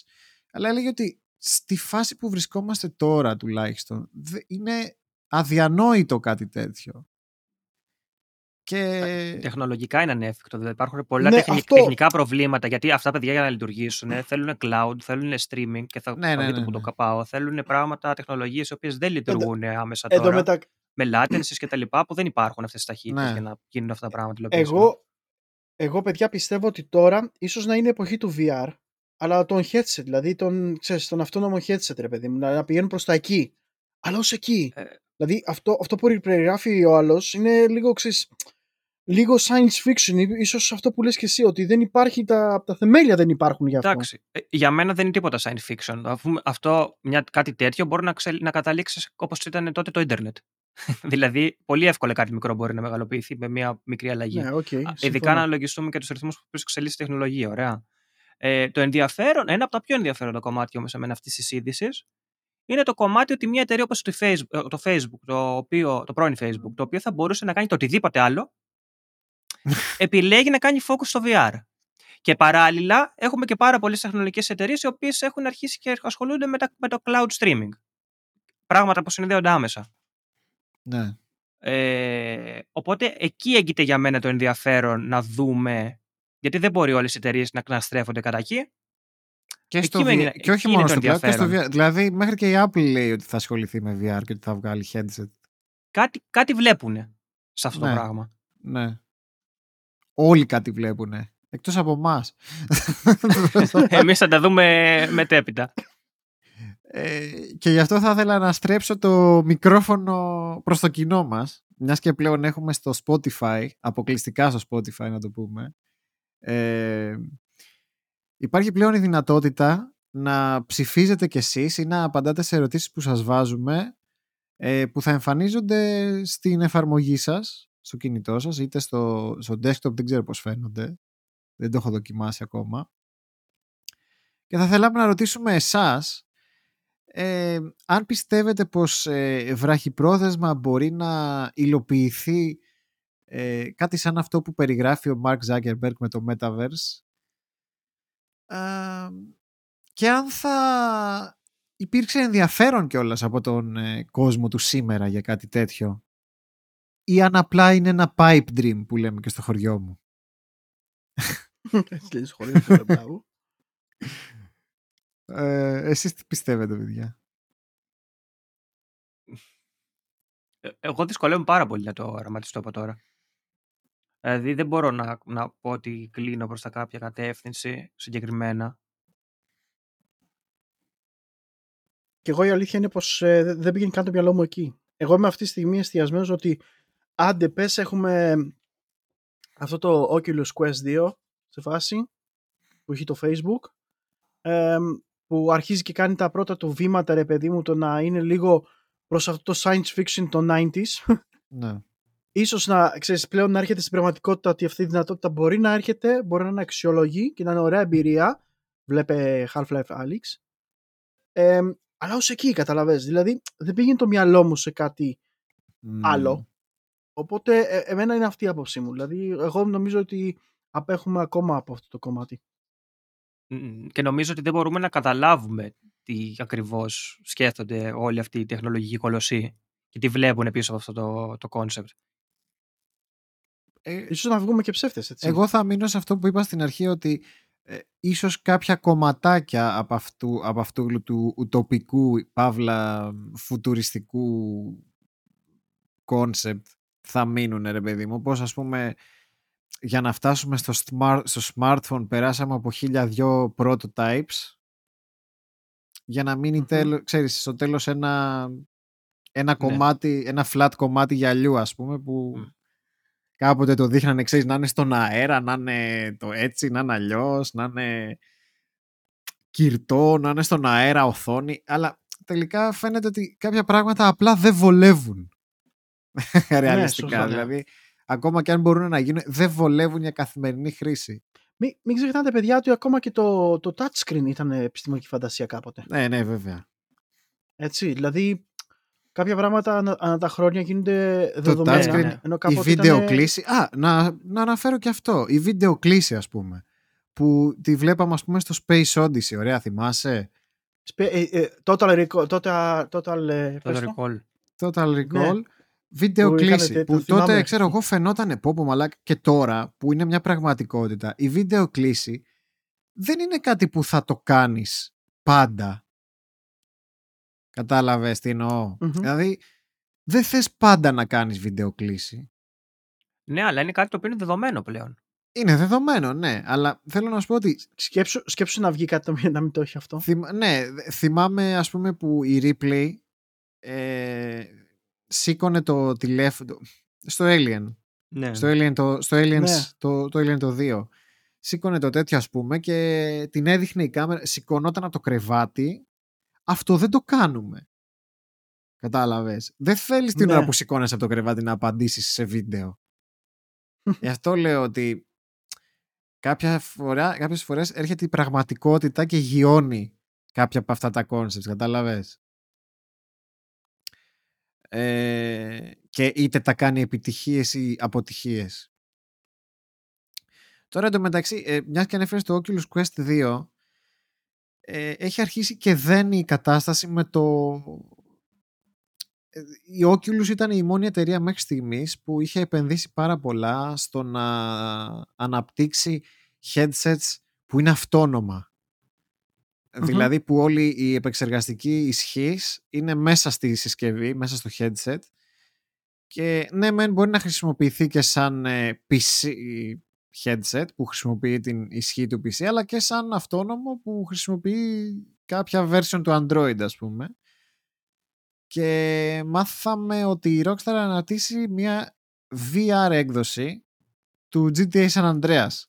αλλά έλεγε ότι στη φάση που βρισκόμαστε τώρα τουλάχιστον δε- είναι αδιανόητο κάτι τέτοιο και Τεχνολογικά είναι ανέφικτο. Δηλαδή υπάρχουν πολλά Ναι, τεχνη- αυτό. τεχνικά προβλήματα γιατί αυτά παιδιά για να λειτουργήσουν ε, θέλουν cloud, θέλουν streaming και θα, Ναι, θα ναι, δείτε ναι, που το ναι. καπάω. Θέλουν πράγματα, τεχνολογίες οι οποίες δεν λειτουργούν άμεσα Εν τω τώρα. μετα- Με latencies και τα λοιπά που δεν υπάρχουν αυτές τις ταχύτητες Ναι. για να γίνουν αυτά τα πράγματα. υλοποιήσιμα. Εγώ, εγώ, παιδιά, πιστεύω ότι τώρα ίσως να είναι εποχή του VR, αλλά τον headset, δηλαδή τον, ξέρεις, τον αυτόνομο headset, ρε παιδί μου, να πηγαίνουν προς τα εκεί. Αλλά ως εκεί. Ε. Δηλαδή αυτό, αυτό που περιγράφει ο άλλος είναι λίγο, ξέρεις, λίγο science fiction, ή- ίσως αυτό που λες και εσύ, ότι δεν υπάρχει, τα, τα θεμέλια δεν υπάρχουν για αυτό. Εντάξει. Ε, για μένα δεν είναι τίποτα science fiction. Αφού αυτό, μια, κάτι τέτοιο μπορεί να, ξε, να καταλήξεις όπως ήταν τότε το ίντερνετ. δηλαδή, πολύ εύκολα κάτι μικρό μπορεί να μεγαλοποιηθεί με μια μικρή αλλαγή. Ναι, οκ. Α, Ειδικά συμφωνώ. να αναλογιστούμε και τους ρυθμούς που εξελίσσει η τεχνολογία. Ωραία. Ε, το ενδιαφέρον, ένα από τα πιο ενδιαφέροντα κομμάτια όμως εμένα αυτής της είδησης είναι το κομμάτι ότι μια εταιρεία όπως το Facebook, ε, το, Facebook το, οποίο, το πρώην Facebook, το οποίο θα μπορούσε να κάνει το οτιδήποτε άλλο, επιλέγει να κάνει focus στο VR. Και παράλληλα έχουμε και πάρα πολλές τεχνολογικές εταιρείες οι οποίες έχουν αρχίσει και ασχολούνται με, τα, με το cloud streaming. Πράγματα που συνδέονται άμεσα. Ναι. Ε, οπότε εκεί έγκυται για μένα το ενδιαφέρον να δούμε. Γιατί δεν μπορεί όλες οι εταιρείες να, να στρέφονται κατά εκεί. Και, Εκεί στο μένει- VR, και όχι εκεί μόνο είναι στο το VR, και στο ενδιαφέρον. VR. Δηλαδή μέχρι και η Apple λέει ότι θα ασχοληθεί με VR και ότι θα βγάλει headset. Κάτι, κάτι βλέπουν σε αυτό Ναι. το πράγμα. Ναι. Όλοι κάτι βλέπουνε. Εκτός από εμάς. Εμείς θα τα δούμε μετέπειτα. Ε, και γι' αυτό θα ήθελα να στρέψω το μικρόφωνο προς το κοινό μας μιας και πλέον έχουμε στο Spotify αποκλειστικά στο Spotify να το πούμε. Ε, υπάρχει πλέον η δυνατότητα να ψηφίζετε κι εσείς ή να απαντάτε σε ερωτήσεις που σας βάζουμε ε, που θα εμφανίζονται στην εφαρμογή σας στο κινητό σας είτε στο, στο desktop δεν ξέρω πώς φαίνονται. Δεν το έχω δοκιμάσει ακόμα. Και θα θέλαμε να ρωτήσουμε εσάς ε, αν πιστεύετε πως ε, βραχυπρόθεσμα μπορεί να υλοποιηθεί ε, κάτι σαν αυτό που περιγράφει ο Mark Zuckerberg με το Metaverse ε, και αν θα υπήρξε ενδιαφέρον κιόλας από τον ε, κόσμο του σήμερα για κάτι τέτοιο ή αν απλά είναι ένα pipe dream που λέμε και στο χωριό μου. Έτσι λέει στο χωριό μου. Ε, εσείς τι πιστεύετε, παιδιά; Ε, εγώ δυσκολεύομαι πάρα πολύ να το οραματιστώ από τώρα. Δηλαδή δεν μπορώ να, να πω ότι κλείνω προς τα κάποια κατεύθυνση συγκεκριμένα. Και εγώ η αλήθεια είναι πως ε, δεν πήγαινε καν το μυαλό μου εκεί. Εγώ είμαι αυτή τη στιγμή εστιασμένος ότι άντε πες έχουμε αυτό το Oculus Quest 2 σε φάση που έχει το Facebook που αρχίζει και κάνει τα πρώτα του βήματα ρε παιδί μου το να είναι λίγο προς αυτό το science fiction των 90s. Ναι. Ίσως να, ξέρεις, πλέον να έρχεται στην πραγματικότητα ότι αυτή η δυνατότητα μπορεί να έρχεται, μπορεί να είναι αξιολογή και να είναι ωραία εμπειρία. Βλέπε Half-Life Alyx. Ε, αλλά ως εκεί καταλαβες. Δηλαδή δεν πήγαινε το μυαλό μου σε κάτι άλλο. Οπότε ε, εμένα είναι αυτή η άποψή μου. Δηλαδή εγώ νομίζω ότι απέχουμε ακόμα από αυτό το κομμάτι. Και νομίζω ότι δεν μπορούμε να καταλάβουμε τι ακριβώς σκέφτονται όλοι αυτοί οι τεχνολογικοί κολοσσοί και τι βλέπουν πίσω από αυτό το, το concept. Ε, ίσως να βγούμε και ψεύτες, έτσι. Εγώ θα μείνω σε αυτό που είπα στην αρχή ότι ε, ίσως κάποια κομματάκια από αυτού, από αυτού του ουτοπικού, παύλα, φουτουριστικού concept θα μείνουν ρε παιδί μου. Πώς ας πούμε για να φτάσουμε στο, smart, στο smartphone περάσαμε από χίλια δυο prototypes για να μείνει τέλος, ξέρεις, στο τέλος ένα, ένα ναι. κομμάτι, ένα flat κομμάτι γυαλιού ας πούμε που κάποτε το δείχνανε ξέρεις να είναι στον αέρα, να είναι το έτσι, να είναι αλλιώς, να είναι κυρτό, να είναι στον αέρα οθόνη. Αλλά τελικά φαίνεται ότι κάποια πράγματα απλά δεν βολεύουν. Ναι, ρεαλιστικά ναι, δηλαδή ακόμα και αν μπορούν να γίνουν, δεν βολεύουν για καθημερινή χρήση. Μην, μην ξεχνάτε, παιδιά, ότι ακόμα και το, το touchscreen ήταν επιστημονική φαντασία κάποτε. Ναι, ναι, βέβαια. Έτσι, δηλαδή κάποια πράγματα ανα, ανα τα χρόνια γίνονται δεδομένα. Το touchscreen, ενώ η βίντεο ήταν... κλίση. Α, να, να αναφέρω και αυτό. Η βίντεο κλίση, ας πούμε. Που τη βλέπαμε, ας πούμε, στο Space Odyssey. Ωραία, θυμάσαι; Ε, ε, total Recall. Total, total, ε, total Recall. Total Recall. Ναι βίντεο κλίση. Που τότε, ξέρω εγώ, φαινόταν πόπο μαλάκα και τώρα που είναι μια πραγματικότητα, η βίντεο κλίση δεν είναι κάτι που θα το κάνεις πάντα. Κατάλαβες τι εννοω Δηλαδή, δεν θες πάντα να κάνεις βίντεο κλίση. Ναι, αλλά είναι κάτι το οποίο είναι δεδομένο πλέον. Είναι δεδομένο, ναι. Αλλά θέλω να σου πω ότι. Σκέψου, σκέψου να βγει κάτι να μην το έχει αυτό. ναι, θυμάμαι ας πούμε που η Replay ε, σήκωνε το τηλέφωνο στο Alien. Ναι. Στο Alien, το, στο Aliens, ναι. το, το Alien το 2. Σήκωνε το τέτοιο ας πούμε και την έδειχνε η κάμερα, σηκωνόταν από το κρεβάτι. Αυτό δεν το κάνουμε. Κατάλαβες. Δεν θέλεις την ναι. ώρα που σηκώνεσαι από το κρεβάτι να απαντήσεις σε βίντεο. Γι' αυτό λέω ότι κάποια φορά, κάποιες φορές έρχεται η πραγματικότητα και γιώνει κάποια από αυτά τα concepts. Κατάλαβες. Ε, και είτε τα κάνει επιτυχίες ή αποτυχίες. Τώρα εντωμεταξύ, ε, μιας και ανέφερες το Oculus Quest 2, ε, έχει αρχίσει και δένει η κατάσταση με το... Ε, η Oculus ήταν η μόνη εταιρεία μέχρι στιγμής που είχε επενδύσει πάρα πολλά στο να αναπτύξει headsets που είναι αυτόνομα. Δηλαδή που όλη η επεξεργαστική ισχύς είναι μέσα στη συσκευή, μέσα στο headset και ναι μεν μπορεί να χρησιμοποιηθεί και σαν ε, PC headset που χρησιμοποιεί την ισχύ του PC αλλά και σαν αυτόνομο που χρησιμοποιεί κάποια version του Android ας πούμε. Και μάθαμε ότι η Rockstar αναρτήσει μια VR έκδοση του GTA San Andreas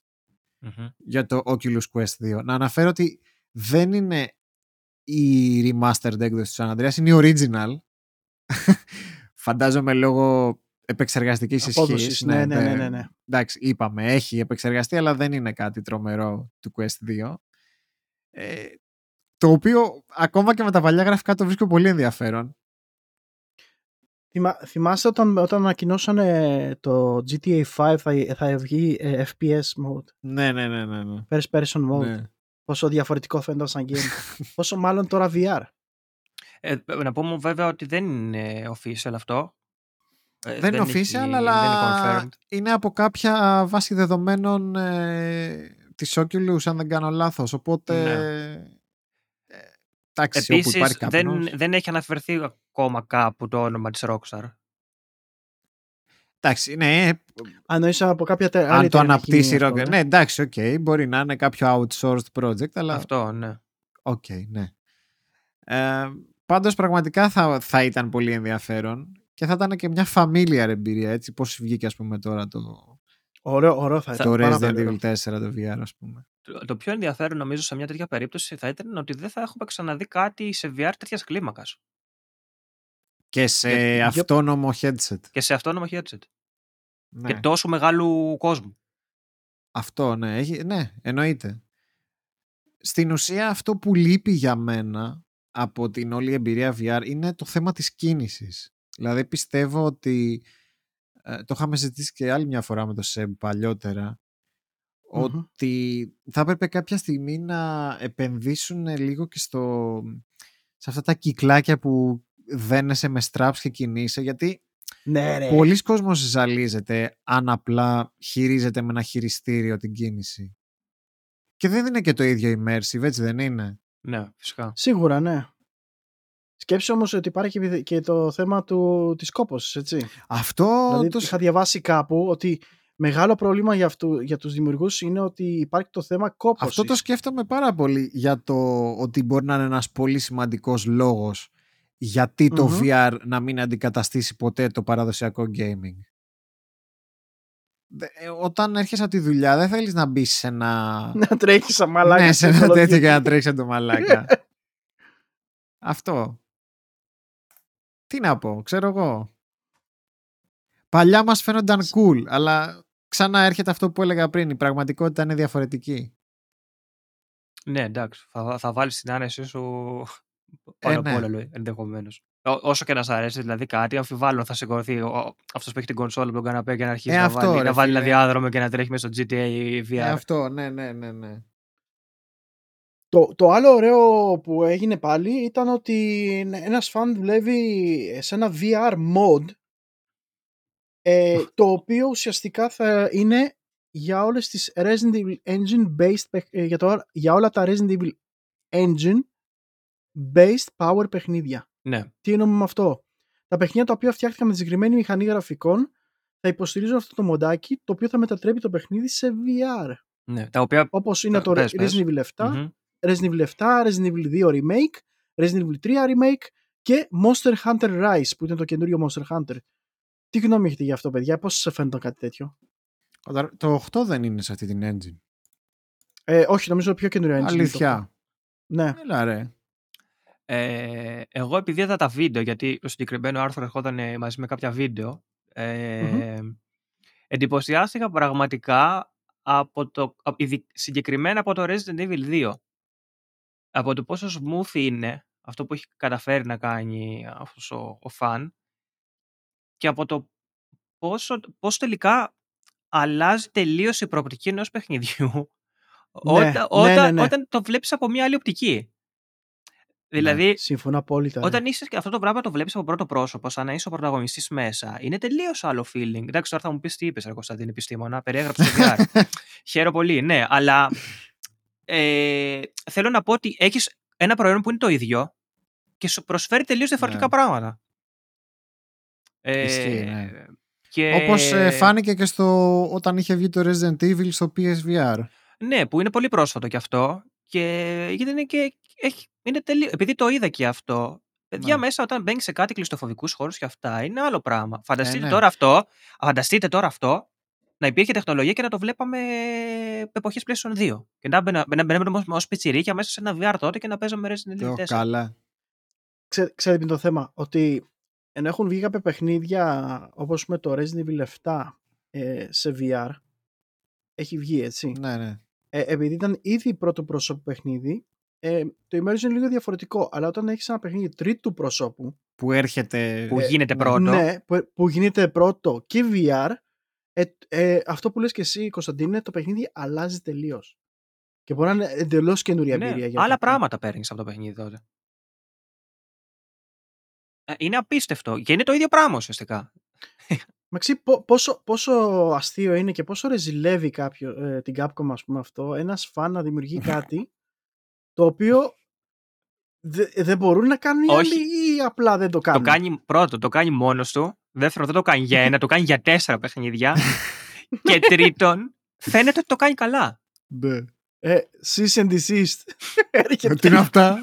για το Oculus Quest 2. Να αναφέρω ότι δεν είναι η remastered έκδοση του San Andreas, είναι η original. Φαντάζομαι λόγω επεξεργαστικής Απόδοσης, ισχύς. ναι, ναι, ναι, ναι, ναι. Εντάξει, είπαμε, έχει επεξεργαστεί, αλλά δεν είναι κάτι τρομερό του Quest 2. Ε, το οποίο ακόμα και με τα παλιά γραφικά το βρίσκω πολύ ενδιαφέρον. Θυμά, θυμάστε όταν, όταν ανακοινώσανε το GTA 5 θα, θα βγει ε, FPS mode, Ναι, ναι, ναι, ναι. ναι. first person mode. ναι. Πόσο διαφορετικό φαίνεται σαν game. Πόσο μάλλον τώρα VR. Ε, να πούμε βέβαια ότι δεν είναι official αυτό. Ε, δεν είναι έχει- official, δεν είναι αλλά confirmed. είναι από κάποια βάση δεδομένων ε, της Oculus, αν δεν κάνω λάθος. Οπότε, Ναι. ε, εντάξει, όπου υπάρχει Επίσης δεν, καπνός. δεν έχει αναφερθεί ακόμα κάπου το όνομα της Rockstar. Εντάξει, ναι, Αν νοείς από κάποια τε, άλλη αν το εταιρεία να αναπτύσσει η γίνει αυτό, Rockstar. ε. Ναι, εντάξει, οκ, μπορεί να είναι κάποιο outsourced project, αλλά Αυτό, ναι. οκ, ναι. Ε, πάντως πραγματικά θα, θα ήταν πολύ ενδιαφέρον και θα ήταν και μια familiar εμπειρία, έτσι, πώς βγήκε ας πούμε τώρα το, Ωραίο, ωραίο θα Θα- ήταν. το πάρα Resident πολύ ωραίο. Evil 4 το VR ας πούμε. Το, το πιο ενδιαφέρον νομίζω σε μια τέτοια περίπτωση θα ήταν ότι δεν θα έχουμε ξαναδεί κάτι σε VR τέτοιας κλίμακας. Και σε Για- για- αυτόνομο headset. Και σε αυτόνομο headset. Ναι. Και τόσο μεγάλου κόσμου. Αυτό, ναι, έχει, ναι, εννοείται. Στην ουσία αυτό που λείπει για μένα από την όλη εμπειρία VR είναι το θέμα της κίνησης. Δηλαδή πιστεύω ότι ε, το είχαμε συζητήσει και άλλη μια φορά με το ΣΕΜ παλιότερα Μμμ. ότι θα έπρεπε κάποια στιγμή να επενδύσουν λίγο και στο, σε αυτά τα κυκλάκια που δένεσαι με straps και κινείσαι γιατί Ναι, ρε. Πολλοί κόσμος ζαλίζεται αν απλά χειρίζεται με ένα χειριστήριο την κίνηση. Και δεν είναι και το ίδιο immersive, έτσι δεν είναι; Ναι, φυσικά. Σίγουρα, ναι. Σκέψου όμως ότι υπάρχει και- και το θέμα του, της κόπωσης, έτσι. Αυτό δηλαδή, το... είχα διαβάσει κάπου ότι μεγάλο πρόβλημα για, αυτού, για τους δημιουργούς είναι ότι υπάρχει το θέμα κόπωσης. Αυτό το σκέφτομαι πάρα πολύ για το ότι μπορεί να είναι ένας πολύ σημαντικός λόγος γιατί το Μμμ. VR να μην αντικαταστήσει ποτέ το παραδοσιακό gaming; Δε- ε, Όταν έρχεσαι από τη δουλειά δεν θέλεις να μπεις σε ένα... να τρέχεις σαν μαλάκα. ναι, σε σε ένα Call of τέτοιο Duty. και να τρέξει σαν το μαλάκα. Αυτό. Τι να πω, ξέρω εγώ. Παλιά μας φαίνονταν cool, αλλά ξανά έρχεται αυτό που έλεγα πριν. Η πραγματικότητα είναι διαφορετική. Ναι, εντάξει. Θα, θα βάλεις την άνεσή σου πάνω ναι. απ' όλα ενδεχομένως. Όσο και να σ' αρέσει δηλαδή κάτι, αμφιβάλλω θα σηκωθεί αυτός που έχει την κονσόλα από τον καναπέ και να αρχίσει Ε, να αυτό, βάλει, ρε να βάλει ένα φίλε. διάδρομο και να τρέχει μέσα στο GTA VR. Ε, αυτό, ναι, ναι, ναι, ναι. Το, το άλλο ωραίο που έγινε πάλι ήταν ότι ένας φαν δουλεύει σε ένα VR mod ε, το οποίο ουσιαστικά θα είναι για όλες τις Resident Evil Engine based παιχ- ε, για, το, για όλα τα Resident Evil Engine based power παιχνίδια. Ναι. Τι εννοούμε με αυτό; Τα παιχνίδια τα οποία φτιάχτηκαν με τη συγκεκριμένη μηχανή γραφικών θα υποστηρίζουν αυτό το μοντάκι το οποίο θα μετατρέπει το παιχνίδι σε VR. ναι. Τα οποία. Όπως είναι Ε, το πες, πες. Resident Evil 7, Μμμ. Resident Evil 7, Resident Evil 2 Remake, Resident Evil 3 Remake και Monster Hunter Rise που ήταν το καινούριο Monster Hunter. Τι γνώμη έχετε για αυτό παιδιά, πώς σας φαίνεται κάτι τέτοιο; Όταν- Το 8 δεν είναι σε αυτή την engine. Ε, όχι, νομίζω πιο καινούριο engine είναι το Αλήθεια. αυτό. Ναι. Έλα ρε. Ε, εγώ επειδή είδα τα βίντεο, γιατί το συγκεκριμένο άρθρο ερχόταν ε, μαζί με κάποια βίντεο, ε, εντυπωσιάστηκα πραγματικά από το, από- ειδι- συγκεκριμένα από το Resident Evil 2. Από το πόσο smooth είναι αυτό που έχει καταφέρει να κάνει αυτός ο, ο φαν και από το πόσο, πόσο τελικά αλλάζει τελείως η προοπτική ενός παιχνιδιού όταν, ναι, όταν, ναι, ναι. όταν το βλέπεις από μια άλλη οπτική. Δηλαδή, Συμφωνώ απόλυτα. όταν είσαι και αυτό το πράγμα το βλέπεις από πρώτο πρόσωπο, σαν να είσαι ο πρωταγωνιστής μέσα, είναι τελείως άλλο feeling. Εντάξει, τώρα θα μου πεις τι είπες, Ρε Κωνσταντίνη, επιστήμονα, περιέγραψε το VR. Χαίρομαι πολύ, ναι, αλλά ε, θέλω να πω ότι έχεις ένα προϊόν που είναι το ίδιο και σου προσφέρει τελείως διαφορετικά Ναι. πράγματα. Ε, Ισχύει, ναι. Και... Όπως ε, φάνηκε και στο, όταν είχε βγει το Resident Evil στο PSVR. Ναι, που είναι πολύ πρόσφατο κι αυτό. Και γιατί είναι και. Έχει, είναι τελείω. Επειδή το είδα και αυτό. Παιδιά Ναι. μέσα όταν μπαίνει σε κάτι κλειστοφοβικούς χώρους και αυτά είναι άλλο πράγμα. Φανταστείτε ναι. τώρα αυτό. Φανταστείτε τώρα αυτό να υπήρχε τεχνολογία και να το βλέπαμε εποχές PlayStation 2. Και να μπαίνα- να μπαίνουμε ως πιτσιρίκια μέσα σε ένα VR τότε και να παίζαμε Resident Evil Το 4. καλά. Ξέ, ξέρετε ποιο είναι το θέμα, ότι ενώ έχουν βγει κάποια παιχνίδια όπως με το Resident Evil 7 ε, σε VR, έχει βγει έτσι. Ναι, ναι. Ε, επειδή ήταν ήδη πρώτο πρόσωπο παιχνίδι, ε, το immersion είναι λίγο διαφορετικό. Αλλά όταν έχεις ένα παιχνίδι τρίτου προσώπου, Που έρχεται. Που Ε, γίνεται ναι. πρώτο. ναι, που, που γίνεται πρώτο και VR, ε, ε, αυτό που λες και εσύ Κωνσταντίνε, το παιχνίδι αλλάζει τελείως. Και μπορεί να είναι εντελώς καινούρια Ναι, εμπειρία. για άλλα κάποιον. πράγματα παίρνεις από το παιχνίδι τότε. Ε, Είναι απίστευτο. Και είναι το ίδιο πράγμα ουσιαστικά. Μαξί, πο- πόσο, πόσο αστείο είναι και πόσο ρεζιλεύει κάποιο, ε, την Capcom ας πούμε αυτό, ένας φαν να δημιουργεί κάτι το οποίο δε- δεν μπορούν να κάνουν οι Όχι. άλλοι ή απλά δεν το κάνουν; Το κάνει πρώτο, το κάνει μόνος του. Δεύτερον, δεν το κάνει για ένα, το κάνει για τέσσερα παιχνίδια. και τρίτον, φαίνεται ότι το κάνει καλά. Ναι. Ε, cease and desist. Έρχεται. Τι είναι αυτά;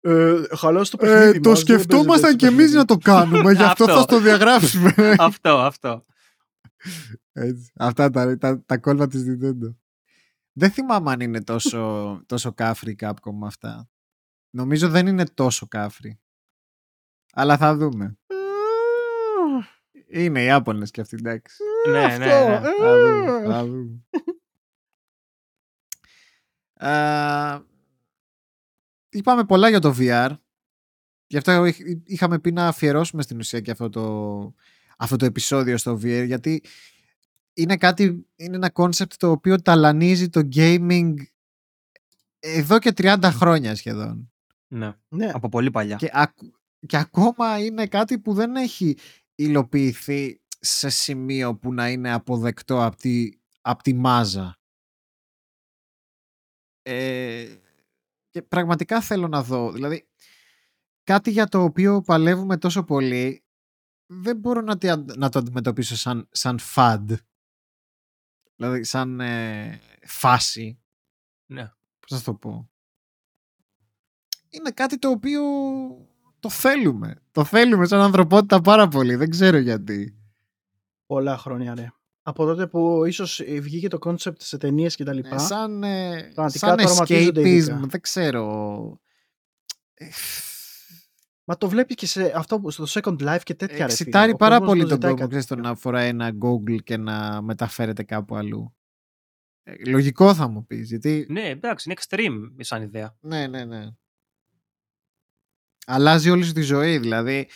Ε, χαλάς το παιχνίδι Ε, το μας, δεν σκεφτόμασταν παίζετε κι το εμείς παιχνίδι. να το κάνουμε, γι' αυτό Αυτό. θα το διαγράψουμε. αυτό, αυτό. Έτσι. Αυτά τα, τα, τα κόλπα της Nintendo. Δεν θυμάμαι αν είναι τόσο, τόσο κάφρι η Capcom με αυτά. Νομίζω δεν είναι τόσο κάφρι. Αλλά θα δούμε. Είναι οι Ιάπωνες και αυτοί, εντάξει. Ε, Ναι, αυτό, ναι, ναι. ε. Θα δούμε. Θα δούμε. Α, είπαμε πολλά για το VR. Γι' αυτό είχ- είχαμε πει να αφιερώσουμε στην ουσία και αυτό το, αυτό το επεισόδιο στο VR γιατί είναι κάτι, είναι ένα concept το οποίο ταλανίζει το gaming εδώ και 30 χρόνια σχεδόν. Ναι, Ναι. από πολύ παλιά. Και, ακ- και ακόμα είναι κάτι που δεν έχει υλοποιηθεί σε σημείο που να είναι αποδεκτό από τη, απ' τη μάζα. Ε, και πραγματικά θέλω να δω. Δηλαδή, κάτι για το οποίο παλεύουμε τόσο πολύ δεν μπορώ να, τη- να το αντιμετωπίσω σαν, σαν fad. Δηλαδή, σαν ε, φάση. Ναι. Πώς θα το πω. Είναι κάτι το οποίο το θέλουμε. Το θέλουμε σαν ανθρωπότητα πάρα πολύ. Δεν ξέρω γιατί. Πολλά χρόνια, ρε. Από τότε που ίσως ε, βγήκε το concept σε ταινίες και τα Ε, λοιπά. σαν ε, Πραγματικά σαν τραυματίζονται escapism, ειδικά. δεν ξέρω. Ε, Μα το βλέπει και σε αυτό που- στο Second Life και τέτοια ρε φίλε. Εξητάρει Ο πάρα κόσμος πολύ το τον ζητάει κόσμο κάτι ξέρεις, το τέτοιο. να φοράει ένα Google και να μεταφέρεται κάπου αλλού. Ε, λογικό θα μου πεις, γιατί... Ναι, εντάξει, είναι extreme σαν ιδέα. Ναι, ναι, ναι. Αλλάζει όλη σου τη ζωή, δηλαδή.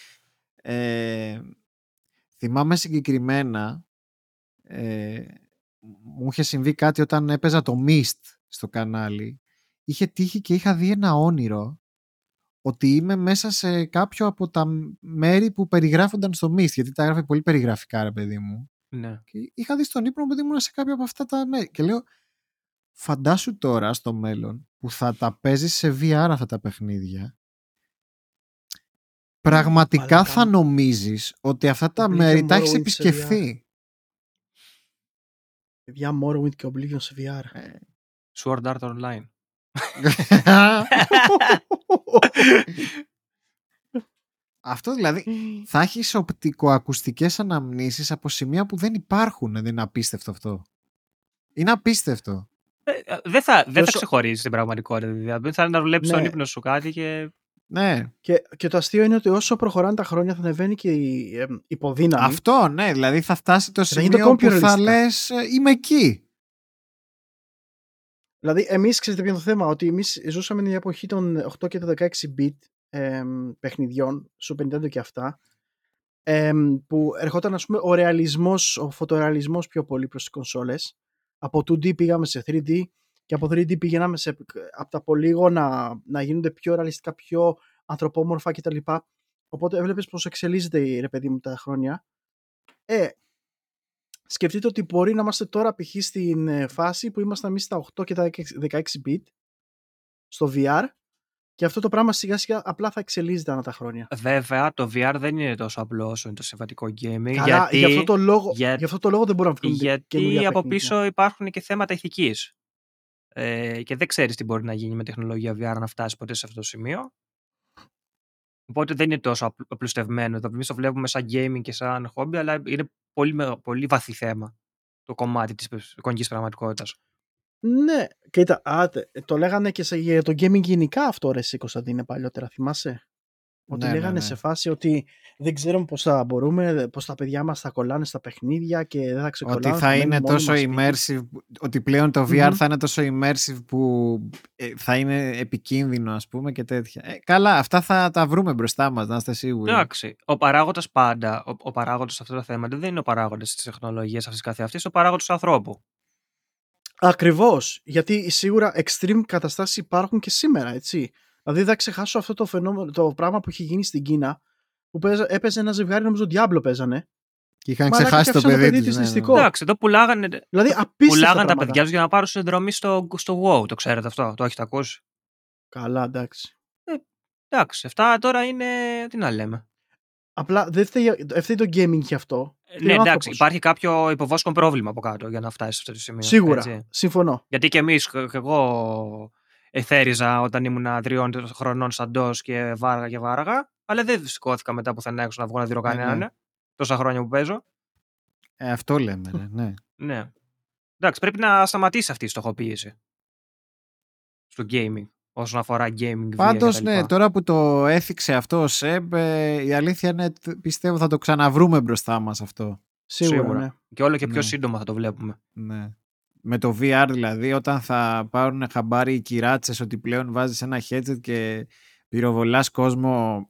Ε, θυμάμαι συγκεκριμένα, ε, μου είχε συμβεί κάτι όταν έπαιζα το Mist στο κανάλι. Είχε τύχει και είχα δει ένα όνειρο ότι είμαι μέσα σε κάποιο από τα μέρη που περιγράφονταν στο Mist, γιατί τα έγραφε πολύ περιγραφικά, ρε παιδί μου. Ναι. Και είχα δει στον ύπνο μου ότι ήμουν σε κάποια από αυτά τα μέρη. Και λέω, φαντάσου τώρα στο μέλλον που θα τα παίζεις σε VR αυτά τα παιχνίδια. Πραγματικά Μαλάκα θα μου. νομίζεις ότι αυτά τα Oblivion μέρη τα έχεις Morrowind σε επισκεφθεί. Παιδιά, Morrowind και Oblivion σε VR. Ε. Sword Art Online. Αυτό δηλαδή θα έχεις οπτικοακουστικές αναμνήσεις από σημεία που δεν υπάρχουν. Δεν είναι απίστευτο αυτό. Είναι απίστευτο. Ε, ε, δεν θα, δεν θα Όσο- ξεχωρίζεις την πραγματικότητα. Δηλαδή, θα να βλέπεις Ναι. στον ύπνο σου κάτι και. Ναι. και, και το αστείο είναι ότι όσο προχωράνε τα χρόνια θα ανεβαίνει και η ε, υποδύναμη. Αυτό, ναι. Δηλαδή θα φτάσει το θα γίνεται σημείο που ακόμη πιο θα ρεαλιστικά. λες ε, είμαι εκεί. Δηλαδή, εμείς ξέρετε ποιο είναι το θέμα, ότι εμείς ζούσαμε την εποχή των 8 και των 16 bit εμ, παιχνιδιών, Super Nintendo και αυτά, εμ, που ερχόταν, ας πούμε, ο ρεαλισμός, ο φωτορεαλισμός πιο πολύ προς τις κονσόλες. Από 2D πήγαμε σε 3D και από 3D πήγαμε σε, από τα πολύγωνα να γίνονται πιο ρεαλιστικά, πιο ανθρωπόμορφα κτλ. Οπότε έβλεπες πως εξελίσσεται ρε παιδί μου τα χρόνια. Ε, σκεφτείτε ότι μπορεί να είμαστε τώρα π.χ. στην ε, φάση που ήμασταν εμείς στα 8 και τα 16 bit στο VR και αυτό το πράγμα σιγά σιγά απλά θα εξελίσσεται ανά τα χρόνια. Βέβαια, το VR δεν είναι τόσο απλό όσο είναι το συμβατικό gaming. Καλά, γιατί, γι, αυτό το λόγο, για- γι' αυτό το λόγο δεν μπορούν να βγουν γιατί καινούργια από παιχνίδια. πίσω υπάρχουν και θέματα ηθικής. Ε, και δεν ξέρεις τι μπορεί να γίνει με τεχνολογία VR να φτάσει ποτέ σε αυτό το σημείο. Οπότε δεν είναι τόσο απλ- απλουστευμένο. Εμείς το βλέπουμε σαν gaming και σαν hobby, αλλά είναι πολύ, με- πολύ βαθύ θέμα το κομμάτι της εικονικής πραγματικότητας. Ναι, κοίτα, άτε, το λέγανε και σε, για το gaming γενικά αυτό ρε εσύ Κωνσταντίνε παλιότερα, θυμάσαι; Ότι Ναι, ναι, λέγανε ναι. σε φάση ότι δεν ξέρουμε πώς θα μπορούμε, πώς τα παιδιά μας θα κολλάνε στα παιχνίδια και δεν θα ξεκολλάνε. Ότι θα είναι μένουν μόνοι τόσο μας σπίτι. immersive, ότι πλέον το VR Μμμ. θα είναι τόσο immersive που ε, θα είναι επικίνδυνο ας πούμε και τέτοια. Ε, καλά, αυτά θα τα βρούμε μπροστά μας, να είστε σίγουροι. Εντάξει. Ο παράγοντας πάντα, ο, ο παράγοντας σε αυτά τα θέματα δεν είναι ο παράγοντας της τεχνολογίας αυτής καθ' αυτή, είναι ο παράγοντας του ανθρώπου. Ακριβώς, γιατί σίγουρα extreme καταστάσεις υπάρχουν και σήμερα, έτσι. Δηλαδή δεν θα ξεχάσω αυτό το φαινόμενο, το πράγμα που είχε γίνει στην Κίνα, που παίζα- έπαιζε ένα ζευγάρι, νομίζω Diablo παίζανε. Και είχαν Μαλάκα, ξεχάσει και το άφησαν το παιδί παιδί τους. της ναι, ναι. νηστικό. Εντάξει, εδώ πουλάγανε, Δηλαδή απίστευτα πουλάγανε τα πράγματα. παιδιά τους για να πάρουν συνδρομή στο, στο WoW. Το ξέρετε αυτό, το έχετε ακούσει; Καλά, εντάξει. Εντάξει, αυτά τώρα είναι. Τι να λέμε. Απλά δεν φταίει, δεν φταίει το gaming γι' αυτό. Ε, Φταίει Ναι, ο εντάξει, άνθρωπος. υπάρχει κάποιο υποβόσκον πρόβλημα από κάτω για να φτάσει σε αυτό το σημείο. Σίγουρα, έτσι. συμφωνώ. Γιατί και εμείς, και εγώ εθέριζα όταν ήμουν τριών χρονών σαν ντός και βάραγα και βάραγα, αλλά δεν σηκώθηκα μετά πουθενά έξω να βγω να δει ναι. κανέναν. Τόσα χρόνια που παίζω. Ε, αυτό λέμε, ρε, ναι. Ναι. Εντάξει, πρέπει να σταματήσει αυτή η στοχοποίηση στο gaming. Όσον αφορά gaming, βία Πάντως, κτλ. ναι, τώρα που το έθιξε αυτό ο Σεμπ, ε, η αλήθεια είναι, τ- πιστεύω θα το ξαναβρούμε μπροστά μας αυτό. Σίγουρα, Σίγουρα. ναι. Και όλο και πιο Ναι. σύντομα θα το βλέπουμε. Ναι. Με το VR δηλαδή, όταν θα πάρουν χαμπάρι οι κυράτσες ότι πλέον βάζεις ένα headset και πυροβολάς κόσμο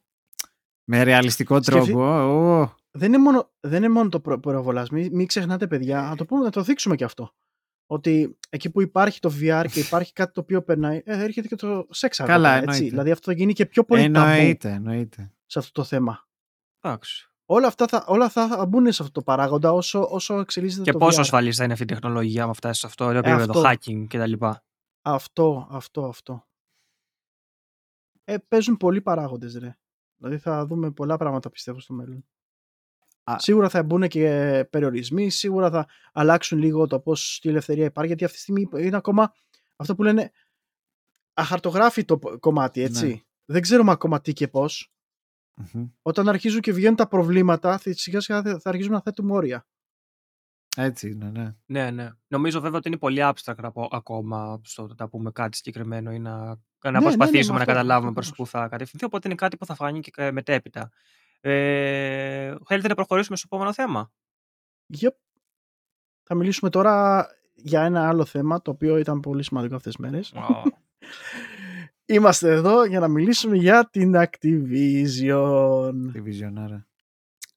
με ρεαλιστικό Σκεφτεί- τρόπο. Ω, Δεν είναι μόνο, δεν είναι μόνο το προ- προβολάς. Μην, μην ξεχνάτε, παιδιά, να το, πούμε, να το δείξουμε και αυτό. Ότι εκεί που υπάρχει το VR και υπάρχει κάτι το οποίο περνάει, ε, έρχεται και το σεξ αργότερα, Καλά, έτσι. εννοείται. Δηλαδή αυτό θα γίνει και πιο πολύ ταμπού εννοείται, εννοείται. σε αυτό το θέμα. Εντάξει. Όλα αυτά θα, όλα αυτά θα μπουν σε αυτό το παράγοντα όσο, όσο εξελίσσεται Και το πόσο VR. ασφαλής θα είναι αυτή η τεχνολογία με φτάσει σε αυτό το επίπεδο αυτό. hacking κτλ. Αυτό, αυτό, αυτό. Ε, παίζουν πολλοί παράγοντες, ρε. Δηλαδή θα δούμε πολλά πράγματα πιστεύω στο μέλλον. Α. Σίγουρα θα μπουν και περιορισμοί, σίγουρα θα αλλάξουν λίγο το πώς η ελευθερία υπάρχει, γιατί αυτή τη στιγμή είναι ακόμα αυτό που λένε αχαρτογράφητο πο- κομμάτι, έτσι. Ναι. Δεν ξέρουμε ακόμα τι και πώς. Μμμ. Όταν αρχίζουν και βγαίνουν τα προβλήματα, θα- σιγά σιγά θα θα αρχίζουμε να θέτουμε όρια. Έτσι είναι, ναι. Ναι, ναι. Νομίζω βέβαια ότι είναι πολύ abstract από- ακόμα στο να πούμε κάτι συγκεκριμένο ή να, να ναι, ναι, προσπαθήσουμε με να αυτό, καταλάβουμε αυτό προς ακριβώς. πού θα κατευθυνθεί. Οπότε είναι κάτι που θα φανεί και ε, μετέπειτα. Ε, θέλετε να προχωρήσουμε στο επόμενο θέμα; Yep. Θα μιλήσουμε τώρα για ένα άλλο θέμα, το οποίο ήταν πολύ σημαντικό αυτές τις μέρες. Ω, Είμαστε εδώ για να μιλήσουμε για την Activision. Τη βιζιονάρα.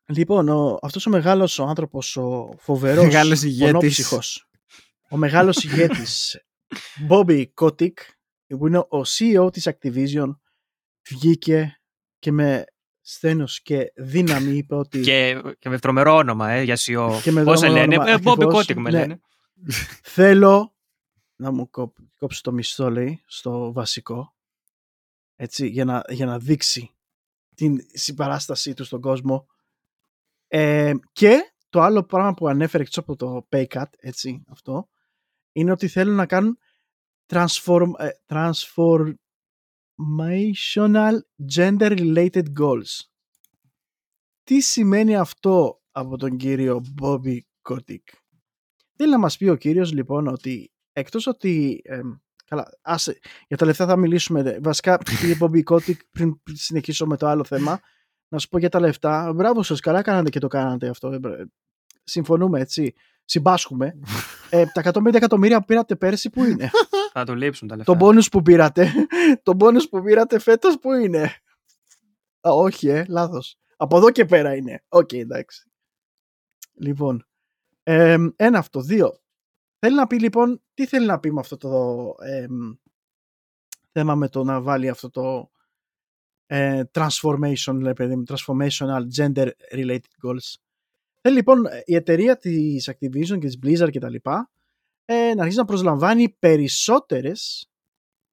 Λοιπόν, ο, αυτός ο μεγάλος ο άνθρωπος, ο φοβερός, Μεγάλος ηγέτης. πονόψυχος, ο μεγάλος ηγέτης, Bobby Kotick, που είναι ο CEO της Activision, βγήκε και με σθένος και δύναμη είπε ότι και, και με τρομερό όνομα, ε, για CEO. Και με Πώς σε τρομερό λένε, όνομα, ε, Bobby ακριβώς, Kotick με ναι. λένε. θέλω να μου κόп- κόψει το μισθό, λέει, στο βασικό, έτσι, για να, για να δείξει την συμπαράστασή του στον κόσμο. Ε, και το άλλο πράγμα που ανέφερε εκτός από το pay cut, έτσι, αυτό, είναι ότι θέλουν να κάνουν transform, ε, transformational gender related goals. Τι σημαίνει αυτό από τον κύριο Bobby Kotick. Θέλει να μας πει ο κύριος λοιπόν ότι εκτός ότι εμ, καλά, άσε, για τα λεφτά θα μιλήσουμε δε. βασικά κύριε Bobby Kotick πριν συνεχίσω με το άλλο θέμα να σου πω για τα λεφτά. Μπράβο σας καλά κάνατε και το κάνατε αυτό. Ε, μπρε- συμφωνούμε έτσι. Συμπάσχουμε. Ε, τα 150 εκατομμύρια που πήρατε πέρσι που είναι; Θα του λείψουν τα λεφτά. το bonus που πήρατε το bonus που πήρατε φέτος που είναι; Α, όχι ε, λάθος. Από εδώ και πέρα είναι. Οκ εντάξει. Λοιπόν ε, ένα αυτό δύο θέλει να πει λοιπόν τι θέλει να πει με αυτό το εμ, θέμα με το να βάλει αυτό το ε, transformation λέει παιδί μου, transformational gender related goals θέλει λοιπόν η εταιρεία της Activision και της Blizzard και τα λοιπά ε, να αρχίσει να προσλαμβάνει περισσότερες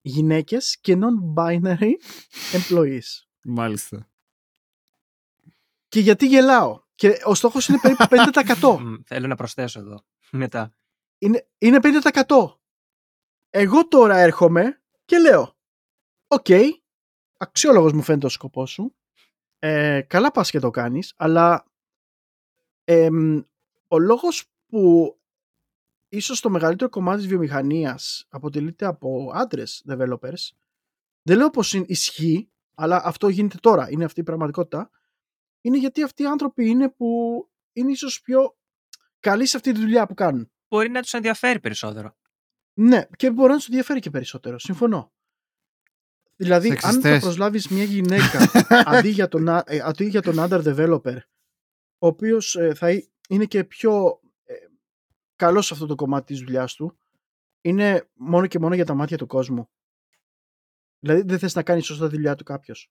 γυναίκες και non-binary employees. Μάλιστα. Και γιατί γελάω. Και ο στόχος είναι περίπου 5%. Μ, Θέλω να προσθέσω εδώ. Μετά. Είναι, είναι 5%. Εγώ τώρα έρχομαι και λέω Οκ, αξιόλογος μου φαίνεται ο σκοπός σου. Ε, καλά πας και το κάνεις, αλλά εμ, ο λόγος που ίσως το μεγαλύτερο κομμάτι της βιομηχανίας αποτελείται από άντρες developers δεν λέω πως είναι- ισχύει, αλλά αυτό γίνεται τώρα, είναι αυτή η πραγματικότητα, είναι γιατί αυτοί οι άνθρωποι είναι που είναι ίσως πιο καλοί σε αυτή τη δουλειά που κάνουν. Μπορεί να τους ενδιαφέρει περισσότερο. Ναι, και μπορεί να τους ενδιαφέρει και περισσότερο. Συμφωνώ. Δηλαδή, αν θα Σεξιστές. προσλάβεις μια γυναίκα αντί, για τον, α- ε, αντί για τον under developer, ο οποίος θα ε- είναι και πιο ε, καλός σε αυτό το κομμάτι της δουλειάς του, είναι μόνο και μόνο για τα μάτια του κόσμου. Δηλαδή, δεν θες να κάνεις σωστά τη δουλειά του κάποιος.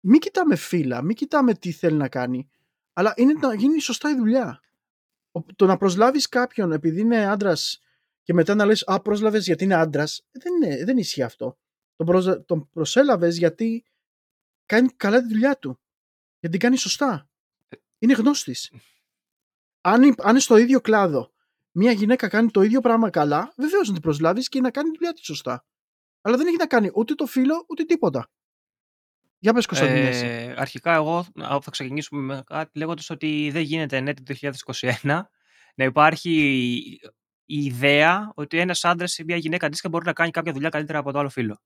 Μην κοιτάμε φύλλα, μην κοιτάμε τι θέλει να κάνει, αλλά είναι να γίνει σωστά η δουλειά. Ο- Το να προσλάβεις κάποιον επειδή είναι άντρας και μετά να λες «Α, πρόσλαβες γιατί είναι άντρας, δεν, είναι, δεν ισχύει αυτό. Τον, προσ... τον προσέλαβες γιατί κάνει καλά τη δουλειά του. Γιατί την κάνει σωστά. Είναι γνώστης. Αν, είναι- αν είναι στο ίδιο κλάδο μια γυναίκα κάνει το ίδιο πράγμα καλά, βεβαίως να την προσλάβεις και να κάνει τη δουλειά της σωστά. Αλλά δεν έχει να κάνει ούτε το φίλο ούτε τίποτα. Για πες Κωνσταντίνες. εσύ. Ε, αρχικά εγώ α, θα ξεκινήσουμε με κάτι λέγοντας ότι δεν γίνεται ναι το 2021 να υπάρχει η ιδέα ότι ένας άντρας ή μια γυναίκα αντίστοιχα μπορεί να κάνει κάποια δουλειά καλύτερα από το άλλο φίλο.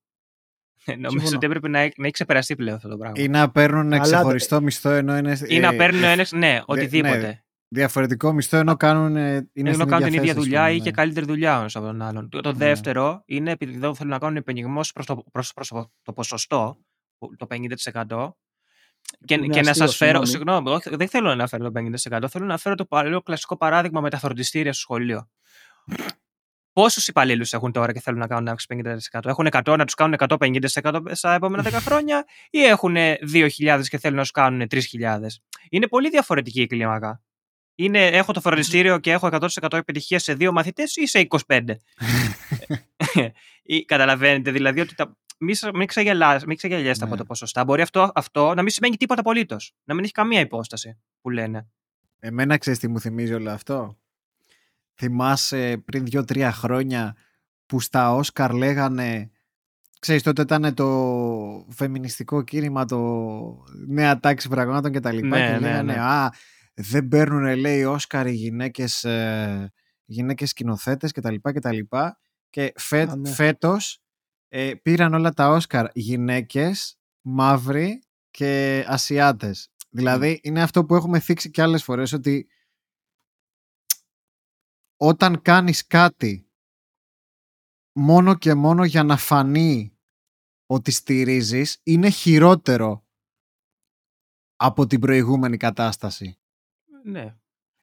Ε, Νομίζω Συμφωνώ. ότι έπρεπε να, έχει- να έχει ξεπεραστεί πλέον αυτό το πράγμα. Ή να παίρνουν Αλλά- ξεχωριστό μισθό ενώ είναι. Ή να ε, παίρνουν ένας, ναι, οτιδήποτε. ναι, διαφορετικό μισθό ενώ κάνουν. ε, Είναι Ενώ στην κάνουν την ίδια ίδια θέση, ας δουλειά πούμε, ή ναι. και καλύτερη δουλειά ο ένας από τον άλλον. Το, το Ναι. δεύτερο είναι επειδή εδώ θέλουν να κάνουν επενιγμός προς το, προς, προς το- το ποσοστό, που- το 50%. Και, είναι και να αστείο, σας φέρω, συγγνώμη. συγγνώμη, όχι, δεν θέλω να φέρω το 50%, θέλω να φέρω το παλαιό κλασικό παράδειγμα με τα φροντιστήρια στο σχολείο. Πόσου υπαλλήλου έχουν τώρα και θέλουν να κάνουν αύξηση 50%. Έχουν 100 να του κάνουν 150% στα επόμενα 10 χρόνια, ή έχουν 2.000 και θέλουν να του κάνουν 3.000. Είναι πολύ διαφορετική η κλίμακα. Είναι, έχω το φροντιστήριο και έχω 100% επιτυχία σε δύο μαθητέ ή σε 25. Ή, καταλαβαίνετε δηλαδή ότι τα, μην, σα- μην, ξεγελάς- μην ξεγελιέστε Ναι. από το ποσοστά. Μπορεί αυτό, αυτό να μην σημαίνει τίποτα απολύτως. Να μην έχει καμία υπόσταση που λένε. Εμένα ξέρεις τι μου θυμίζει όλο αυτό; Θυμάσαι πριν δύο-τρία χρόνια που στα Όσκαρ λέγανε Ξέρεις, τότε ήταν το φεμινιστικό κίνημα, το νέα τάξη πραγμάτων και τα λοιπά Ναι, και ναι, λέγανε ναι. «Α, δεν παίρνουν, λέει, Όσκαρ οι γυναίκες, ε, γυναίκες σκηνοθέτες και τα λοιπά και τα λοιπά». Και φε, Α, ναι. φέτος ε, πήραν όλα τα Όσκαρ γυναίκες, μαύροι και Ασιάτες. Δηλαδή, είναι αυτό που έχουμε θίξει και άλλες φορές, ότι όταν κάνεις κάτι μόνο και μόνο για να φανεί ότι στηρίζεις, είναι χειρότερο από την προηγούμενη κατάσταση. Ναι.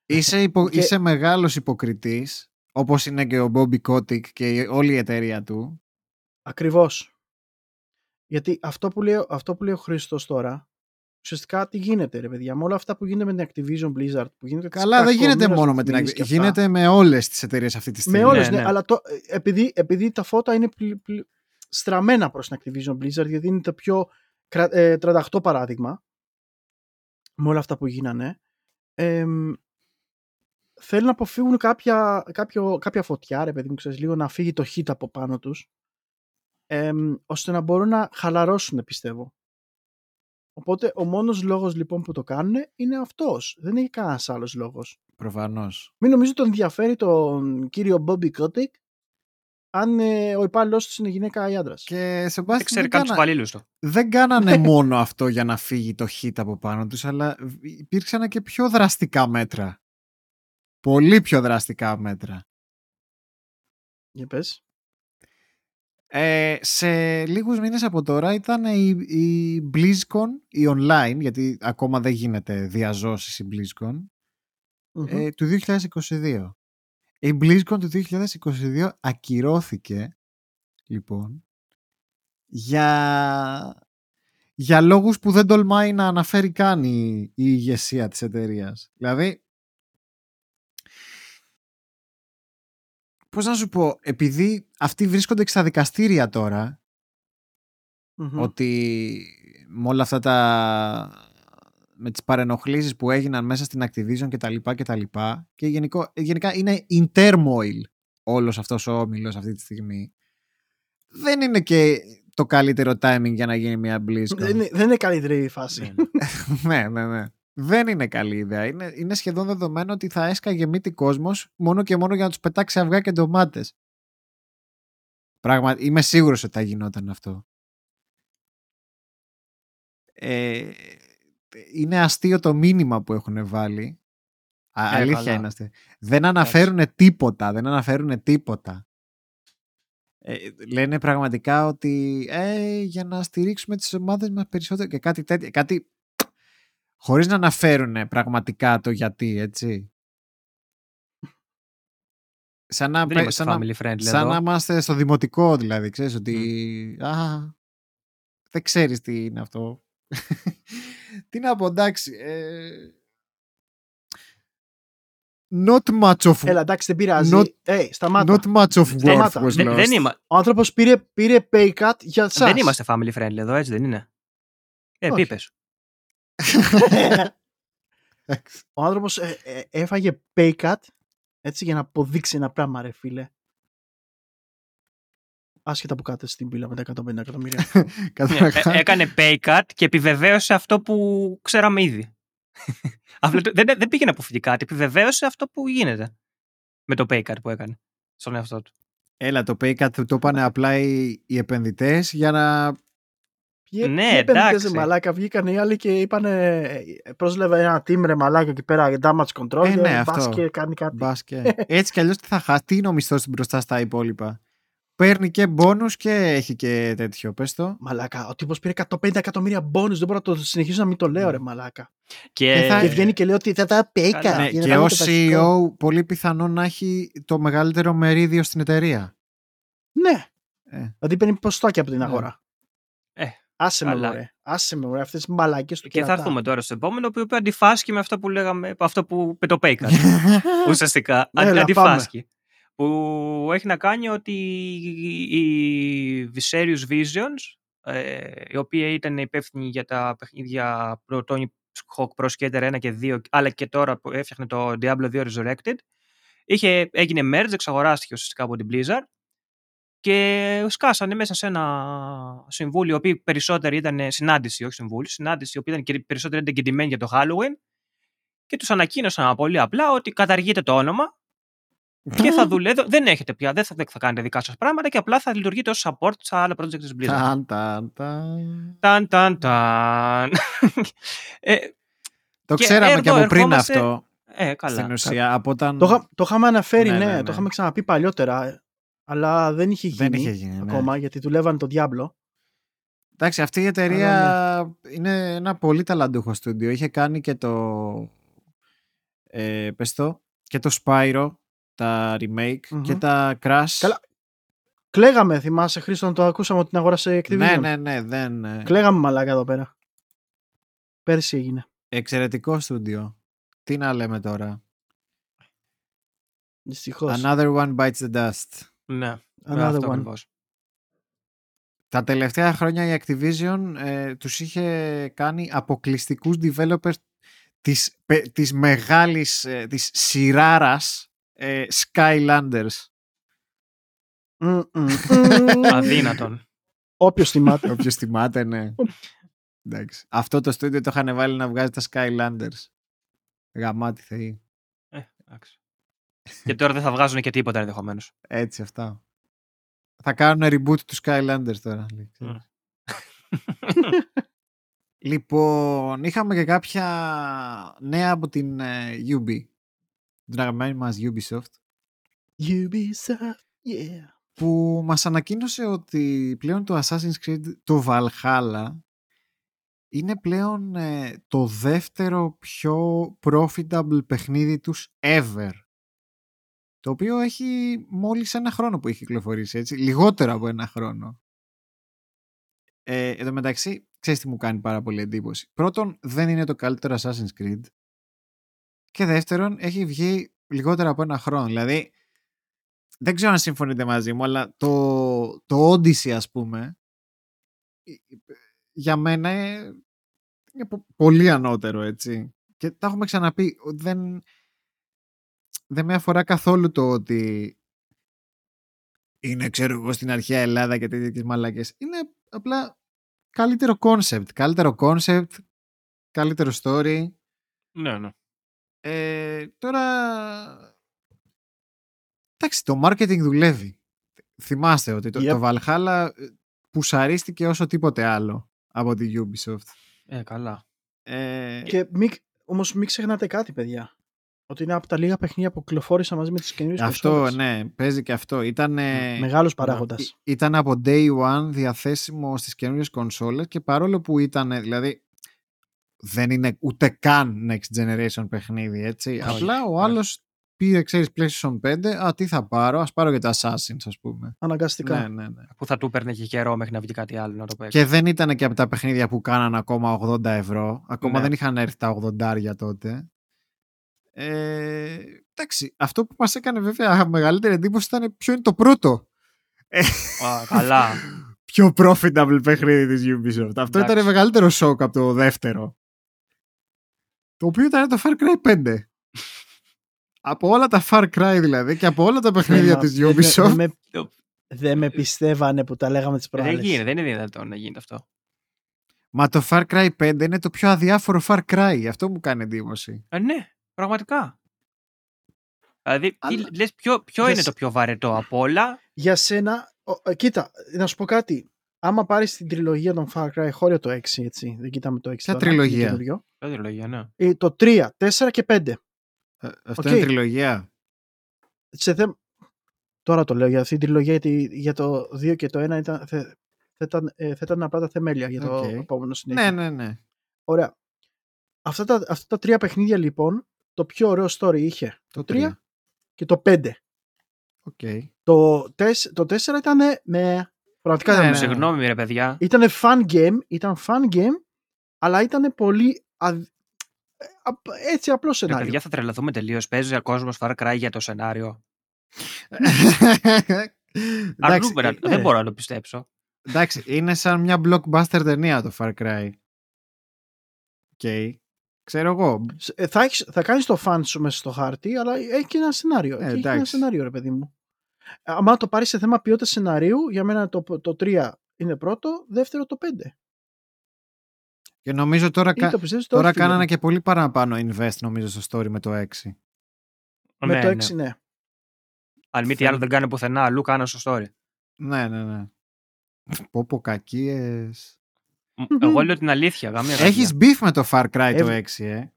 Είσαι, υπο, Και- είσαι μεγάλος υποκριτής, όπως είναι και ο Bobby Kotick και η- όλη η εταιρεία του. Ακριβώς. Γιατί αυτό που λέει, αυτό που λέει ο Χρήστος τώρα, ουσιαστικά τι γίνεται ρε παιδιά, με όλα αυτά που γίνεται με την Activision Blizzard, που γίνεται τις Καλά, δεν γίνεται κακομοίρας μόνο με την ρυθμίσεις Activision. και αυτά. Γίνεται με όλες τις εταιρείες αυτή τη στιγμή. Με όλες, Ναι, ναι, ναι. αλλά το, επειδή, επειδή τα φώτα είναι πλη- πλη- στραμμένα προς την Activision Blizzard, γιατί είναι το πιο κρα- ε, 38 παράδειγμα, με όλα αυτά που γίνανε, εμ, θέλουν να αποφύγουν κάποια, κάποιο, κάποια φωτιά, ρε παιδί μου, ξέρεις, λίγο να φύγει το χίτ από πάνω τους, εμ, ώστε να μπορούν να χαλαρώσουν, πιστεύω. Οπότε ο μόνος λόγος λοιπόν που το κάνουν είναι αυτός. Δεν έχει κανένας άλλος λόγος. Προφανώς. Μην νομίζω τον ενδιαφέρει τον κύριο Bobby Kotick αν ε, ο υπάλληλο τους είναι γυναίκα ή άντρας. Και Δεν Σεμπάστη, ξέρει δεν, καν του κάνα, υπαλλήλους του. δεν κάνανε μόνο αυτό για να φύγει το hit από πάνω τους, αλλά υπήρξαν και πιο δραστικά μέτρα. Πολύ πιο δραστικά μέτρα. Για πες. Ε, σε λίγους μήνες από τώρα ήταν η, η BlizzCon, η online, γιατί ακόμα δεν γίνεται διαζώσεις η BlizzCon, Μμμ. ε, του 2022. Η BlizzCon του 2022 ακυρώθηκε, λοιπόν, για, για λόγους που δεν τολμάει να αναφέρει καν η, η ηγεσία της εταιρείας. Δηλαδή, πώς να σου πω, επειδή αυτοί βρίσκονται και στα δικαστήρια τώρα, Μμμ. ότι με όλα αυτά τα με τις παρενοχλήσεις που έγιναν μέσα στην Activision και τα λοιπά και τα λοιπά και γενικό, γενικά είναι in turmoil όλος αυτός ο όμιλος αυτή τη στιγμή δεν είναι και το καλύτερο timing για να γίνει μια BlizzCon Δεν, είναι, δεν είναι καλύτερη η φάση. ναι, ναι, ναι. Δεν είναι καλή ιδέα. Είναι, είναι σχεδόν δεδομένο ότι θα έσκαγε μύτη κόσμος μόνο και μόνο για να τους πετάξει αυγά και ντομάτες. Πράγμα, είμαι σίγουρος ότι θα γινόταν αυτό. Ε, είναι αστείο το μήνυμα που έχουν βάλει. Α, Ε, αλήθεια καλά. είναι αστείο. Δεν αναφέρουν τίποτα. Δεν αναφέρουν τίποτα. Ε, λένε πραγματικά ότι ε, για να στηρίξουμε τις ομάδες μας περισσότερο και κάτι τέτοιο. Κάτι χωρίς να αναφέρουν πραγματικά το γιατί, έτσι. Σαν να, Δεν πε- είμαστε σαν να, family friendly σαν εδώ. να είμαστε στο δημοτικό δηλαδή, ξέρεις ότι α, δεν ξέρεις τι είναι αυτό. τι να πω, εντάξει. Ε, not much of, Έλα, εντάξει, δεν πειράζει. Not- Ε, σταμάτα. not much of worth Σταμάτα. was Δεν, lost. δεν, είμα- Ο άνθρωπος πήρε, πήρε pay cut για σας. δεν είμαστε family friendly εδώ, έτσι δεν είναι. Ε, Όχι. πίπες. Εντάξει. Ο άνθρωπος έφαγε pay cut έτσι για να αποδείξει ένα πράγμα, ρε φίλε. Άσχετα που κάτω στην πύλα με τα 150 εκατομμύρια. Ναι, Καταρχάς, ε, έκανε pay cut και επιβεβαίωσε αυτό που ξέραμε ήδη. Αυτό το- δεν, δεν πήγε να αποφύγει κάτι, επιβεβαίωσε αυτό που γίνεται με το pay cut που έκανε στον εαυτό του. Έλα, το pay cut του το είπανε απλά οι, οι επενδυτές για να... Ποιοι Ναι, ποιοι επενδυτές, εντάξει. ρε μαλάκα, βγήκαν οι άλλοι και είπανε. ε, Πρόσλεβε ένα team ρε μαλάκα εκεί πέρα για damage control. Ε, και ναι, μπας αυτό. και κάνει κάτι. Μπας και... Έτσι κι αλλιώς τι θα χάσει, τι είναι ο μισθός του μπροστά στα υπόλοιπα. Παίρνει και μπόνους και έχει και τέτοιο, πες το. Μαλάκα, ο τύπος πήρε 150 εκατομμύρια bonus. Δεν μπορώ να το συνεχίσω να μην το λέω, ρε μαλάκα. Και, Και θα- Και βγαίνει και λέει ότι θα τα pay Καλά. cut. Ναι, για να και κάνουμε ως το βασικό. CEO πολύ πιθανό να έχει το μεγαλύτερο μερίδιο στην εταιρεία. Ναι. Ε. Δηλαδή παίρνει ποστάκια από την Ναι. αγορά. Ε, Άσε με, καλά. μωρέ. Άσε με, μωρέ. Αυτές τι μαλακέ του και θα κερατά. έρθουμε τώρα στο επόμενο που είπε αντιφάσκει με αυτό που λέγαμε, αυτό που με το pay cut. ουσιαστικά. Έλα, Αντι, αντιφάσκει. Που έχει να κάνει ότι η Viserious Visions, ε, η οποία ήταν υπεύθυνη για τα παιχνίδια Pro Tony Hawk Pro Skater 1 και 2, αλλά και τώρα που έφτιαχνε το Diablo 2 Resurrected, είχε, έγινε merge, εξαγοράστηκε ουσιαστικά από την Blizzard και σκάσανε μέσα σε ένα συμβούλιο, οι οποίοι περισσότεροι ήταν συνάντηση, όχι συμβούλιο, συνάντηση, οι οποίοι ήταν και περισσότεροι εγκεντημένοι για το Halloween και τους ανακοίνωσαν πολύ απλά ότι καταργείτε το όνομα και θα δουλεύετε. Δεν έχετε πια, δεν θα, δεν θα κάνετε δικά σας πράγματα και απλά θα λειτουργείτε ως support στα άλλα project της Blizzard. Ταν, ταν, ταν. Ταν, ταν, ταν. ε, Το Και ξέραμε και εδώ από πριν ερχόμαστε- αυτό. ε, καλά. Στην ουσία, από όταν Το, είχα- το είχαμε αναφέρει, Ναι, ναι, ναι, ναι. το είχαμε ξαναπεί παλιότερα. Ε, Αλλά δεν είχε γίνει, δεν είχε γίνει. ναι. ακόμα γιατί δουλεύαν το Diablo. Εντάξει, αυτή η εταιρεία είναι ένα πολύ ταλαντούχο στούντιο. Είχε κάνει και το. Ε, πες το, και το Spyro, τα remake Μμμ. και τα Crash. Καλά, Κλαίγαμε, θυμάσαι Χρήστο, να το ακούσαμε ότι την αγόρασε Activision. ναι, ναι, ναι, δεν. ε, Κλαίγαμε μαλάκα εδώ πέρα. Πέρσι έγινε. Εξαιρετικό στούντιο. Τι να λέμε τώρα. Δυστυχώς. Another one bites the dust. Ναι, Another αυτό one. ακριβώς. Τα τελευταία χρόνια η Activision ε, τους είχε κάνει αποκλειστικούς developers της, πε- της μεγάλης, ε, της σειράρας ε, Skylanders. Μμ, μμ, μμ. Αδύνατον. Όποιος θυμάται. Όποιος θυμάται, ναι. Εντάξει. Αυτό το στούντιο το είχαν βάλει να βγάζει τα Skylanders. Γαμάτι θεή. Ε, εντάξει. Και τώρα δεν θα βγάζουν και τίποτα ενδεχομένως. Έτσι αυτά. Θα κάνουν reboot του Skylanders τώρα. λέει, ξέρεις. Λοιπόν, είχαμε και κάποια νέα από την ε, UB. Την αγαπημένη μας Ubisoft. Ubisoft, yeah. που μας ανακοίνωσε ότι πλέον το Assassin's Creed το Valhalla είναι πλέον ε, το δεύτερο πιο profitable παιχνίδι τους ever. Το οποίο έχει μόλις ένα χρόνο που έχει κυκλοφορήσει, έτσι. Λιγότερο από ένα χρόνο. Ε, εν τω μεταξύ, ξέρεις τι μου κάνει πάρα πολύ εντύπωση. Πρώτον, δεν είναι το καλύτερο Assassin's Creed. Και δεύτερον, έχει βγει λιγότερο από ένα χρόνο. Δηλαδή, δεν ξέρω αν συμφωνείτε μαζί μου, αλλά το, το Odyssey, ας πούμε, ε, για μένα ε, είναι πο- πολύ ανώτερο, έτσι. Και τα έχουμε ξαναπεί, ο- δεν, δεν με αφορά καθόλου το ότι είναι, ξέρω εγώ, στην αρχαία Ελλάδα και τέτοιες μαλακές. Είναι απλά καλύτερο concept, καλύτερο concept, καλύτερο story. ναι, ναι. Ε, τώρα. Εντάξει, το marketing δουλεύει. Θυμάστε ότι το, Yep. το Valhalla ε, πουσαρίστηκε όσο τίποτε άλλο από τη Ubisoft. Ε, καλά. Ε, Και μη, όμως μην ξεχνάτε κάτι, παιδιά. Ότι είναι από τα λίγα παιχνίδια που κυκλοφόρησαν μαζί με τις καινούριες αυτό, κονσόλες. ναι, παίζει και αυτό. Ήταν, Μεγάλος παράγοντας. ήταν από day one διαθέσιμο στις καινούριες κονσόλες και παρόλο που ήταν, δηλαδή, δεν είναι ούτε καν next generation παιχνίδι, έτσι. Όχι, Απλά ο όχι. άλλος πήρε, ξέρεις, PlayStation 5, α, τι θα πάρω, ας πάρω και τα Assassins, ας πούμε. Αναγκαστικά. Ναι, ναι, ναι. Που θα του παίρνε και καιρό μέχρι να βγει κάτι άλλο να το παίξει. Και δεν ήταν και από τα παιχνίδια που κάναν ακόμα 80 ευρώ. Ακόμα Ναι. δεν είχαν έρθει τα 80 τότε. Ε, εντάξει, αυτό που μας έκανε βέβαια μεγαλύτερη εντύπωση ήταν ποιο είναι το πρώτο Α, καλά. πιο profitable παιχνίδι της Ubisoft. Αυτό Εντάξει. ήταν μεγαλύτερο σοκ από το δεύτερο. Το οποίο ήταν το Far Cry 5. από όλα τα Far Cry δηλαδή και από όλα τα παιχνίδια Δεν- της δεν- Ubisoft. Δεν με, δεν με πιστεύανε που τα λέγαμε τις δεν προάλλες. γίνεται, δεν είναι δυνατόν να γίνεται αυτό. Μα το Far Cry 5 είναι το πιο αδιάφορο Far Cry. Αυτό μου κάνει εντύπωση. Ε, ναι, πραγματικά. Δηλαδή, τι, Αλλά- λες, ποιο, ποιο Για είναι σε- το πιο βαρετό από όλα; Για σένα, ο, ε, κοίτα, να σου πω κάτι. Άμα πάρεις την τριλογία των Far Cry, χώρια το 6, έτσι, δεν κοιτάμε το 6 Ποια τώρα, τριλογία; είναι καινούριο. Την τριλογία, ναι. Ε, το 3, 4 και 5. Ε, Αυτό Οκ. είναι τριλογία. Σε θε... Τώρα το λέω για αυτή την τριλογία, γιατί για το 2 και το 1 ήταν, θε, θα, ήταν, ε, θα ήταν απλά τα θεμέλια για το Οκ. επόμενο συνέχεια. Ναι, ναι, ναι. Ωραία. Αυτά τα, αυτά τα τρία παιχνίδια λοιπόν, το πιο ωραίο story είχε Το το 3 και το 5. Οκ. Το, 4, το 4 ήταν με. Πραγματικά Ναι, ήταν. ναι. Συγγνώμη, ρε παιδιά. Ήταν fun game, ήταν fun game, αλλά ήταν πολύ. α- ε, απ- έτσι απλό Ρε σενάριο. παιδιά, θα τρελαθούμε τελείως. Παίζει ο κόσμος Far Cry για το σενάριο. εντάξει, Αρνούμαι να- ε, δεν ναι. μπορώ να το πιστέψω. εντάξει, είναι σαν μια blockbuster ταινία το Far Cry. Οκ. Ξέρω εγώ. Σ- ε, θα, έχεις, θα κάνεις το fun σου μέσα στο χάρτη, αλλά έχει και ένα σενάριο. Ε, έχει και ένα εντάξει. σενάριο, ρε παιδί μου. Αν το πάρεις σε θέμα ποιότητας σενάριου, για μένα το, το 3 είναι πρώτο, δεύτερο το 5. Και νομίζω τώρα, Ή κα- το πιστεύεις, το τώρα όχι, κάνανε δηλαδή. και πολύ παραπάνω invest νομίζω στο story με το 6. Με ναι, το ναι. 6, ναι. Αν μη τι άλλο δεν κάνει πουθενά, αλλού κάνω στο story. Ναι, ναι, ναι. Πω πω κακίες. Μ, Εγώ λέω την αλήθεια. Γαμία, Έχεις beef με το Far Cry το Ε, 6, ε.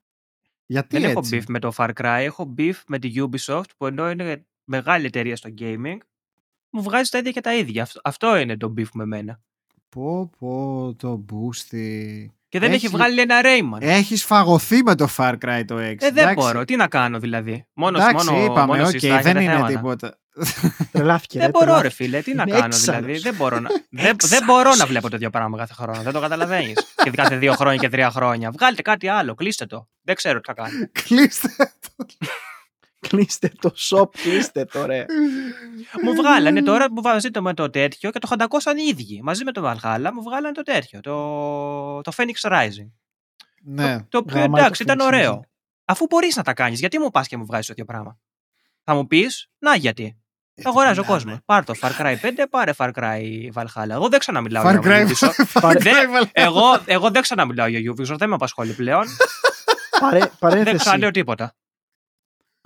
Γιατί Δεν έχω έτσι; beef με το Far Cry, έχω beef με τη Ubisoft που ενώ είναι μεγάλη εταιρεία στο gaming, μου βγάζει τα ίδια και τα ίδια. Αυτό, αυτό είναι το beef με μένα. Πω πω το boosty. Και δεν έχει, Έχει- βγάλει ένα Rayman. Ε, Έχεις φαγωθεί με το Far Cry το 6. δεν εντάξει. μπορώ. Τι να κάνω δηλαδή. Μόνο, Εντάξει, μόνο, είπαμε, μόνος οκ, συστάχια, δεν είναι θέματα. τίποτα. Τρελάθηκε. Δεν ρε, μπορώ, ρε τρελάθηκε. φίλε, τι να Είναι κάνω έξαλλος. δηλαδή. Δεν μπορώ, να, δεν, δεν Έξαλλος. μπορώ να βλέπω το ίδιο πράγμα κάθε χρόνο. Δεν το καταλαβαίνεις. και κάθε δύο χρόνια και τρία χρόνια. Βγάλτε κάτι άλλο, κλείστε το. Δεν ξέρω τι θα κάνει. Κλείστε το. Κλείστε το shop, κλείστε το, ρε. μου βγάλανε τώρα που βάζει το με το τέτοιο και το χαντακώσαν οι ίδιοι. Μαζί με το Valhalla μου βγάλανε το τέτοιο. Το, το Phoenix Rising. Ναι. Το οποίο Γαμάει το εντάξει ήταν Phoenix ωραίο. Rising. Αφού μπορείς να τα κάνεις, γιατί μου πας και μου βγάζεις το ίδιο πράγμα; Θα μου πεις, να γιατί. Γιατί Αγοράζει ο μιλάμε. κόσμο. Πάρε το Far Cry 5, πάρε Far Cry Valhalla. Εγώ δεν ξαναμιλάω Far για Cry. Ubisoft. Far Δεν- Cry Valhalla. εγώ, εγώ δεν ξαναμιλάω για Ubisoft, δεν με απασχολεί πλέον. Παρέ, δεν παρένθεση. ξαναλέω τίποτα.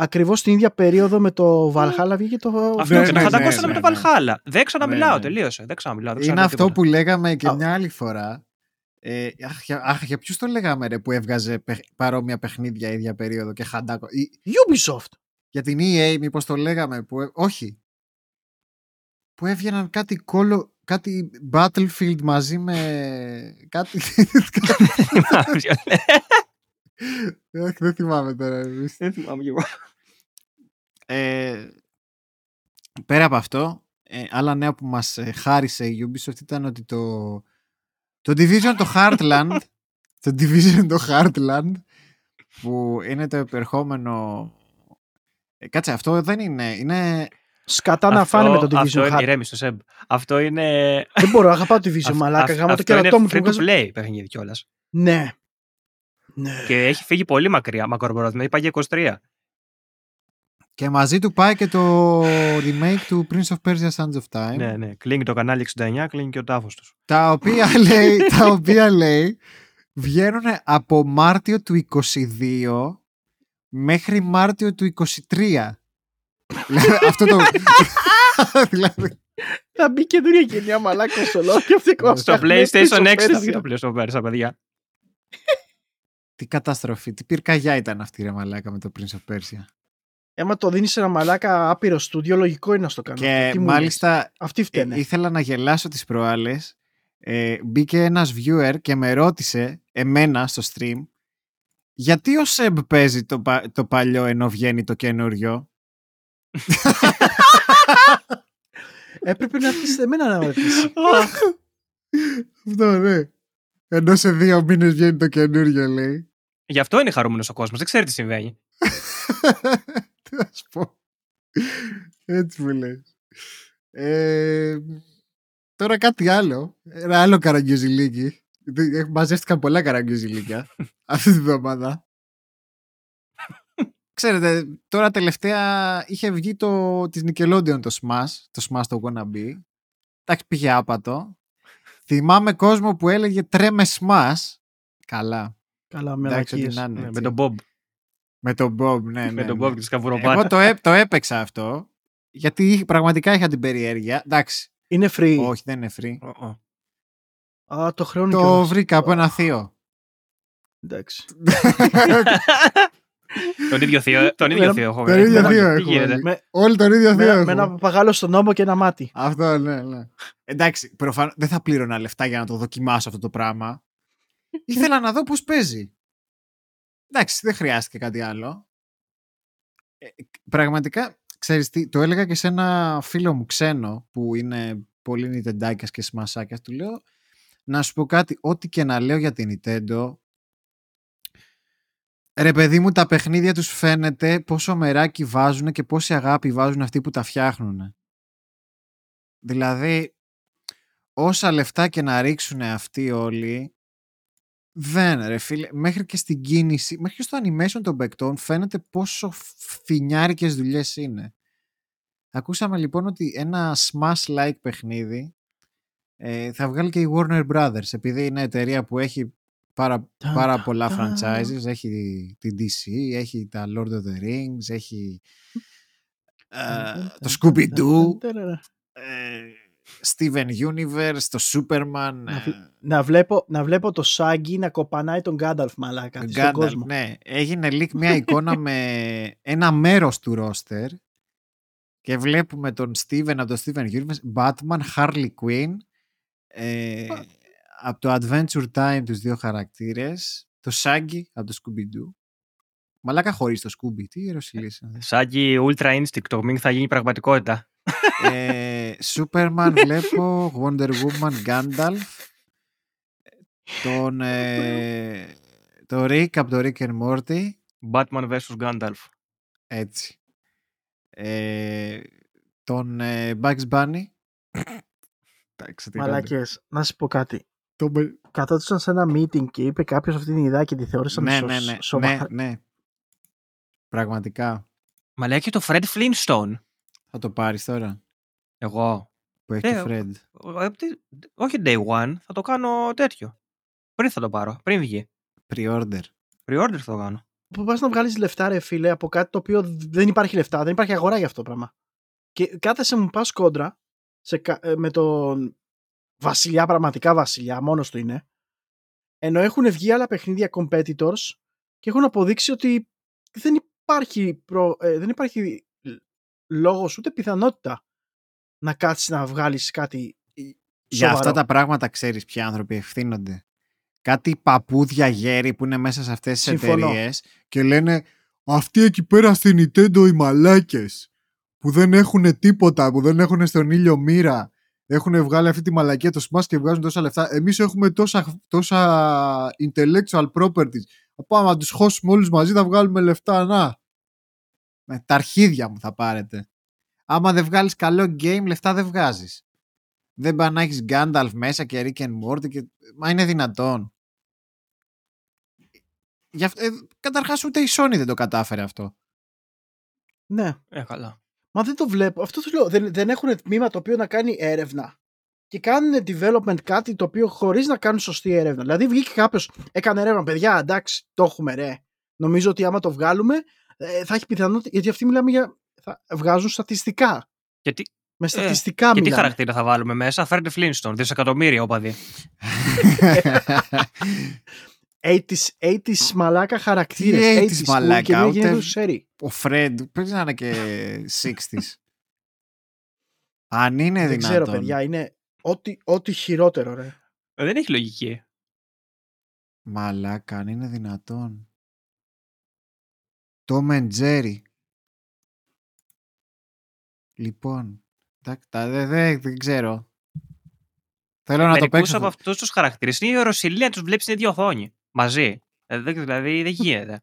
Ακριβώς την ίδια περίοδο με το Valhalla βγήκε το. Αυτό Ναι, και το ναι, χαντακώσανε ναι, με το ναι. Valhalla. Δεν ξαναμιλάω, Ναι, ναι. τελείωσε. Δεν ξαναμιλάω. Δεν Είναι ξαναλέω αυτό τίποτα. που λέγαμε και Α. μια άλλη φορά. Ε, αχ, για, αχ, για ποιους το λέγαμε ρε που έβγαζε παιχ- παρόμοια παιχνίδια ίδια περίοδο και χαντάκο; Ή- Ubisoft. για την EA μήπως το λέγαμε που, ε- όχι. Που έβγαιναν κάτι κόλο, κάτι Battlefield μαζί με κάτι... Αχ, δεν θυμάμαι τώρα. εμείς. Δεν θυμάμαι κι εγώ. Ε, πέρα από αυτό, ε, άλλα νέα που μας ε, χάρισε η Ubisoft ήταν ότι το, το Division το Heartland το Division το Heartland που είναι το επερχόμενο ε, κάτσε αυτό δεν είναι είναι Σκατά να Αυτό- φάνε με το Αυτό Division είναι, Heart. ηρέμησε, Σεμ. Αυτό είναι. Δεν μπορώ, αγαπάω το Division, αυ- μαλάκα. αυ- Γάμα το αυτό είναι κερατό μου. free του to βγάζω- play παιχνίδι κιόλας. Ναι. Ναι. Και έχει φύγει πολύ μακριά, μακροπρόθεσμα. Είπα για 23. Και μαζί του πάει και το remake του Prince of Persia Sands of Time Ναι, ναι. Κλείνει το κανάλι 69, κλείνει και ο τάφος τους. τα οποία λέει, τα οποία λέει βγαίνουν από Μάρτιο του 22 μέχρι Μάρτιο του 23. δηλαδή, αυτό το... δηλαδή, Θα μπει καινούργια γενιά μαλάκα στο λόγο και αυτό Στο PlayStation 6 δεν βγει το PlayStation Persa, παιδιά. Τι καταστροφή, τι πυρκαγιά ήταν αυτή ρε μαλάκα με το Prince of Persia. Έμα το δίνεις σε ένα μαλάκα άπειρο στούντιο, λογικό είναι να στο κάνω. Και Τι μου μάλιστα λες. Αυτοί ε, φταίνε. ήθελα να γελάσω τις προάλλες. Ε, μπήκε ένας viewer και με ρώτησε εμένα στο stream γιατί ο Σεμπ παίζει το, πα- το παλιό ενώ βγαίνει το καινούριο; Έπρεπε να έρθεις σε μένα να με ρωτήσει. Αυτό ναι. Ενώ σε δύο μήνες βγαίνει το καινούριο λέει. Γι' αυτό είναι χαρούμενος ο κόσμος. Δεν ξέρει τι συμβαίνει. Τι να σου πω. Έτσι μου λες. Ε, τώρα κάτι άλλο. Ένα άλλο καραγκιουζιλίκι. Ε, Μαζεύτηκαν πολλά καραγκιουζιλίκια αυτή τη βδομάδα. Ξέρετε, τώρα τελευταία είχε βγει το της Nickelodeon το Smash, το Smash το Wannabe. Εντάξει, πήγε άπατο. Θυμάμαι κόσμο που έλεγε τρέμε Smash. Καλά. Καλά, με Εντάξει, ότι αλακίες. να είναι, Ναι, έτσι. με τον Bob. Με τον Bob, ναι, ναι. με τον ναι. Bob και τη Καβουροπάτα. Εγώ το, έ- το έπαιξα αυτό. Γιατί είχ- πραγματικά είχα την περιέργεια. Εντάξει, Είναι free. όχι, δεν είναι free. Ω, ω. Α, το χρεώνει Το κιόλας. βρήκα από ένα θείο. Εντάξει. τον ίδιο θείο, τον ίδιο Τον θείο έχω. τον ε. ίδιο Τι θείο γίνεται; έχουμε. Με, Όλοι τον ίδιο θείο. με, έχουμε. με ένα παπαγάλο στον νόμο και ένα μάτι. Αυτό, ναι, ναι. Εντάξει, προφανώς δεν θα πλήρωνα λεφτά για να το δοκιμάσω αυτό το πράγμα. Ήθελα να δω πώς παίζει. Εντάξει, δεν χρειάστηκε κάτι άλλο. Ε, πραγματικά, ξέρεις τι, το έλεγα και σε ένα φίλο μου ξένο που είναι πολύ νιτεντάκιας και σμασάκιας, του λέω να σου πω κάτι, ό,τι και να λέω για την Nintendo ρε παιδί μου τα παιχνίδια τους φαίνεται πόσο μεράκι βάζουν και πόση αγάπη βάζουν αυτοί που τα φτιάχνουν. Δηλαδή, όσα λεφτά και να ρίξουν αυτοί όλοι, δεν ρε φίλε, μέχρι και στην κίνηση, μέχρι και στο animation των παικτών φαίνεται πόσο φθινιάρικες δουλειές είναι. Ακούσαμε λοιπόν ότι ένα Smash-like παιχνίδι ε, θα βγάλει και η Warner Brothers, επειδή είναι εταιρεία που έχει πάρα, Τα, πάρα τα, πολλά τα. franchises, έχει την DC, έχει τα Lord of the Rings, έχει ε, το Scooby-Doo, ε, Steven Universe, το Superman, Να, ε, βλέ- να, βλέπω, να βλέπω το Σάγκη να κοπανάει τον Γκάνταλφ μαλάκα στον Gandalf, κόσμο. ναι. Έγινε leak μια εικόνα με ένα μέρος του ρόστερ και βλέπουμε τον Steven από το Steven Universe, Batman, Harley Quinn, ε, από το Adventure Time τους δύο χαρακτήρες, το Shaggy από το Scooby-Doo. Μαλάκα χωρίς το Scooby, τι ιεροσυλής είναι. Σάκι Ultra Instinct, το μην θα γίνει πραγματικότητα. Ε, Superman βλέπω, Wonder Woman, Gandalf, τον, ε, το Rick από το Rick and Morty, Batman vs. Gandalf. Έτσι. Ε, τον ε, Bugs Bunny. Εντάξει, τι Μαλάκες, να σου πω κάτι. Το... Καθόντουσαν σε ένα meeting και είπε κάποιος αυτή την ιδέα και τη θεώρησαν Ναι, σο- ναι, ναι, σοβαρά. ναι, ναι. Πραγματικά. Μα λέει και το Fred Flintstone. Θα το πάρεις τώρα; Εγώ. που έχει Ε, το Fred. ε, τι- Όχι day one, θα το κάνω τέτοιο. Πριν θα το πάρω, πριν βγει. Pre-order. Pre-order θα το κάνω. Που πας να βγάλεις λεφτά ρε φίλε από κάτι το οποίο δεν υπάρχει λεφτά, δεν υπάρχει αγορά για αυτό το πράγμα. Και κάθεσαι μου πας κόντρα σε, κα- ε, με τον βασιλιά, πραγματικά βασιλιά, μόνος του είναι. Ενώ έχουν βγει άλλα παιχνίδια competitors και έχουν αποδείξει ότι δεν υπάρχει, προ, ε, δεν υπάρχει λόγος ούτε πιθανότητα να κάτσεις να βγάλεις κάτι Για σοβαρό. αυτά τα πράγματα ξέρεις ποιοι άνθρωποι ευθύνονται. Κάτι παππούδια γέροι που είναι μέσα σε αυτές τις Συμφωνώ. εταιρείες και λένε αυτοί εκεί πέρα στην Nintendo οι μαλάκες που δεν έχουν τίποτα, που δεν έχουν στον ήλιο μοίρα έχουν βγάλει αυτή τη μαλακία το Smash και βγάζουν τόσα λεφτά. Εμείς έχουμε τόσα, τόσα intellectual properties. Θα πάμε να τους χώσουμε όλους μαζί, θα βγάλουμε λεφτά. Να. Με τα αρχίδια μου θα πάρετε. Άμα δεν βγάλεις καλό game, λεφτά δεν βγάζεις. Δεν πάει να έχεις Gandalf μέσα και Rick and Morty και... Μα είναι δυνατόν. Γι' αυτό, ε, καταρχάς ούτε η Sony δεν το κατάφερε αυτό. Ναι. Ε, καλά. Μα δεν το βλέπω. Αυτό του λέω. Δεν, δεν έχουν τμήμα το οποίο να κάνει έρευνα. Και κάνουν development κάτι το οποίο χωρίς να κάνουν σωστή έρευνα. Δηλαδή βγήκε κάποιος, έκανε έρευνα, παιδιά, εντάξει, το έχουμε ρε. Νομίζω ότι άμα το βγάλουμε, ε, θα έχει πιθανότητα. Γιατί αυτοί μιλάμε για. Θα βγάζουν στατιστικά. Και τι, Με ε, στατιστικά και τι μιλάμε. χαρακτήρα θα βάλουμε μέσα, Fred Flintstone, δισεκατομμύρια όπαδοι. 80's, 80's μαλάκα χαρακτήρες. Τι 80's 80's μαλάκα, που και ούτε- γίνεται σέρι. Ο Φρέντ πρέπει να είναι και 60s. Αν είναι Δεν δυνατόν. ξέρω, παιδιά, είναι ό,τι, ό,τι χειρότερο, ρε. Ε, Δεν έχει λογική. Μαλάκα, αν είναι δυνατόν. Το Μεντζέρι. Λοιπόν, εντάξει, τα- δεν δεν- δεν ξέρω. Θέλω να το Μερικούς παίξω. από αυτούς τους χαρακτήρες είναι η Ρωσιλία να τους βλέπεις στην ίδια οθόνη. Μαζί. Ε, δεν- δηλαδή δεν γίνεται.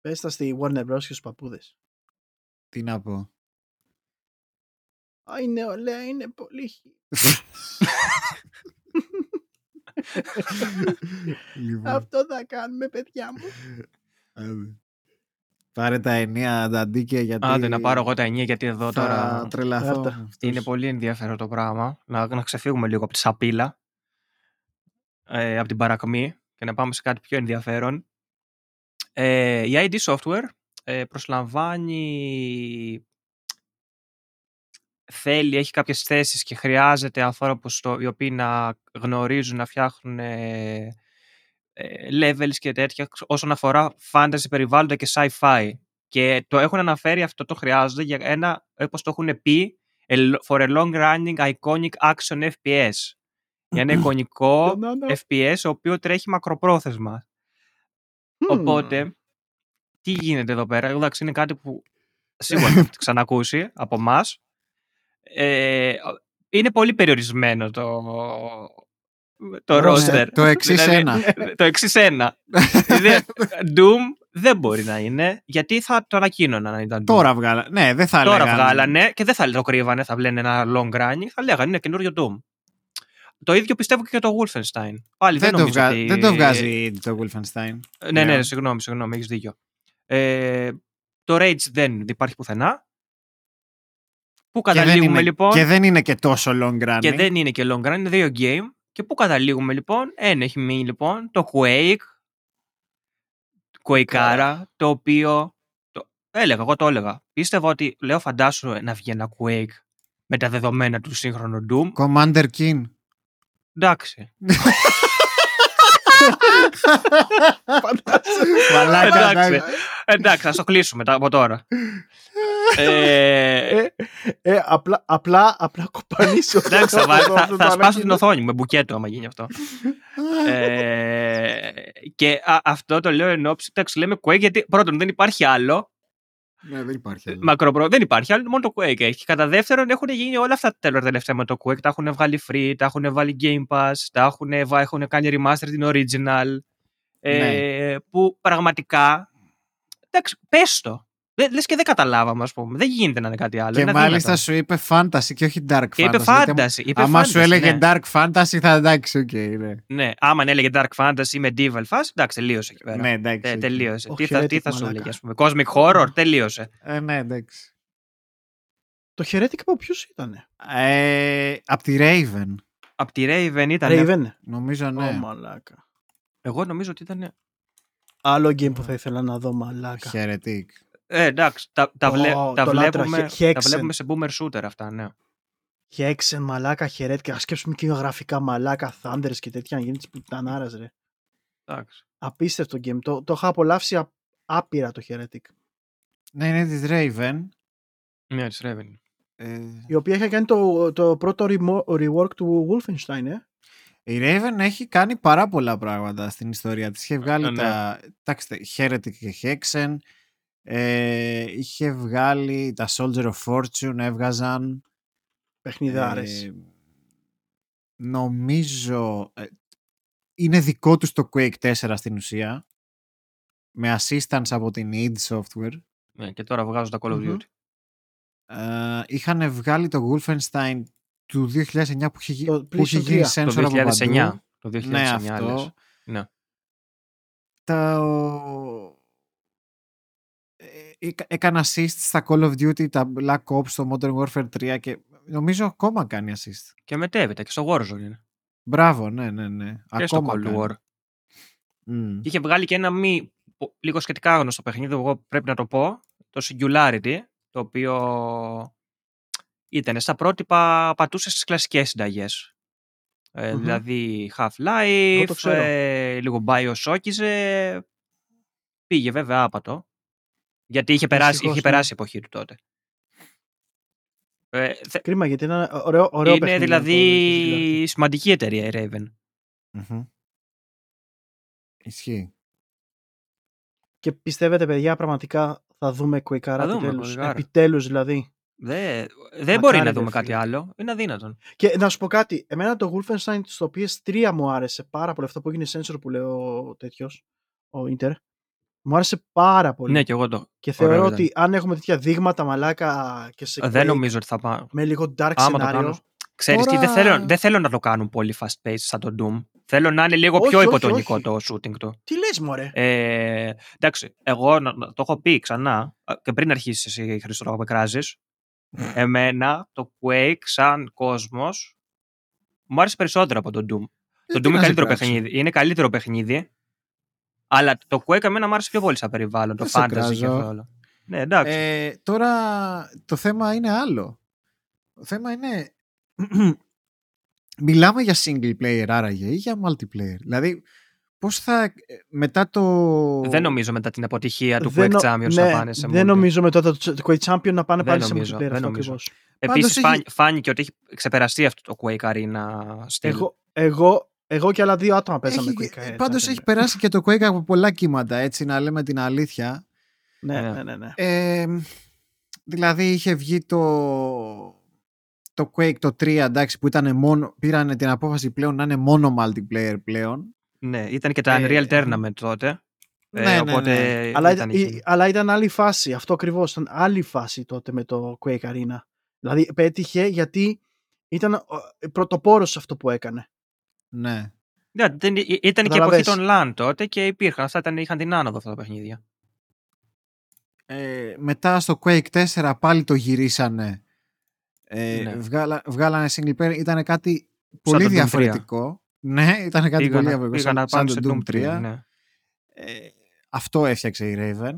Πες τα στη Warner Bros. και στους παππούδες. Τι να πω. Α, είναι ωραία, είναι πολύ χι- λοιπόν, Αυτό θα κάνουμε, παιδιά μου. άντε. Πάρε τα εννέα ανταντίκια γιατί Άντε να πάρω εγώ τα εννιά γιατί εδώ θα τώρα τρελαθώ. Πάρ' τα. με αυτούς. είναι πολύ ενδιαφέρον το πράγμα. Να, να ξεφύγουμε λίγο από τη σαπίλα, ε, από την παρακμή και να πάμε σε κάτι πιο ενδιαφέρον. Ε, η ID Software ε, προσλαμβάνει θέλει, έχει κάποιες θέσεις και χρειάζεται ανθρώπους το, οι οποίοι να γνωρίζουν, να φτιάχνουν ε, ε, levels και τέτοια όσον αφορά fantasy περιβάλλοντα και sci-fi. Και το έχουν αναφέρει αυτό το χρειάζονται για ένα, όπως το έχουν πει, a lo- for a long running iconic action FPS. Για ένα εικονικό Να, να. FPS, ο οποίος τρέχει μακροπρόθεσμα. Μμμ. Οπότε, τι γίνεται εδώ πέρα; Εντάξει, είναι κάτι που σίγουρα θα έχετε ξανακούσει από εμάς. Ε, είναι πολύ περιορισμένο το, το Roster. roster. Το εξής Δηλαδή, ένα. το εξής ένα. Δηλαδή, Doom δεν μπορεί να είναι, γιατί θα το ανακοίνωναν αν ήταν Doom. Τώρα βγάλα. Ναι, δεν θα Τώρα λέγανε. βγάλανε και δεν θα το κρύβανε, θα βλένε ένα long running, θα λέγανε είναι καινούριο Doom. Το ίδιο πιστεύω και για το Wolfenstein. Πάλι δεν, Δεν, το νομίζω βγα... ότι... δεν το βγάζει το Wolfenstein. Ναι, ναι, Ναι. συγγνώμη, συγγνώμη, έχεις δίκιο. Ε, το Rage δεν υπάρχει πουθενά. Πού Και δεν, καταλήγουμε είναι... λοιπόν; και δεν είναι και τόσο long running. και δεν είναι και long run, είναι δύο game. Και πού καταλήγουμε λοιπόν; Ένα έχει μείνει λοιπόν το Quake. Quakeara, το οποίο. Το... Έλεγα, εγώ το έλεγα. Πίστευα ότι λέω φαντάσου να βγει ένα Quake με τα δεδομένα του σύγχρονου Doom. Commander King. Εντάξει. Μαλάκα, Εντάξει. εντάξει. Εντάξει, θα το κλείσουμε τα- από τώρα. ε, Ε, ε, απλά, απλά, απλά κοπανίσω. Εντάξει, θα, βά- θα, Αυτό θα το σπάσω την ανακοίνω. οθόνη μου με μπουκέτο άμα γίνει αυτό. ε, και α, αυτό το λέω εν ώψη, εντάξει, λέμε Quake γιατί πρώτον δεν υπάρχει άλλο. Ναι, δεν υπάρχει. άλλο. Μακροπρό, δεν υπάρχει άλλο, μόνο το Quake έχει. Και κατά δεύτερον έχουν γίνει όλα αυτά τα τέλος τελευταία με το Quake. Τα έχουν βγάλει free, τα έχουν βάλει Game Pass, τα έχουν, βα- έχουν κάνει remaster την original. Ε, Που πραγματικά. Εντάξει, πες το. Δε- Λες και δεν καταλάβαμε, ας πούμε. Δεν γίνεται να είναι κάτι άλλο. Και είναι μάλιστα αδύνατο. σου είπε fantasy και όχι dark Και είπε fantasy. γιατί fantasy. Είπε Άμα fantasy, σου έλεγε ναι. dark fantasy θα εντάξει, οκ. ναι. Ναι, άμα έλεγε Dark Fantasy με Medieval Fast, εντάξει, τελείωσε εκεί πέρα. Ναι, εντάξει. Ε, οκ. τελείωσε. Όχι, τι θα, ρε, τι τι θα σου μαλάκα. έλεγε, ας πούμε. Cosmic Horror, τελείωσε. Ε, ναι, εντάξει. Το χαιρέτηκα από ποιους ήταν. Ε, απ' τη Raven. Απ' τη Raven ήταν. Raven. Νομίζω ναι. Ω, μαλάκα. Εγώ νομίζω ότι ήταν. Άλλο game που θα ήθελα να δω, μαλάκα. Heretic. Ε, εντάξει, τα, τα, βλέ- Ω, τα το λάτρε, βλέπουμε, He- τα Hexen. βλέπουμε σε boomer shooter αυτά, ναι. Hexen, μαλάκα, χαιρέτηκα. Α σκέψουμε και γραφικά μαλάκα, Thunders και τέτοια. Να γίνει της πουτανάρας, ρε. Εντάξει. Απίστευτο game. Το, το είχα απολαύσει α- άπειρα το Heretic. Ναι, είναι της Raven. Ναι, της Raven. Ε, Η οποία είχε κάνει το, το πρώτο remo- rework του Wolfenstein, ε. η Raven έχει κάνει πάρα πολλά πράγματα στην ιστορία της. Είχε βγάλει Ε, ναι. τα... Εντάξει, Heretic και Hexen. Ε, είχε βγάλει τα Soldier of Fortune, έβγαζαν. Παιχνιδάρες. Ε, νομίζω ε, είναι δικό τους το Quake 4 στην ουσία με assistance από την id Software Ναι, και τώρα βγάζω τα Call of Μμμ. Duty. ε, είχαν βγάλει το Wolfenstein του 2009 που είχε, γι- Το που είχε PlayStation γίνει 3. sensor Το από 2009. παντού. Το 2009, ναι λες. αυτό Ναι. τα, ε, έκα- έκανα assist στα Call of Duty τα Black Ops στο Modern Warfare 3 και νομίζω ακόμα κάνει assist Και μετέβητα και στο Warzone είναι. μπράβο ναι ναι ναι Και στο ακόμα Cold κάνει. War. Μμ. Και είχε βγάλει και ένα μη πο- λίγο σχετικά γνωστό παιχνίδι, εγώ πρέπει να το πω, το Singularity, το οποίο ήταν στα πρότυπα, πατούσε στις κλασικές συνταγές. Ε, Μμμ. Δηλαδή Εγώ Half-Life, το ξέρω. ε, λίγο Bioshock, πήγε βέβαια άπατο. Γιατί είχε περάσει, Δυστυχώς, είχε ναι. περάσει η εποχή του τότε. Ε, θε- Κρίμα γιατί είναι ένα ωραίο, ωραίο είναι παιχνίδι. δηλαδή το- το συγκλίνω. σημαντική εταιρεία η Raven. Μμμ. Ισχύει. Και πιστεύετε, παιδιά, πραγματικά θα δούμε Quake Θα δούμε επιτέλους. Quake Ara. Επιτέλους δηλαδή; Δεν, δεν μπορεί να ρε δούμε φίλε. κάτι άλλο. Είναι αδύνατον. Και να σου πω κάτι. Εμένα το Wolfenstein στο PS3 μου άρεσε πάρα πολύ. Αυτό που έγινε sensor που λέει ο τέτοιος, ο Inter. Μου άρεσε πάρα πολύ. Ναι, και εγώ το. και ωραίο θεωρώ ήταν. ότι αν έχουμε τέτοια δείγματα μαλάκα και σε Δεν Quake νομίζω ότι θα πάω. με λίγο dark Άμα το σενάριο. κάνω. Ξέρεις τι, Τώρα- δεν θέλω, δεν θέλω να το κάνουν πολύ fast paced σαν το Doom. Θέλω να είναι λίγο Όχι, πιο όχι, υποτονικό όχι. το shooting του. Τι λες μωρέ; Ε, εντάξει, εγώ να- να- το έχω πει ξανά ε, και πριν αρχίσεις εσύ Χρήστο να με κράζεις, Εμένα το Quake σαν κόσμος μου άρεσε περισσότερο από το Doom. Ε, το τι Doom είναι να σε καλύτερο κράξω. παιχνίδι. Είναι καλύτερο παιχνίδι. Αλλά το Quake εμένα μου άρεσε πιο πολύ σαν περιβάλλον. Το Δεν σε fantasy και κράζω. αυτό όλο. Ναι, εντάξει. Ε, τώρα το θέμα είναι άλλο. Το θέμα είναι. Μιλάμε για single player άραγε ή για multiplayer. Δηλαδή, πώς θα. ε, Μετά το. δεν νομίζω μετά την αποτυχία του Δεν Quake νο- Champions ναι, να πάνε σε Δεν multi. νομίζω μετά το, το Quake Champion να πάνε Δεν πάλι νομίζω, σε multiplayer. δεν Αυτό νομίζω. ακριβώς. Επίσης Πάντως έχει- φάνη- φάνηκε ότι έχει ξεπεραστεί αυτό το Quake Arena στυλ. Εγώ, εγώ, εγώ και άλλα δύο άτομα παίζαμε Έχει, Quake. ε, πάντως Champion. έχει περάσει και το Quake από πολλά κύματα, έτσι, να λέμε την αλήθεια. Ναι, Ναι. ναι, ναι. ναι. Ε, δηλαδή είχε βγει το, το Quake το 3, εντάξει, που ήταν μόνο, πήραν την απόφαση πλέον να είναι μόνο multiplayer πλέον. Ναι, ήταν και τα Ε, Unreal Tournament τότε. Ναι, Ε, ναι, ναι. οπότε Αλλά, ήταν ήταν, εκεί. αλλά ήταν άλλη φάση. Αυτό ακριβώς. Ήταν άλλη φάση τότε με το Quake Arena. Δηλαδή πέτυχε γιατί ήταν πρωτοπόρος σε αυτό που έκανε. Ναι. Ναι, δεν- ή- ήταν και η εποχή Καταλαβες. των LAN τότε και υπήρχαν. Αυτά ήταν, είχαν την άνοδο αυτά τα παιχνίδια. Ε, μετά στο Quake 4 πάλι το γυρίσανε. Ε, Ναι. βγάλα, βγάλανε single player. Ήταν κάτι πολύ το Doom 3. διαφορετικό. Ναι, ήταν κάτι Πήγαν, πολύ να- διαφορετικό. πήγαν Σαν, να πάνε σαν σε το Doom 3. Ναι. Ε, αυτό έφτιαξε η Raven.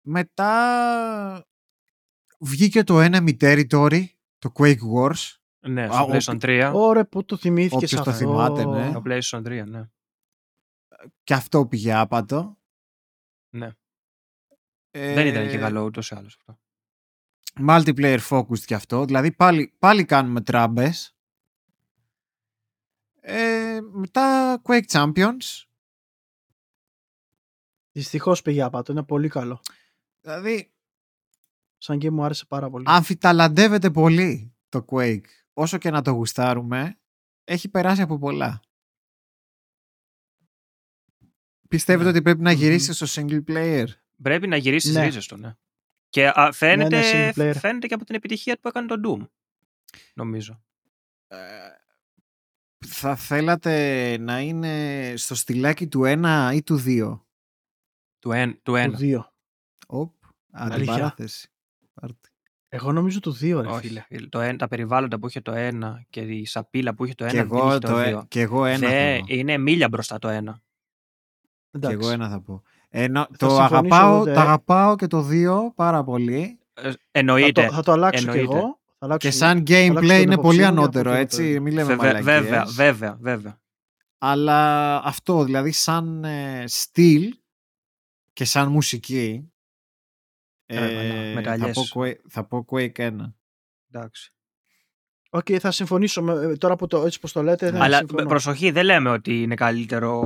Μετά βγήκε το enemy territory, το Quake Wars. Ναι, Α, στο ο- PlayStation 3. Ωραία, που το θυμήθηκες Όποιος το αυτό. θυμάται, ναι. Το PlayStation 3, ναι. Και αυτό πήγε άπατο. Ναι. Ε, Δεν ήταν και καλό ούτως ή άλλως αυτό. Multiplayer focused και αυτό. Δηλαδή πάλι, πάλι κάνουμε τράμπες. Ε, μετά Quake Champions. Δυστυχώς πήγε άπατο. Είναι πολύ καλό. Δηλαδή Σαν game μου άρεσε πάρα πολύ. αμφιταλαντεύεται πολύ το Quake. Όσο και να το γουστάρουμε, έχει περάσει από πολλά. Πιστεύετε Ναι. ότι πρέπει να Μμμ. γυρίσεις στο single player; Πρέπει να γυρίσεις τις Ναι. ρίζες του, ναι. Και α, φαίνεται, Ναι, ναι, single player. φαίνεται και από την επιτυχία που έκανε το Doom. Νομίζω. Ε, θα θέλατε να είναι στο στυλάκι του 1 ή του 2. Του, εν, του Το ένα. 2. Οπ, Αλήθεια. αντιπαράθεση. Πάρτε. Εγώ νομίζω το 2, ρε Όχι, φίλε. φίλε. Το ένα, τα περιβάλλοντα που είχε το ένα και η σαπίλα που είχε το ένα Και δεν εγώ, είχε το, το ε- δύο. και εγώ ένα θα Θε- πω. είναι μίλια μπροστά το ένα. Και Εντάξει. εγώ ένα θα πω. Ενώ, Θα το, συμφωνήσω αγαπάω, τότε. το αγαπάω και το 2 πάρα πολύ. Ε, Θα εννοείται. το, θα το αλλάξω Εννοείται. κι εγώ. Θα αλλάξω Και σαν αλλάξω gameplay την είναι άποψή πολύ μου για ανώτερο, αυτό το έτσι. επίπεδο. Μην λέμε Βέβαια, μαλακίες. βέβαια, βέβαια, βέβαια. Αλλά αυτό, δηλαδή σαν ε, στυλ και σαν μουσική Ε, ναι, ε, θα, μεταλλιές. πω, Quake- θα πω Quake 1. Εντάξει. Οκ, θα συμφωνήσω. με- τώρα που το, έτσι πως το λέτε, θα Αλλά συμφωνώ. προσοχή, δεν λέμε ότι είναι καλύτερο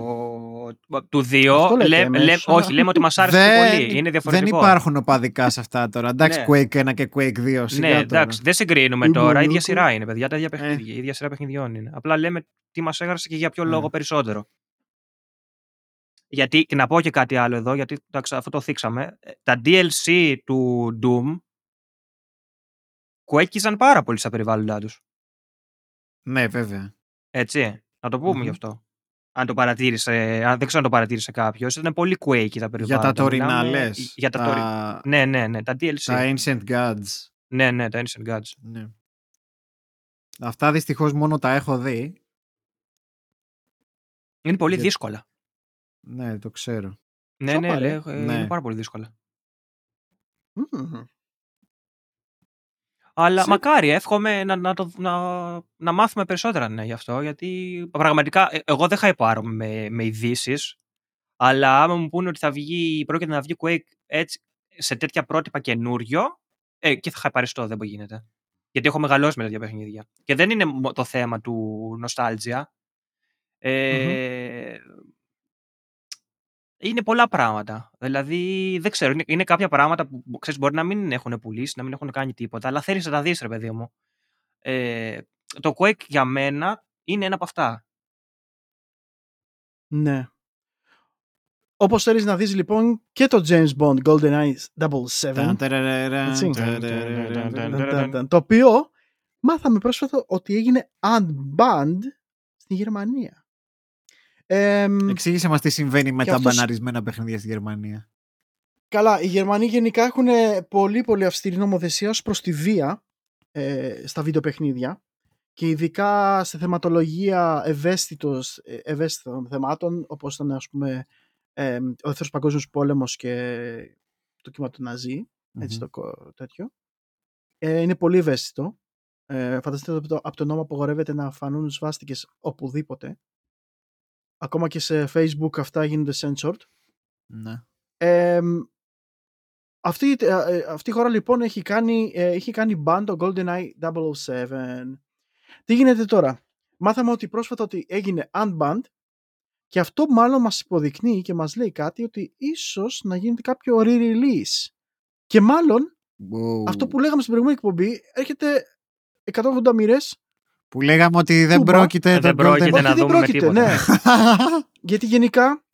του δύο. Αυτό λέτε Λέ- εμείς, λέ- αλλά- όχι, λέμε ότι μας άρεσε πιο Δεν- πολύ. Είναι Δεν διαφορετικό. υπάρχουν οπαδικά σε αυτά τώρα. Εντάξει, Ναι. Quake 1 και Quake 2. Σιγά Ναι, τώρα. εντάξει, δεν συγκρίνουμε Δεν τώρα. μπορώ, ίδια εγώ. σειρά είναι, παιδιά. Τα Ε. ίδια παιχνίδια. Η ίδια σειρά παιχνιδιών είναι. Απλά λέμε τι μας έγραψε και για ποιο Ναι. λόγο περισσότερο. Γιατί, και να πω και κάτι άλλο εδώ, γιατί εντάξει, αυτό το θίξαμε. Ε, Τα DLC του Doom κουέκιζαν πάρα πολύ στα περιβάλλοντά τους. Ναι, βέβαια. Έτσι. Να το πούμε Μμμ. γι' αυτό. Αν το παρατήρησε, αν δεν ξέρω αν το παρατήρησε κάποιος, ήταν πολύ quakey τα περιβάλλοντα. Για τα τωρινά Μιλάμε- λες. Για τα, τωρι- Ναι, ναι, ναι, τα DLC. τα Ancient Gods. Ναι, ναι, τα Ancient Gods. Ναι. Αυτά δυστυχώς μόνο τα έχω δει. Είναι πολύ Για- δύσκολα. Ναι, το ξέρω. Ναι, Σοπα, ναι, ρε. λέω, ε, Ναι. είναι πάρα πολύ δύσκολα. Μμμ. Αλλά Σε- μακάρι, εύχομαι να, να, το, να, να μάθουμε περισσότερα ναι, γι' αυτό. Γιατί πραγματικά ε, εγώ δεν χαϊπάρω με, με ειδήσεις. Αλλά άμα μου πούνε ότι θα βγει, πρόκειται να βγει Quake έτσι, σε τέτοια πρότυπα καινούριο, ε, και θα χαϊπαριστώ, δεν μπορεί γίνεται. Γιατί έχω μεγαλώσει με τέτοια παιχνίδια. Και δεν είναι μο- το θέμα του nostalgia. Ε, Είναι πολλά πράγματα. Δηλαδή, δεν ξέρω, είναι, είναι κάποια πράγματα που που, ξέρεις, μπορεί να μην έχουν πουλήσει, να μην έχουν κάνει τίποτα, αλλά θέλεις να τα δεις, ρε παιδί μου. Ε, το Quake για μένα είναι ένα από αυτά. Ναι. Όπως θέλεις να δεις λοιπόν και το James Bond GoldenEye 007 Έτσι. το οποίο μάθαμε πρόσφατα ότι έγινε unbanned στη Γερμανία. Εμ, Εξήγησε μας τι συμβαίνει με Και τα αυτός- μπαναρισμένα παιχνίδια στη Γερμανία. Καλά, οι Γερμανοί γενικά έχουν πολύ πολύ αυστηρή νομοθεσία ως προς τη βία ε, στα βιντεοπαιχνίδια και ειδικά σε θεματολογία ευαίσθητος, ε, ευαίσθητων θεμάτων όπως ήταν ας πούμε ε, ο Δεύτερος Παγκόσμιος Πόλεμος και το κύμα του Ναζί έτσι Μμμ. το κο- τέτοιο. Ε, είναι πολύ ευαίσθητο. Ε, φανταστείτε από, το, από τον νόμο απογορεύεται να φανούν σβάστηκες οπουδήποτε. Ακόμα και σε facebook αυτά γίνονται censored. Ναι. Ε, αυτή, ε, ε, αυτή η χώρα λοιπόν έχει κάνει, ε, έχει κάνει ban το GoldenEye 007. Τι γίνεται τώρα; Μάθαμε ότι πρόσφατα ότι έγινε unbanned και αυτό μάλλον μας υποδεικνύει και μας λέει κάτι ότι ίσως να γίνεται κάποιο re-release. Και μάλλον Wow. αυτό που λέγαμε στην προηγούμενη εκπομπή έρχεται 180 μοίρες Που λέγαμε ότι δεν Τούμπα. πρόκειται Ε, το δεν πρόκειται Golden... να Όχι, δεν δούμε πρόκειται, τίποτα. ναι. Γιατί γενικά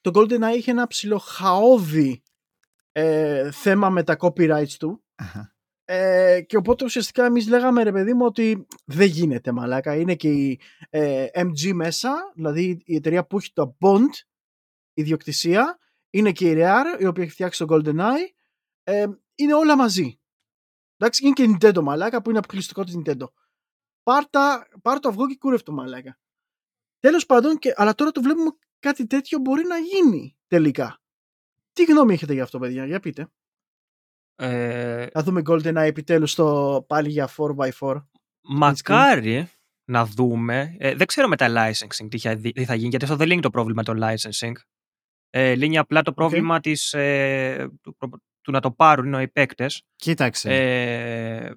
το GoldenEye είχε ένα ψηλό χαόδι ε, θέμα με τα copyrights του ε, και οπότε ουσιαστικά εμείς λέγαμε ρε παιδί μου ότι δεν γίνεται μαλάκα. Είναι και η ε, MG μέσα, δηλαδή η εταιρεία που έχει το Bond ιδιοκτησία, είναι και η Rare η οποία έχει φτιάξει το GoldenEye, ε, είναι όλα μαζί. Εντάξει, είναι και η Nintendo μαλάκα που είναι αποκλειστικό της Nintendo. Πάρτα, πάρ το αυγό και κούρευτο μαλάκα. Τέλος πάντων, και, αλλά τώρα το βλέπουμε κάτι τέτοιο μπορεί να γίνει τελικά. Τι γνώμη έχετε για αυτό, παιδιά, για πείτε. Ε, Να δούμε GoldenEye επιτέλους στο πάλι για 4x4. μακάρι να δούμε. Ε, δεν ξέρω με τα licensing τι θα, τι θα γίνει, γιατί αυτό δεν λύνει το πρόβλημα το licensing. Ε, λύνει απλά το πρόβλημα της, ε, του, του να το πάρουν οι παίκτες. Κοίταξε. Ε, δε-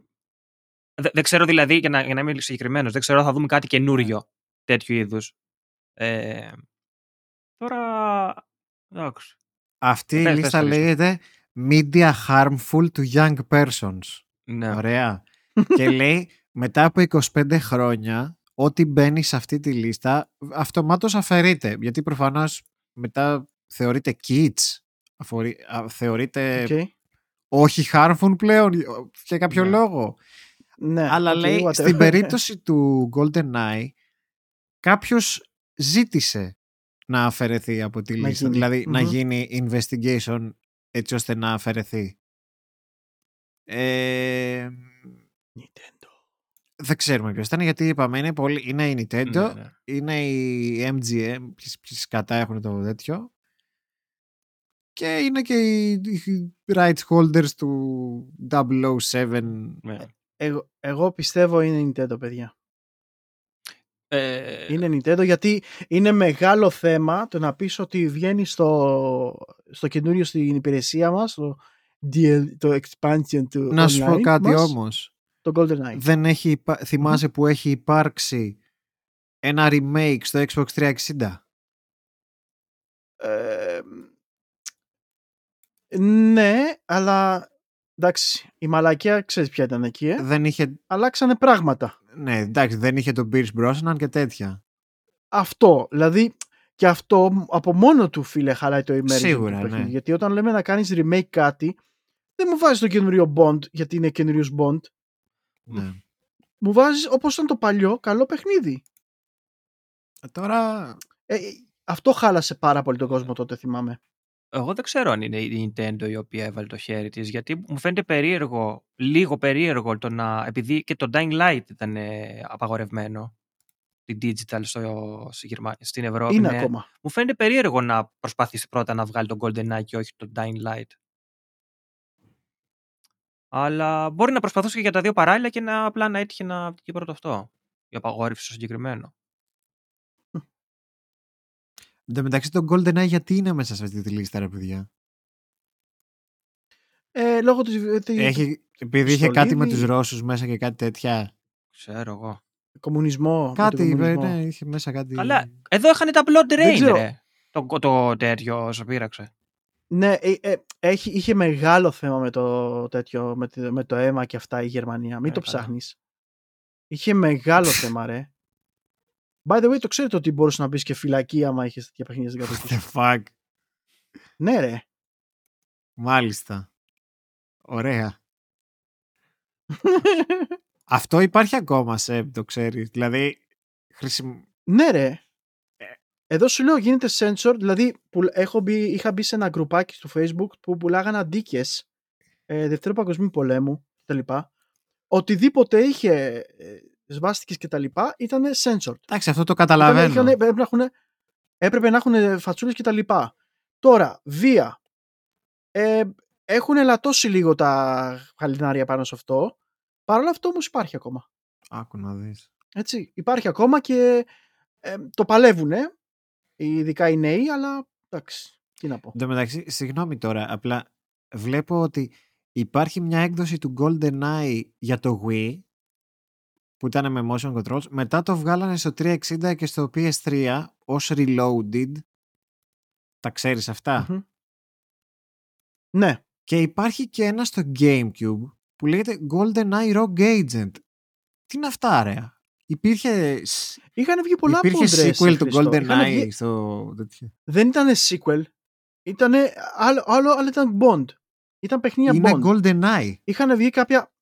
δεν ξέρω δηλαδή, για να, για να είμαι συγκεκριμένος, δεν ξέρω αν θα δούμε κάτι καινούριο τέτοιου είδους. Ε, τώρα. Εντάξει. Αυτή η πες, λίστα πες, πες. λέγεται Media Harmful to Young Persons. Ναι. Ωραία. και λέει μετά από 25 χρόνια ό,τι μπαίνει σε αυτή τη λίστα αυτομάτως αφαιρείται. Γιατί προφανώς μετά θεωρείται kids. αφορεί- α, θεωρείται Okay. όχι harmful πλέον για κάποιο Ναι. λόγο. Ναι, Αλλά okay, λέει whatever. στην περίπτωση του GoldenEye κάποιος ζήτησε να αφαιρεθεί από τη Να λίστα. γίνει. Δηλαδή να Μμμ. γίνει investigation έτσι ώστε να αφαιρεθεί. Ε, Nintendo. δεν ξέρουμε ποιος ήταν γιατί είπαμε είναι, πολύ, είναι η Nintendo, Ναι, ναι. είναι η MGM, ποιες, ποιες κατά έχουν το τέτοιο και είναι και οι, οι rights holders του 007 ναι. Εγώ, εγώ πιστεύω είναι Nintendo, παιδιά. Ε, Είναι Nintendo γιατί είναι μεγάλο θέμα το να πεις ότι βγαίνει στο, στο καινούριο στην υπηρεσία μας, το, DL, το expansion του Να σου πω online κάτι μας, όμως. το GoldenEye. Δεν έχει, υπά- θυμάσαι που έχει υπάρξει ένα remake στο Xbox 360. Ε, ναι, αλλά εντάξει, η μαλακία ξέρεις ποια ήταν εκεί, ε; Δεν είχε, αλλάξανε πράγματα. ναι, εντάξει, δεν είχε τον Pierce Brosnan και τέτοια. Αυτό, δηλαδή και αυτό από μόνο του φίλε χαλάει το immersion Σίγουρα, του παιχνίδι. ναι. Γιατί όταν λέμε να κάνεις remake κάτι, δεν μου βάζεις το καινούριο Bond γιατί είναι καινούριος Bond. Ναι. Μου βάζεις όπως ήταν το παλιό καλό παιχνίδι. Ε, Τώρα, Ε, αυτό χάλασε πάρα πολύ τον κόσμο τότε θυμάμαι. Εγώ δεν ξέρω αν είναι η Nintendo η οποία έβαλε το χέρι της, γιατί μου φαίνεται περίεργο, λίγο περίεργο το να, επειδή και το Dying Light ήταν ε, απαγορευμένο, την digital στο, στη Γερμα- στην Ευρώπη. είναι ναι. ακόμα. Μου φαίνεται περίεργο να προσπαθήσει πρώτα να βγάλει τον GoldenEye και όχι τον Dying Light. Αλλά μπορεί να προσπαθούσε και για τα δύο παράλληλα και να απλά να έτυχε να βγει πρώτο αυτό. Η απαγόρευση στο συγκεκριμένο. Εν τω μεταξύ το GoldenEye γιατί είναι μέσα σε αυτή τη λίστα, ρε παιδιά; Ε, λόγω του της Έχει, επειδή είχε κάτι με Στολίδη. τους Ρώσους μέσα και κάτι τέτοια. Ξέρω εγώ. κομμουνισμό. με Κάτι, τον είπε, κομμουνισμό. ναι, είχε μέσα κάτι. Αλλά εδώ είχαν τα Blood Δεν Rain, ξέρω. ρε. Το, το τέτοιο σου πείραξε. Ναι, ε, ε, έχει, είχε μεγάλο θέμα με το τέτοιο, με, το- με το αίμα και αυτά η Γερμανία. Μην Ε, το καλά. ψάχνεις. Είχε μεγάλο θέμα, ρε. By the way, το ξέρετε ότι μπορούσες να μπει και φυλακή άμα είχες τέτοια παιχνίδια στην What κατοχή the σου. fuck; ναι, ρε. Μάλιστα. Ωραία. Αυτό υπάρχει ακόμα, σε το ξέρεις. Δηλαδή, χρησιμο... ναι, ρε. Εδώ σου λέω γίνεται sensor, δηλαδή που έχω μπει, είχα μπει σε ένα γκρουπάκι στο facebook που πουλάγανε αντίκες ε, Δευτέρου Παγκοσμίου Πολέμου κτλ. Οτιδήποτε είχε ε, σβάστηκες κτλ. ήταν censored. Εντάξει, αυτό το Ήταν- καταλαβαίνω. είχαν- έπρεπε, να έχουν, έπρεπε να έχουν φατσούλες και τα λοιπά. Τώρα, βία. Ε, έχουν ελαττώσει λίγο τα χαλινάρια πάνω σε αυτό. Παρ' όλα αυτό όμως υπάρχει ακόμα. Άκου να δεις. Έτσι, υπάρχει ακόμα και ε, το παλεύουνε, ειδικά οι νέοι, αλλά εντάξει, τι να πω. Εν τω μεταξύ, συγγνώμη τώρα, απλά βλέπω ότι υπάρχει μια έκδοση του GoldenEye για το Wii που ήταν με motion controls. Μετά το βγάλανε στο 360 και στο PS3 ως Reloaded. Τα ξέρεις αυτά; Μμμ. Ναι, Και υπάρχει και ένα στο GameCube που λέγεται GoldenEye Rogue Agent. Τι είναι αυτά, ρε; Υπήρχε, είχαν βγει πολλά υπήρχε πόντρες, sequel του Χριστό. Είχαν GoldenEye βγει- στο τέτοιο. Δεν ήταν sequel. Ήταν άλλο, άλλο, άλλο ήταν Bond. Ήταν παιχνίδια Είναι Bond. GoldenEye. Είχαν βγει κάποια...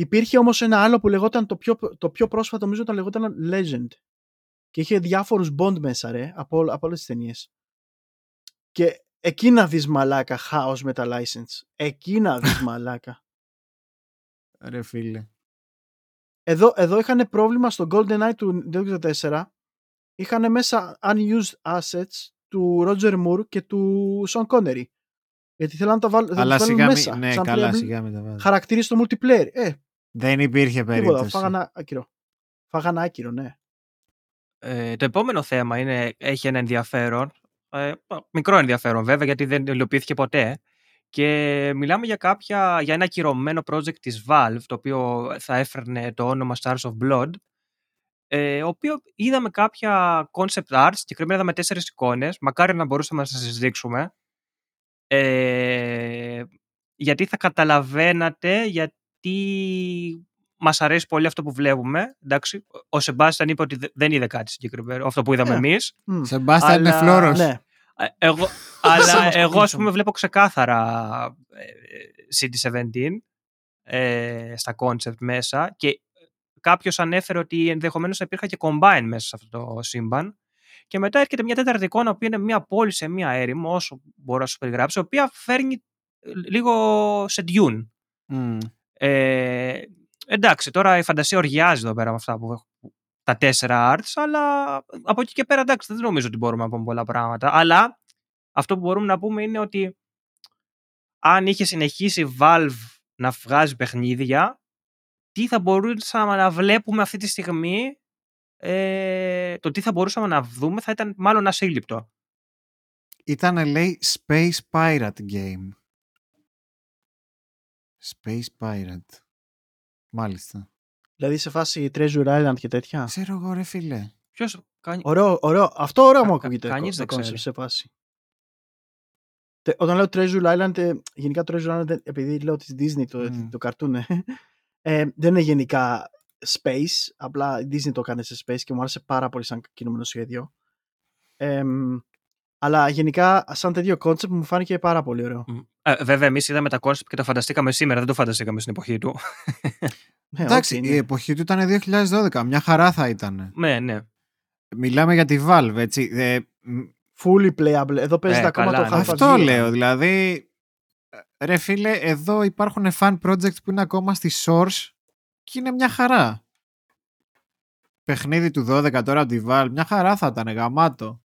Υπήρχε όμως ένα άλλο που λεγόταν το πιο, το πιο πρόσφατο, νομίζω ήταν λεγόταν Legend. Και είχε διάφορους Bond μέσα, ρε, από, όλ- από όλες τις ταινίες. Και εκεί να δεις μαλάκα χάος με τα license. Εκεί να δεις μαλάκα. Ρε φίλε. Εδώ, εδώ είχαν πρόβλημα στο GoldenEye του 2004. Είχαν μέσα unused assets του Roger Moore και του Sean Connery. Γιατί θέλαν να τα βάλουν, Αλλά βάλουν σιγά μέσα. μην... Ναι, σαν καλά playable σιγά μην τα βάζω. Χαρακτήρες στο multiplayer. Ε, Δεν υπήρχε τίποτα. περίπτωση. Φάγανε άκυρο. Φάγανε άκυρο, ναι. Ε, το επόμενο θέμα είναι, έχει ένα ενδιαφέρον. Ε, μικρό ενδιαφέρον βέβαια, γιατί δεν υλοποιήθηκε ποτέ. Και μιλάμε για, κάποια, για ένα ακυρωμένο project της Valve, το οποίο θα έφερνε το όνομα Stars of Blood, ε, ο οποίο είδαμε κάποια concept art, συγκεκριμένα είδαμε τέσσερις εικόνες, μακάρι να μπορούσαμε να σας τις δείξουμε, ε, γιατί θα καταλαβαίνατε γιατί μας αρέσει πολύ αυτό που βλέπουμε. Εντάξει, ο Σεμπάστιαν είπε ότι δε- δεν είδε κάτι συγκεκριμένο, αυτό που είδαμε Ε. εμείς. Μμ. Σεμπάστια είναι Αλλά- φλόρος. Ναι. Ε, Εγώ, Σας αλλά μας εγώ ας πουλήσαμε. πούμε βλέπω ξεκάθαρα ε, CD17 ε, στα concept μέσα και κάποιος ανέφερε ότι ενδεχομένως θα υπήρχε και combine μέσα σε αυτό το σύμπαν και μετά έρχεται μια τέταρτη εικόνα που είναι μια πόλη σε μια έρημο όσο μπορώ να σου περιγράψω η οποία φέρνει ε, λίγο σε Dune. Μμ. Ε, εντάξει, τώρα η φαντασία οργιάζει εδώ πέρα με αυτά που έχω, τα τέσσερα arts, αλλά από εκεί και πέρα εντάξει, δεν νομίζω ότι μπορούμε να πούμε πολλά πράγματα. Αλλά αυτό που μπορούμε να πούμε είναι ότι αν είχε συνεχίσει η Valve να βγάζει παιχνίδια, τι θα μπορούσαμε να βλέπουμε αυτή τη στιγμή, ε, το τι θα μπορούσαμε να δούμε θα ήταν μάλλον ασύλληπτο. Ήταν λέει Space Pirate Game. Space Pirate. Μάλιστα. Δηλαδή σε φάση Treasure Island και τέτοια; Ξέρω εγώ ρε φίλε. Ποιος κάνει... Ωραίο, ωραίο. Αυτό ωραίο Κα- μου κα- ακούγεται κανείς το δεν concept ξέρει. σε φάση. Τε- Όταν λέω Treasure Island, ε, γενικά Treasure Island, δεν- επειδή λέω της Disney το, Μμ. το καρτούν, ε, ε, δεν είναι γενικά space, απλά η Disney το έκανε σε space και μου άρεσε πάρα πολύ σαν κινούμενο σχέδιο. Ε, αλλά γενικά σαν τέτοιο concept μου φάνηκε πάρα πολύ ωραίο. Μ. Ε, βέβαια, εμείς είδαμε τα concept και τα φανταστήκαμε σήμερα, δεν το φανταστήκαμε στην εποχή του. Ε, Εντάξει, ό,τι η είναι. εποχή του ήταν 2012. Μια χαρά θα ήταν. ναι, ναι. Μιλάμε για τη Valve, έτσι. Ε, μ, Fully playable. Εδώ παίζεται Ε, ακόμα καλά, το ναι. Half-Life αυτό 2. λέω. Δηλαδή, ε, ρε φίλε, εδώ υπάρχουν fan projects που είναι ακόμα στη Source και είναι μια χαρά. Παιχνίδι του 12 τώρα από τη Valve, μια χαρά θα ήταν, γαμάτο.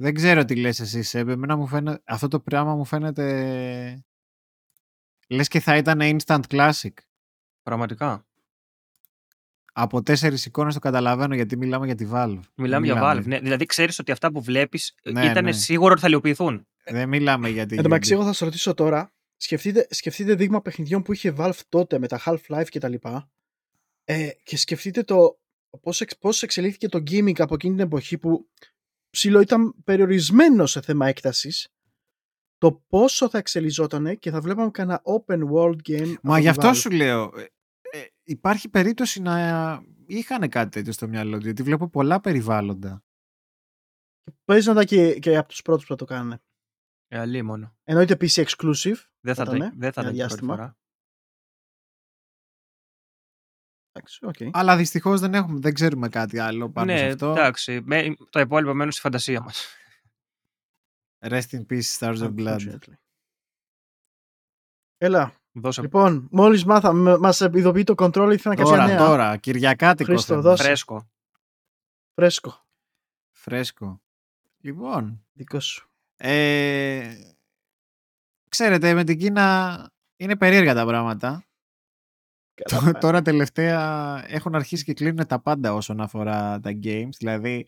Δεν ξέρω τι λες εσύ, Σέμπ. Εμένα μου φαίνεται, αυτό το πράγμα μου φαίνεται Λες και θα ήταν instant classic. Πραγματικά. Από τέσσερις εικόνες το καταλαβαίνω γιατί μιλάμε για τη Valve. Μιλάμε Δεν για Valve. Ναι. Δηλαδή ξέρεις ότι αυτά που βλέπεις Ναι, ήταν ναι. σίγουρο ότι θα υλοποιηθούν. Δεν μιλάμε για τη Εν τω μεταξύ, Unity. εγώ θα σα ρωτήσω τώρα, σκεφτείτε, σκεφτείτε δείγμα παιχνιδιών που είχε Valve τότε με τα Half-Life κτλ. Ε, και σκεφτείτε το πώς, εξ, πώς εξελίχθηκε το gimmick από εκείνη την εποχή που ψηλό ήταν περιορισμένο σε θέμα έκτασης το πόσο θα εξελιζόταν και θα βλέπαμε κανένα open world game από Μα τη γι' αυτό Valve. σου λέω. ε, ε, υπάρχει περίπτωση να είχαν κάτι τέτοιο στο μυαλό του. Γιατί βλέπω πολλά περιβάλλοντα. Παίζει να ήταν και, και από τους πρώτους που θα το κάνουν. Ε, αλλή μόνο. Εννοείται PC exclusive. Δεν θα, Θα το, ήτανε, δεν θα ένα ήταν την πρώτη διάστημα. Εντάξει, οκ. Αλλά δυστυχώς δεν, έχουμε, δεν ξέρουμε κάτι άλλο πάνω ναι, σε αυτό. εντάξει. Με, το υπόλοιπο μένουν στη φαντασία μας. Rest in peace, Stars of Blood. Unfortunately. Έλα, Δώσε λοιπόν, μόλις μάθαμε, μας ειδοποιεί το control, ήθελα να Τώρα, κάνει νέα. τώρα, Κυριακάτικο Χρήστο, θέμα. δώσε. φρέσκο. Φρέσκο, Φρέσκο. Λοιπόν, δικό σου. ε, ξέρετε, με την Κίνα είναι περίεργα τα πράγματα. Καλά πάει. Τώρα τελευταία έχουν αρχίσει και κλείνουν τα πάντα όσον αφορά τα games. Δηλαδή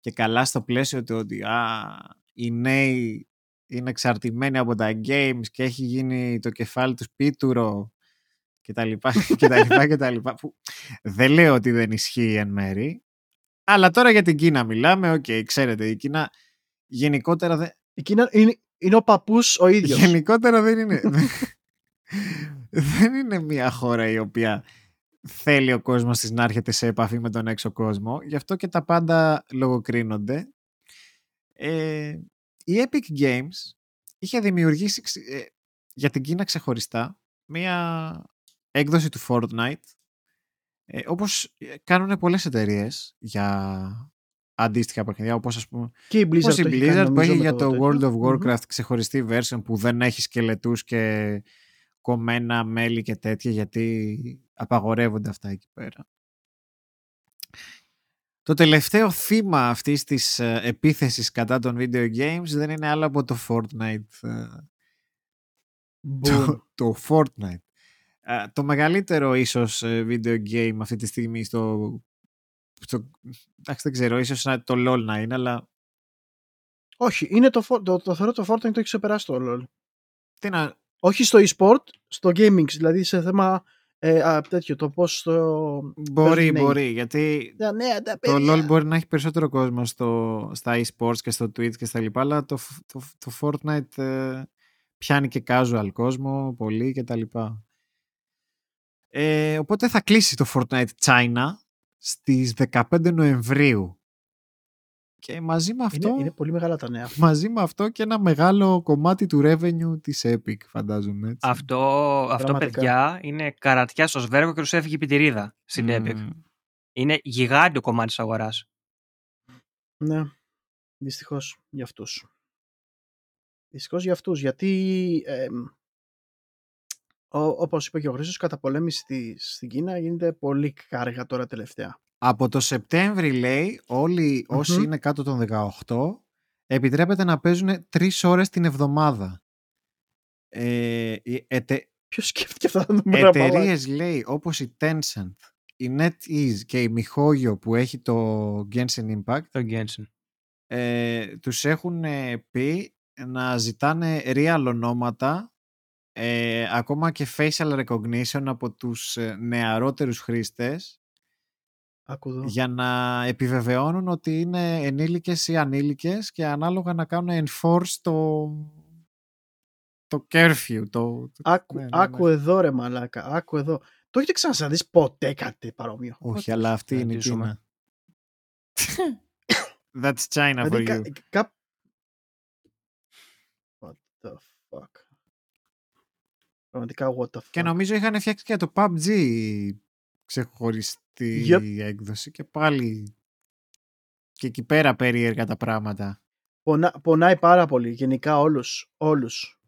και καλά στο πλαίσιο του ότι α, οι νέοι είναι εξαρτημένοι από τα games και έχει γίνει το κεφάλι τους πίτουρο και τα λοιπά και τα λοιπά και τα λοιπά που δεν λέω ότι δεν ισχύει εν μέρει αλλά τώρα για την Κίνα μιλάμε οκ ξέρετε η Κίνα γενικότερα δεν, Η Κίνα είναι, είναι ο παππούς ο ίδιος. Γενικότερα δεν είναι. δεν είναι μια χώρα η οποία θέλει ο κόσμος της να έρχεται σε επαφή με τον έξω κόσμο. Γι' αυτό και τα πάντα λογοκρίνονται. Ε, η Epic Games είχε δημιουργήσει ξε- ε, για την Κίνα ξεχωριστά μια έκδοση του Fortnite ε, όπως κάνουν πολλές εταιρείες για αντίστοιχα παιχνιδιά όπως ας πούμε Και η Blizzard, όπως η το έχει Blizzard κάνει, που νομίζω, έχει με για το World τέτοιο. of Μμμ. Warcraft ξεχωριστή version που δεν έχει σκελετούς και κομμένα μέλη και τέτοια γιατί απαγορεύονται αυτά εκεί πέρα. Το τελευταίο θύμα αυτής της ε, επίθεσης κατά των video games δεν είναι άλλο από το Fortnite. ε, Boom. το, το Fortnite. Ε, το μεγαλύτερο ίσως ε, video game αυτή τη στιγμή στο, στο εντάξει δεν ξέρω, ίσως να- το LOL να είναι, αλλά Όχι, είναι το, For- το, το θεωρώ το Fortnite το έχει ξεπεράσει το LoL. τι να, Όχι στο e-sport, στο gaming, δηλαδή σε θέμα ε, α, τέτοιο, το πώς το... Μπορεί, παίζουν νέοι. μπορεί, γιατί Τα νέα, τα το παιδιά. LoL μπορεί να έχει περισσότερο κόσμο στο, στα e-sports και στο Twitch και στα λοιπά, αλλά το, φ- το, το Fortnite ε, πιάνει και casual κόσμο, πολύ και τα λοιπά. Ε, οπότε θα κλείσει το Fortnite China στις 15 Νοεμβρίου. Και μαζί με αυτό, Είναι, είναι πολύ μεγάλα τα νέα. μαζί με αυτό και ένα μεγάλο κομμάτι του revenue της Epic, φαντάζομαι. Έτσι. Αυτό, αυτό Πραγματικά. παιδιά, είναι καρατιάς στο σβέργο και τους έφυγε η πιτηρίδα στην Epic. Μμμ. Είναι γιγάντιο κομμάτι της αγοράς. Ναι, δυστυχώς για αυτούς. Δυστυχώς για αυτούς, γιατί ε, ο, όπως είπε και ο Χρήστος, η καταπολέμηση της, στην Κίνα γίνεται πολύ κάργα τώρα τελευταία. Από το Σεπτέμβρη λέει όλοι όσοι Μμμ. είναι κάτω των 18 επιτρέπεται να παίζουν τρεις ώρες την εβδομάδα. Ε, οι ετε, Ποιος σκέφτηκε αυτά τα νούμερα μαλάκα; εταιρείες λέει όπως η Tencent, η NetEase και η Mihoyo που έχει το Genshin Impact Το Genshin. ε, τους έχουν ε, πει να ζητάνε real ονόματα ε, ακόμα και facial recognition από τους ε, νεαρότερους χρήστες Άκου εδώ. για να επιβεβαιώνουν ότι είναι ενήλικες ή ανήλικες και ανάλογα να κάνουν enforce το, το curfew. Το, το- Άκου, ναι, ναι, άκου ναι. εδώ ρε μαλάκα, άκου εδώ. Το έχετε ξανασαδείς ποτέ κάτι παρόμοιο; Όχι, αλλά αυτή είναι η συναντήσουμε. Κίνα. That's China for Δηλαδή, you. κα, κα... What the fuck; Πραγματικά what the fuck; Και νομίζω είχαν φτιάξει και το PUBG ξεχωριστή Yep. έκδοση και πάλι και εκεί πέρα περίεργα τα πράγματα. Πονά, πονάει πάρα πολύ γενικά όλους, όλους.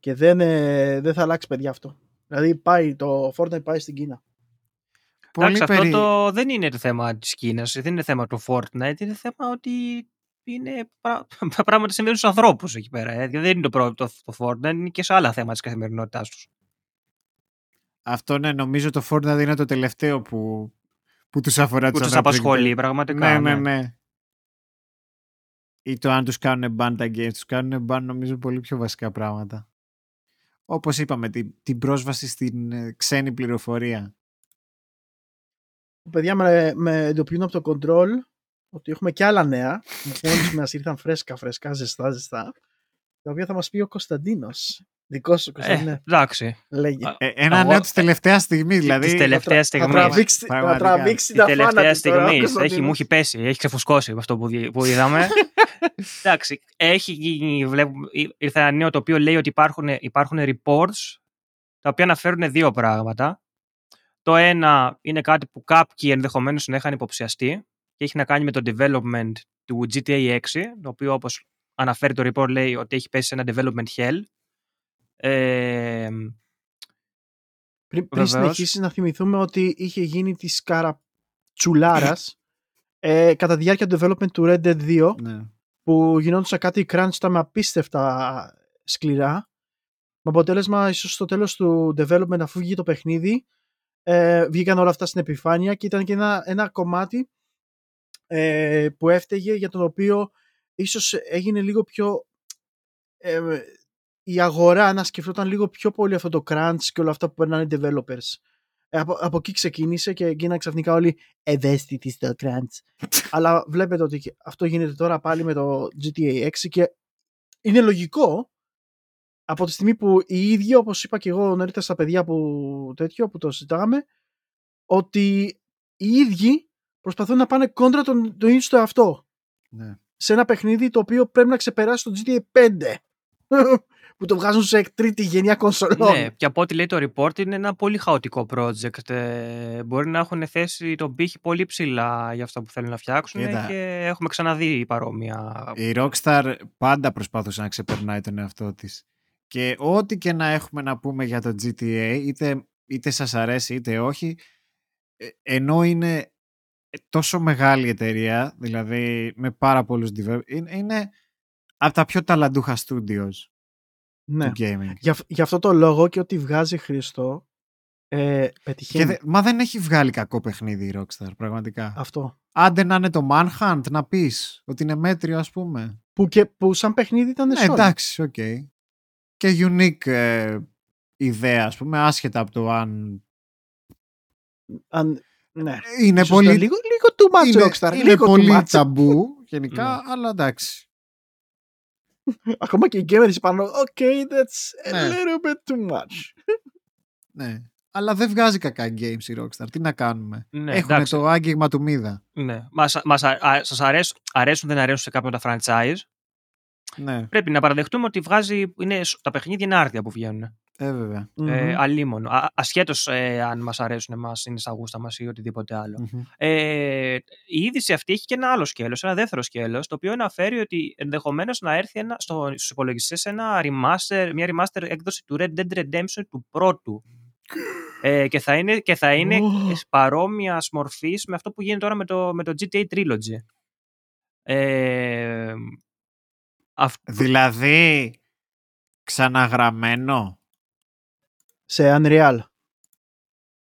Και δεν, ε, δεν θα αλλάξει παιδιά αυτό. Δηλαδή πάει, το Fortnite πάει στην Κίνα. Πολύ Εντάξει, αυτό περί... το δεν είναι το θέμα της Κίνας, δεν είναι θέμα του Fortnite, είναι θέμα ότι είναι πρα- πράγματα που συμβαίνουν στους ανθρώπους εκεί πέρα. Ε. Δεν είναι το πρώτο το, το Fortnite, είναι και σε άλλα θέματα της καθημερινότητάς τους. Αυτό ναι, νομίζω το Fortnite είναι το τελευταίο που, που τους αφορά Που τους τους ανθρώπους. απασχολεί πραγματικά. Ναι, ναι, ναι. Ή το αν τους κάνουν ban τα games. Τους κάνουν ban νομίζω πολύ πιο βασικά πράγματα. Όπως είπαμε, την, την πρόσβαση στην ε, ξένη πληροφορία. Παιδιά με, με εντοπιούν από το control ότι έχουμε και άλλα νέα. Μόλις μας ήρθαν φρέσκα, φρέσκα, ζεστά, ζεστά. Τα οποία θα μας πει ο Κωνσταντίνος. Δικός σου Ε, Κωνσταντίνε. εντάξει. Λέγε. Α, Ε, ένα Εγώ- νέο της τελευταία στιγμή, δηλαδή. Της τελευταία Θα στιγμή. τραβήξει, θα Πραγματικά. τραβήξει Τη τα τελευταία φάνα του τώρα, ο στιγμή. Έχει, Κωνσταντίνος. μου έχει πέσει, έχει ξεφουσκώσει με αυτό που, δι- που είδαμε. Εντάξει, έχει γίνει, βλέπουμε, ή- ήρθε ένα νέο το οποίο λέει ότι υπάρχουν, υπάρχουν reports τα οποία αναφέρουν δύο πράγματα. Το ένα είναι κάτι που κάποιοι ενδεχομένως να είχαν υποψιαστεί και έχει να κάνει με το development του GTA 6, το οποίο όπως αναφέρει το report λέει ότι έχει πέσει σε ένα development hell. Ε, Πριν, πριν Βεβαίως. συνεχίσεις να θυμηθούμε ότι είχε γίνει της καρατσουλάρας ε, κατά τη διάρκεια του development του Red Dead 2 Ναι. που γινόντουσαν κάτι crunch τα με απίστευτα σκληρά με αποτέλεσμα ίσως στο τέλος του development αφού βγήκε το παιχνίδι ε, βγήκαν όλα αυτά στην επιφάνεια και ήταν και ένα, ένα κομμάτι ε, που έφταιγε για τον οποίο ίσως έγινε λίγο πιο ε, η αγορά να σκεφτόταν λίγο πιο πολύ αυτό το crunch και όλα αυτά που περνάνε οι developers. Ε, από, από εκεί ξεκίνησε και γίνανε ξαφνικά όλοι ευαίσθητοι στο crunch. Αλλά βλέπετε ότι και αυτό γίνεται τώρα πάλι με το GTA 6 και είναι λογικό από τη στιγμή που οι ίδιοι, όπως είπα και εγώ νωρίτερα στα παιδιά που, τέτοιο, που το συζητάγαμε, ότι οι ίδιοι προσπαθούν να πάνε κόντρα τον, τον ίδιο στο εαυτό ναι. σε ένα παιχνίδι το οποίο πρέπει να ξεπεράσει το GTA 5 που το βγάζουν σε τρίτη γενιά κονσολών. Ναι, και από ό,τι λέει το report είναι ένα πολύ χαοτικό project. Ε, μπορεί να έχουν θέσει τον πύχη πολύ ψηλά για αυτά που θέλουν να φτιάξουν Κοίτα. και έχουμε ξαναδεί παρόμοια. Η Rockstar πάντα προσπάθησε να ξεπερνάει τον εαυτό της. Και ό,τι και να έχουμε να πούμε για το GTA, είτε, είτε σας αρέσει είτε όχι, ε, ενώ είναι τόσο μεγάλη εταιρεία, δηλαδή με πάρα πολλούς developers, είναι, είναι από τα πιο ταλαντούχα studios ναι. του gaming. Για, αυ- γι' αυτό το λόγο και ό,τι βγάζει Χριστό ε, Και πετυχαίνει δε- μα δεν έχει βγάλει κακό παιχνίδι η Rockstar, πραγματικά. αυτό. Άντε να είναι το Manhunt, να πεις ότι είναι μέτριο ας πούμε. Που, και, που σαν παιχνίδι ήταν Ναι, solid. εντάξει, οκ. Και unique ε, ιδέα, ας πούμε, άσχετα από το αν... Αν, ναι. Είναι Ίσως πολύ, ήταν Λίγο, λίγο too much είναι, Rockstar. είναι λίγο πολύ too much. ταμπού γενικά, αλλά εντάξει. Ακόμα και οι gamers είπαν Okay, that's a Ναι. little bit too much. Ναι. Αλλά δεν βγάζει κακά games η Rockstar. Τι να κάνουμε; Ναι, Έχουν εντάξει. το άγγιγμα του μίδα. Ναι. Μας, μας, α- α- σας αρέσουν, αρέσουν δεν αρέσουν σε κάποιον τα franchise. Ναι, Πρέπει να παραδεχτούμε ότι βγάζει, είναι, τα παιχνίδια είναι άρδια που βγαίνουν. Ε, βέβαια. Ε, Μμμ. αλίμονο. Α, ασχέτως ε, αν μας αρέσουν εμάς, είναι στα γούστα μας ή οτιδήποτε άλλο. Μμμ. Ε, η είδηση αυτή έχει και ένα άλλο σκέλος, ένα δεύτερο σκέλος, το οποίο αναφέρει ότι ενδεχομένως να έρθει ένα, στο, στους υπολογιστές ένα remaster, μια remaster έκδοση του Red Dead Redemption του πρώτου. Ε, και θα είναι, και θα είναι Ω. παρόμοιας μορφής με αυτό που γίνεται τώρα με το, με το GTA Trilogy. Ε, αυ- Δηλαδή, ξαναγραμμένο. Σε Unreal.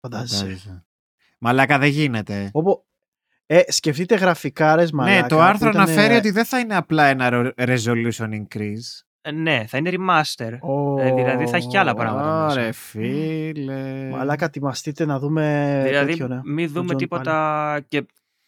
Φαντάζεσαι. Φαντάζεσαι. Μαλάκα δεν γίνεται. Όπου, ε, σκεφτείτε γραφικάρες μαλάκα. ναι, το που άρθρο ήτανε- αναφέρει ότι δεν θα είναι απλά ένα ρο- resolution increase. ε, ναι, θα είναι remaster. Ω, Ε, δηλαδή θα έχει και άλλα πράγματα. μέσα. Ωραία, φίλε. Μαλάκα, ετοιμαστείτε να δούμε δηλαδή, τέτοιο, ναι. μην Τον δούμε John τίποτα. Και,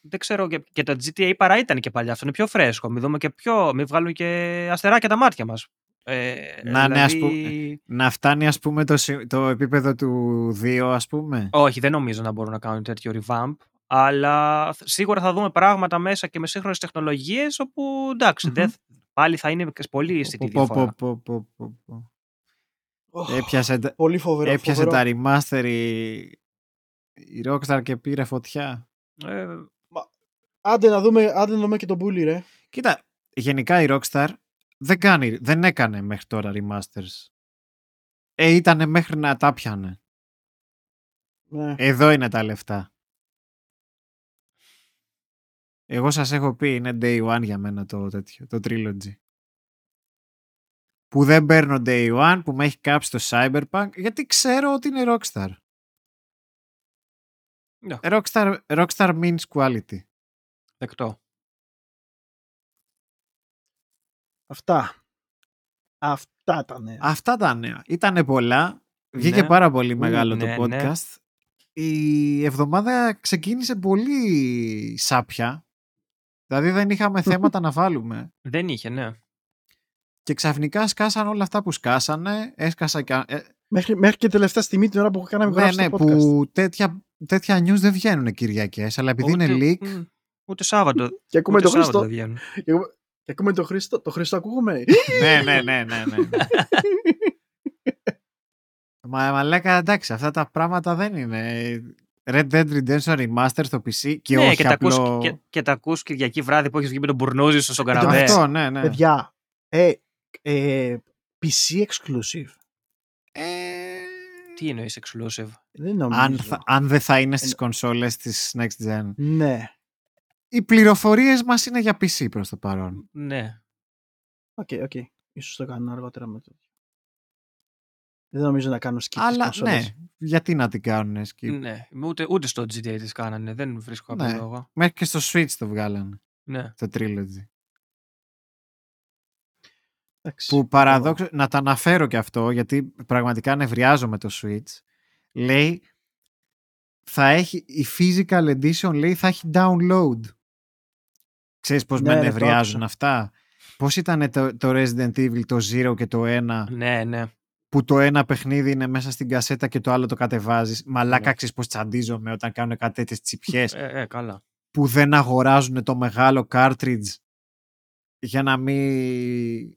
δεν ξέρω, και, και το GTA παρά ήταν και παλιά. Αυτό είναι πιο φρέσκο. Μην δούμε και πιο. Μην βγάλουν και αστεράκια τα μάτια μας. Ε, Να, ναι, ας δηλαδή- Να φτάνει ας πούμε το, συ- το επίπεδο του 2 ας πούμε; Όχι, δεν νομίζω να μπορούν να κάνουν τέτοιο revamp. Αλλά θ- σίγουρα θα δούμε πράγματα μέσα και με σύγχρονες τεχνολογίες όπου εντάξει, Μμμ. δεν, πάλι θα είναι και πολύ αισθητή Πω, πω, διαφορά. πω, πω, πω, πω. Οχ, Έπιασε, τα- Πολύ φοβερό. έπιασε φοβερό. τα remaster η, η Rockstar και πήρε φωτιά. Ε, Άντε να δούμε, άντε να δούμε και τον Bully, ρε. Κοίτα, γενικά η Rockstar δεν, κάνει, δεν έκανε μέχρι τώρα remasters. Ε, ήτανε μέχρι να τα πιανε. Ναι. Εδώ είναι τα λεφτά. Εγώ σας έχω πει είναι day one για μένα το τέτοιο, το trilogy. Που δεν παίρνω day one, που με έχει κάψει το Cyberpunk, γιατί ξέρω ότι είναι Rockstar. Ναι. Rockstar, Rockstar means quality. Δεκτό. Αυτά. Αυτά τα νέα. Αυτά τα νέα. Ήτανε πολλά. Βγήκε Ναι. πάρα πολύ μεγάλο ναι, το ναι. podcast. Η εβδομάδα ξεκίνησε πολύ σάπια. Δηλαδή δεν είχαμε θέματα να βάλουμε. Δεν είχε, ναι. Και ξαφνικά σκάσαν όλα αυτά που σκάσανε. Έσκασα και... ε, Μέχρι, μέχρι και τελευταία στιγμή την ώρα που κάναμε ναι, γράψει ναι, το podcast. που τέτοια, τέτοια news δεν βγαίνουν Κυριακές. Αλλά επειδή είναι leak... μ, ούτε Σάββατο. Και ακούμε ούτε το Χρήστο. Σάββατο δεν βγαίνουν. Και ακούμε- Και ακούμε το Χρήστο. Το Χρήστο ακούγουμε. ναι, ναι, ναι, ναι, ναι. Μα, μα λέκα εντάξει, αυτά τα πράγματα δεν είναι. Red Dead Redemption Remaster στο PC και ναι, όχι και, τα ακούς, απλό... και, και τα ακούς Κυριακή βράδυ που έχεις βγει με τον μπουρνούζι σου στον Ε, το καναπέ. Αυτό, ναι, ναι. Παιδιά, ε, ε, PC exclusive. Ε, Τι εννοείς exclusive; Δεν νομίζω. αν, θα, αν δεν θα είναι στις κονσόλες της Next Gen. Ναι. Οι πληροφορίες μας είναι για PC προς το παρόν. Ναι. OK, OK. Ίσως το κάνουν αργότερα με το. Δεν νομίζω να κάνουν skip τις Αλλά κονσόλες. ναι, γιατί να την κάνουν skip; ναι. Ούτε, ούτε στο GTA τις κάνανε. Δεν βρίσκω Ναι. κάποιο λόγο. Μέχρι και στο Switch το βγάλανε, Ναι. το Trilogy. Εντάξει. Που παραδόξω, να τα αναφέρω και αυτό, γιατί πραγματικά νευριάζω με το Switch. Λέει, θα έχει, η physical edition λέει θα έχει download. Ξέρεις πώς Ναι, με ρε, το νευριάζουν άκουσα. αυτά; Πώς ήταν το, το Resident Evil το 0 και το 1 Ναι, ναι. που το ένα παιχνίδι είναι μέσα στην κασέτα και το άλλο το κατεβάζεις. Μαλάκα Ναι. ξέρεις πώς τσαντίζομαι όταν κάνουν κάτι τέτοιες τσιπιές; Ε, ε, καλά. που δεν αγοράζουν το μεγάλο cartridge για να μην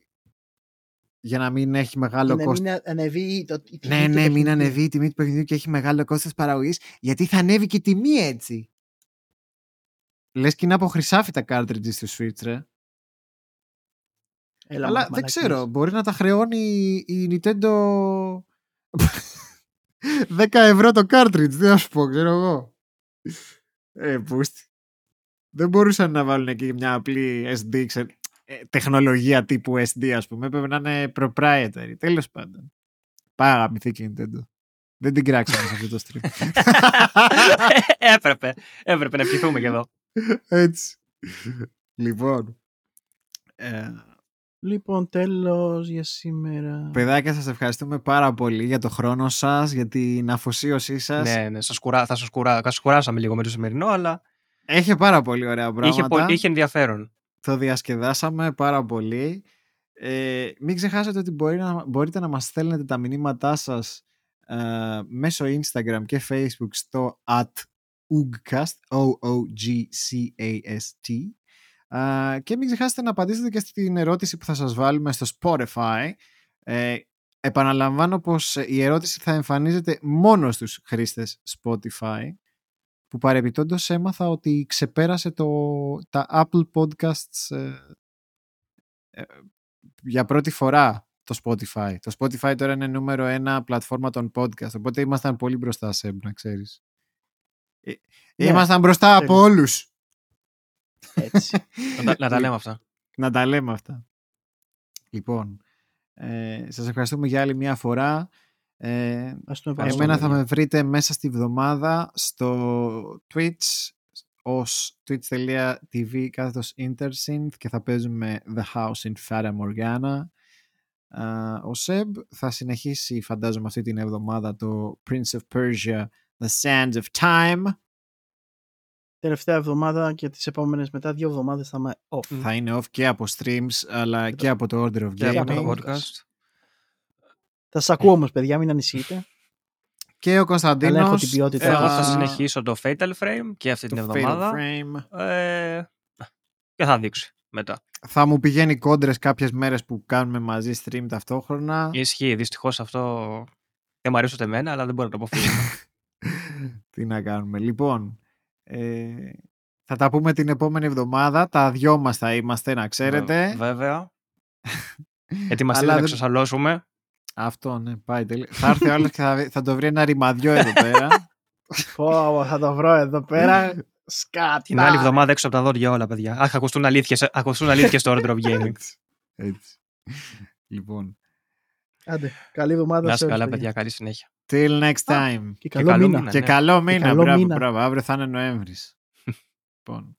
για να μην έχει μεγάλο Και να κόστος. μην ανεβεί το, η τιμή Ναι, του ναι, μην παιχνιδιού. ανεβεί η τιμή του παιχνιδιού και έχει μεγάλο κόστος παραγωγής γιατί θα ανέβει και η τιμή έτσι. Λες και είναι από χρυσάφι τα cartridges του Switch, ρε. Έλα, Αλλά μα- δεν μαλακίες. ξέρω, μπορεί να τα χρεώνει η Nintendo 10 ευρώ το cartridge, τι να σου πω, ξέρω εγώ. Ε, πούστη. Δεν μπορούσαν να βάλουν εκεί μια απλή SD, ξε- ε, τεχνολογία τύπου SD, ας πούμε. Έπρεπε να είναι proprietary. Τέλος πάντων. Πάει αγαπηθεί και η Nintendo. Δεν την κράξαμε σε αυτό το stream. έπρεπε. Έπρεπε να ευχηθούμε και εδώ. Έτσι. Λοιπόν. Ε, Λοιπόν, τέλος για σήμερα. παιδάκια, σας ευχαριστούμε πάρα πολύ για το χρόνο σας, για την αφοσίωσή σας. ναι, ναι. Σας κουρά, θα σας κουρά, θα σας κουράσαμε λίγο με το σημερινό, αλλά Έχει πάρα πολύ ωραία πράγματα. είχε, πο- είχε ενδιαφέρον. Το διασκεδάσαμε πάρα πολύ. Ε, μην ξεχάσετε ότι μπορεί να, μπορείτε να μας στέλνετε τα μηνύματά σας ε, μέσω Instagram και Facebook στο at oogcast, O-O-G-C-A-S-T Ε, και μην ξεχάσετε να απαντήσετε και στην ερώτηση που θα σας βάλουμε στο Spotify. Ε, επαναλαμβάνω πως η ερώτηση θα εμφανίζεται μόνο στους χρήστες Spotify που παρεμπιπτόντως έμαθα ότι ξεπέρασε το, τα Apple Podcasts ε, ε, για πρώτη φορά το Spotify. Το Spotify τώρα είναι νούμερο ένα πλατφόρμα των podcast, οπότε ήμασταν πολύ μπροστά σε να ξέρεις. Ε, Ναι, ήμασταν μπροστά από τέλεια. όλους. Έτσι. να, τα, να τα λέμε αυτά. Να τα λέμε αυτά. Λοιπόν, ε, σας ευχαριστούμε για άλλη μια φορά. Ε, Ας τον Ευχαριστώ, Εμένα θα παιδιά. με βρείτε μέσα στη βδομάδα στο Twitch ως twitch.tv κάθετος intersynth και θα παίζουμε The House in Fata Morgana. Α, ο Σεμ θα συνεχίσει φαντάζομαι αυτή την εβδομάδα το Prince of Persia The Sands of Time. Τελευταία εβδομάδα και τις επόμενες μετά δύο εβδομάδες θα είμαι off. Μμ. Θα είναι off και από streams αλλά και από το Order of Και από Gaming. το Gaming. podcast. Θα σας ακούω όμως παιδιά, μην ανησυχείτε. Και ο Ελέγχω Κωνσταντίνος την ποιότητα. Εγώ θα Α, συνεχίσω το Fatal Frame και αυτή το την Fatal εβδομάδα. Frame. Ε, και θα δείξει μετά. Θα μου πηγαίνει κόντρες κάποιες μέρες που κάνουμε μαζί stream ταυτόχρονα. Ισχύει. Δυστυχώς αυτό δεν μου αρέσει ούτε εμένα, αλλά δεν μπορώ να το αποφύγω. Τι να κάνουμε. Λοιπόν, ε, θα τα πούμε την επόμενη εβδομάδα. Τα δυο μας θα είμαστε, να ξέρετε. Βέβαια. Ετοιμαστείτε Αλλά να δεν- ξεσαλώσουμε. Αυτό, ναι, πάει τέλεια. θα έρθει ο άλλος και θα, θα το βρει ένα ρημαδιό εδώ πέρα. Πω, πω, θα το βρω εδώ πέρα. Σκάτα. Την άλλη εβδομάδα έξω από τα δόντια όλα, παιδιά. Αχ, ακουστούν αλήθειες, ακουστούν αλήθειες στο Retro Gaming. Έτσι. Έτσι. λοιπόν. Άντε, καλή εβδομάδα Να σε είστε όλους, καλά, παιδιά. Καλή συνέχεια. Till next time. Και Και καλό καλό μήνα. μήνα. Και ναι. καλό μήνα. καλό μπράβο, μήνα. μπράβο. Αύριο θα είναι Νοέμβρης. λοιπόν.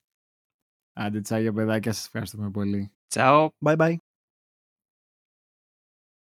Άντε τσάγια παιδάκια, σας ευχαριστούμε πολύ. Ciao. Bye bye.